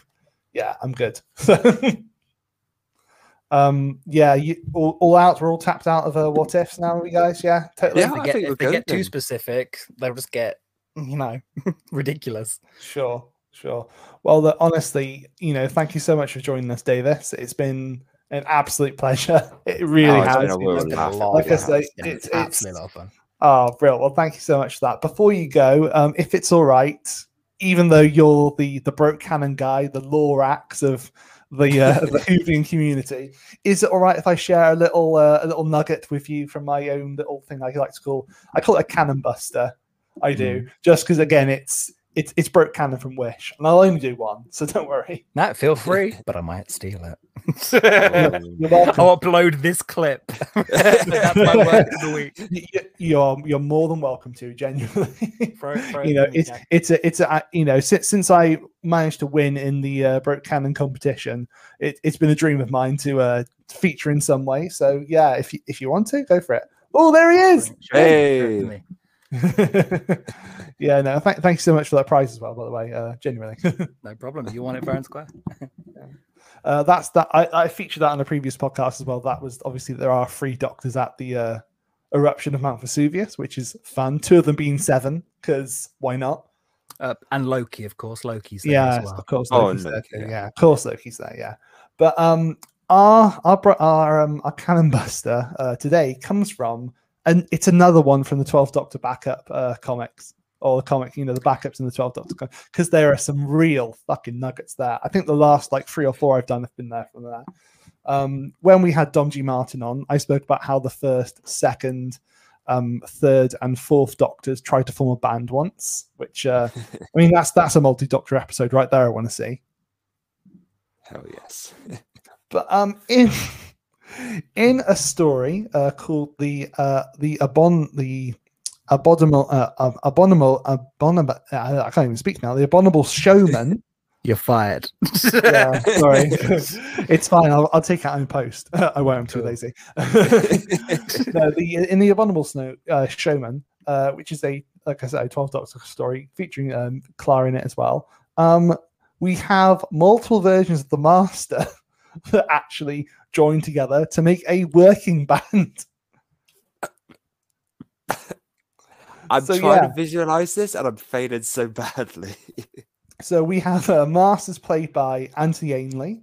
A: yeah, I'm good. Um, yeah, you all, all out. We're all tapped out of uh, what ifs now, you guys. Yeah, totally.
B: Yeah.
C: if
B: I
C: they get,
B: think
C: if they get too specific, they'll just get you know ridiculous.
A: Sure, sure. Well, the, honestly, you know, thank you so much for joining us, Davis. It's been an absolute pleasure. It really
B: Oh, it's
A: has.
B: been a
A: been.
C: It's been a lot
A: Like
C: of
A: I
C: fun.
A: say,
C: Yeah,
A: it's-
C: it's
A: it's-
C: absolutely a lot of fun.
A: Oh, brilliant. Well, thank you so much for that. Before you go, um, if it's all right, even though you're the the broke canon guy, the law axe of the uh, the Whovian community, is it all right if I share a little uh, a little nugget with you from my own little thing I like to call I call it a canon buster. I do. Just because again it's it's it's broke canon from Wish, and I'll only do one, so don't worry.
C: No, feel free, but I might steal it.
A: You're welcome.
C: I'll upload this clip. That's my work of the week.
A: Y- y- You're you're more than welcome to genuinely.
C: Throw- throw it
A: you know, it's
C: chat.
A: it's a it's a you know since since I managed to win in the uh, broke canon competition, it, it's been a dream of mine to uh, feature in some way. So yeah, if you if you want to, go for it. Oh, there he is.
C: Show it
B: Hey.
C: To me.
A: yeah, no, th- thank you so much for that prize as well. By the way, uh, genuinely.
C: No problem. You want it fair and square?
A: Uh, that's that. I, I featured that on a previous podcast as well. That was obviously there are three doctors at the uh, eruption of Mount Vesuvius, which is fun. Two of them being seven, because why not?
C: Uh, and Loki, of course. Loki's there
A: Yeah,
C: as well.
A: of course.
B: Oh,
A: Loki's
B: and
A: there
B: Loki,
A: too,
B: yeah.
A: yeah. of course Loki's there. Yeah, but um, our our our um our canon buster uh, today comes from and it's another one from the 12th Doctor backup uh, comics or the comic, you know, the backups in the 12th Doctor because there are some real fucking nuggets there. I think the last like three or four I've done have been there from that. Um, when we had Dom G. Martin on, I spoke about how the first, second, um, third, and fourth Doctors tried to form a band once, which uh, I mean that's that's a multi-Doctor episode right there. I want to see.
B: Hell yes.
A: But um, in in a story uh, called the uh, the abon the abominable uh, abominable abominable uh, I can't even speak now. The abominable showman.
C: You're fired.
A: yeah, sorry, it's fine. I'll, I'll take it out in post. I won't. I'm too
C: Cool.
A: lazy. no, the in the abominable snow uh, showman, uh, which is a like I said, a 12 Doctor story featuring um, Clara in it as well. Um, we have multiple versions of the Master that actually join together to make a working band.
B: I'm
A: So,
B: trying
A: yeah.
B: to visualize this and I'm failing so badly.
A: So we have uh, Masters played by Anthony Ainley,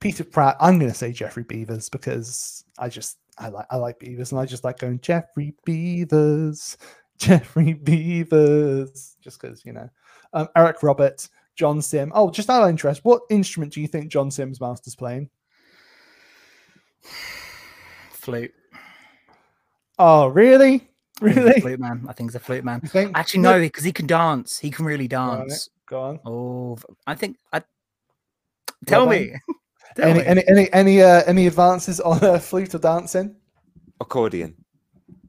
A: Peter Pratt. I'm going to say Geoffrey Beevers because I just I like I like Beavers and I just like going Geoffrey Beevers, Geoffrey Beevers, just because you know. Um, Eric Roberts, John Simm. Oh, just out of interest, what instrument do you think John Simm's Masters playing?
C: flute.
A: Oh, really?
C: I he's a
A: Really?
C: flute man. I think he's a flute man.
A: Think?
C: Actually, no, because he can dance. He can really dance.
A: Go on.
C: Oh, I think I. Tell
A: Well
C: me. Tell
A: Any,
C: me.
A: any any any uh, any advances on uh, flute or dancing?
B: Accordion.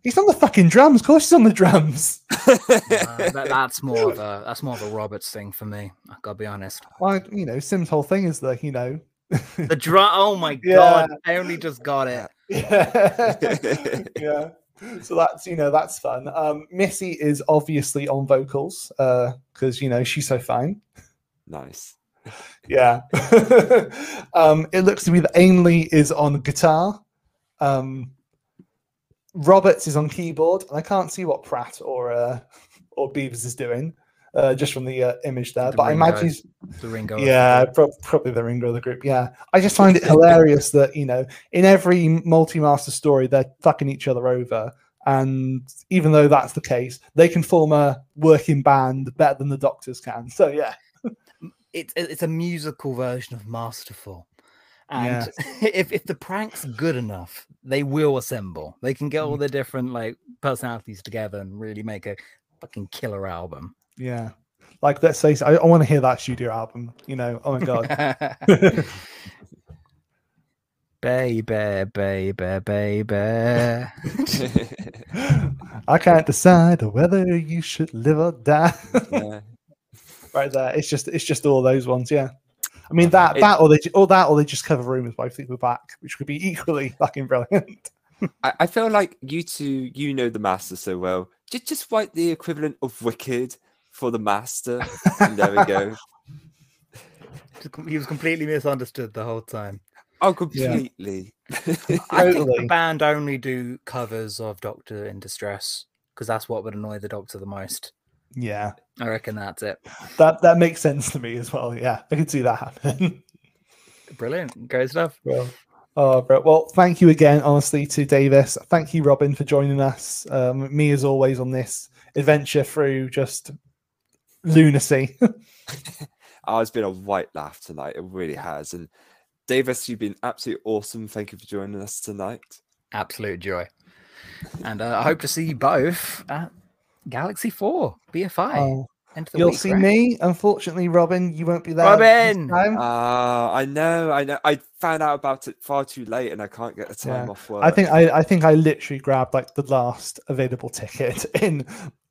A: He's on the fucking drums. Of course, he's on the drums.
C: Uh, that, that's more of a that's more of a Roberts thing for me. I gotta be honest.
A: Well, you know, Simm's whole thing is the, you know,
C: The drum. Oh my
A: Yeah.
C: god! I only just got it.
A: yeah, yeah. so that's you know that's fun. Um, Missy is obviously on vocals because you know she's so fine.
B: Nice.
A: Yeah. um, it looks to me that Ainley is on guitar. Um, Roberts is on keyboard, and I can't see what Pratt or uh, or Beevers is doing uh, just from the uh, image there.
C: The
A: but I imagine he's
C: The Ringo.
A: yeah, pro- probably the Ringo of the group. Yeah, I just find it hilarious that you know in every multi-master story they're fucking each other over, and even though that's the case, they can form a working band better than the Doctors can. So yeah,
C: it's it's a musical version of Masterful.
A: Yeah.
C: And if, if the prank's good enough, they will assemble. They can get all mm. the different like personalities together and really make a fucking killer album.
A: yeah. Like let's say, I, I want to hear that studio album. You know, oh my god.
C: baby, baby, baby.
A: I can't decide whether you should live or die.
B: Yeah.
A: right there, it's just it's just all those ones. Yeah. I mean that
B: It-
A: that or they or that or they just cover rumors by Fleetwood Mac, which could be equally fucking brilliant.
B: I, I feel like you two, you know the master so well. Just just write the equivalent of Wicked for the master. And there we go.
C: he was completely misunderstood the whole time.
B: Oh, completely.
C: I think the band only do covers of Doctor in Distress because that's what would annoy the Doctor the most.
A: Yeah,
C: I reckon that's it.
A: that that makes sense to me as well. Yeah, I can see that happen.
C: Brilliant, great stuff.
A: Well, oh, bro. Well, thank you again, honestly, to Davis. Thank you, Robin, for joining us. Um, me, as always, on this adventure through just lunacy.
B: Oh, it's been a white laugh tonight. It really has. And Davis, you've been absolutely awesome. Thank you for joining us tonight.
C: Absolute joy. And uh, I hope to see you both at Galaxy 4 BFI.
A: Oh,
C: End of the
A: you'll
C: week,
A: see
C: right?
A: me. Unfortunately, Robin, you won't be there. this
C: Robin!
A: time.
B: Ah, I know, I know. I found out about it far too late and I can't get the time
A: Yeah.
B: off work.
A: I think I, I think I literally grabbed like the last available ticket in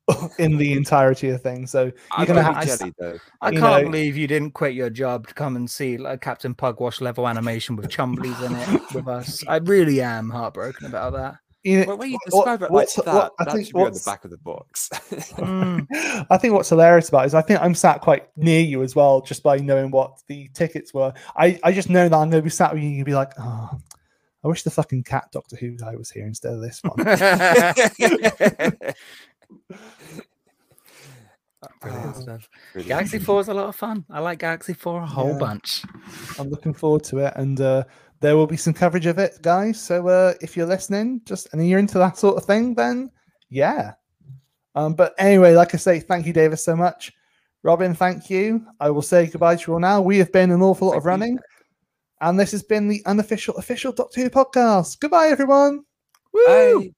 A: in the entirety of things. So
B: I'm
A: gonna
B: gonna
A: have-
B: be jelly though.
C: I
A: you
C: can't
A: know-
C: believe you didn't quit your job to come and see like Captain Pugwash level animation with Chumblies in it with us. I really am heartbroken about that.
A: You know,
B: Well, when you
A: what-
B: describe it like
A: what's-
B: that,
A: what- I
B: that
A: think
B: should be on the
A: what's-
B: back of the box.
C: Mm.
A: I think what's hilarious about it is I think I'm sat quite near you as well, just by knowing what the tickets were. I, I just know that I'm going to be sat with you and you'll be like, oh, I wish the fucking cat Doctor Who guy was here instead of this one.
C: Brilliant
A: Oh,
C: stuff. Galaxy 4 is a lot of fun. I like Galaxy 4 a whole
A: Yeah.
C: bunch.
A: I'm looking forward to it, and uh, there will be some coverage of it, guys. So uh, if you're listening, just and you're into that sort of thing, then yeah. Um, but anyway, like I say, thank you, Davis, so much. Robin, thank you. I will say goodbye to you all now. We have been an awful lot of
B: you.
A: running, and this has been the unofficial official Doctor Who podcast. Goodbye, everyone.
C: Woo!
B: Bye.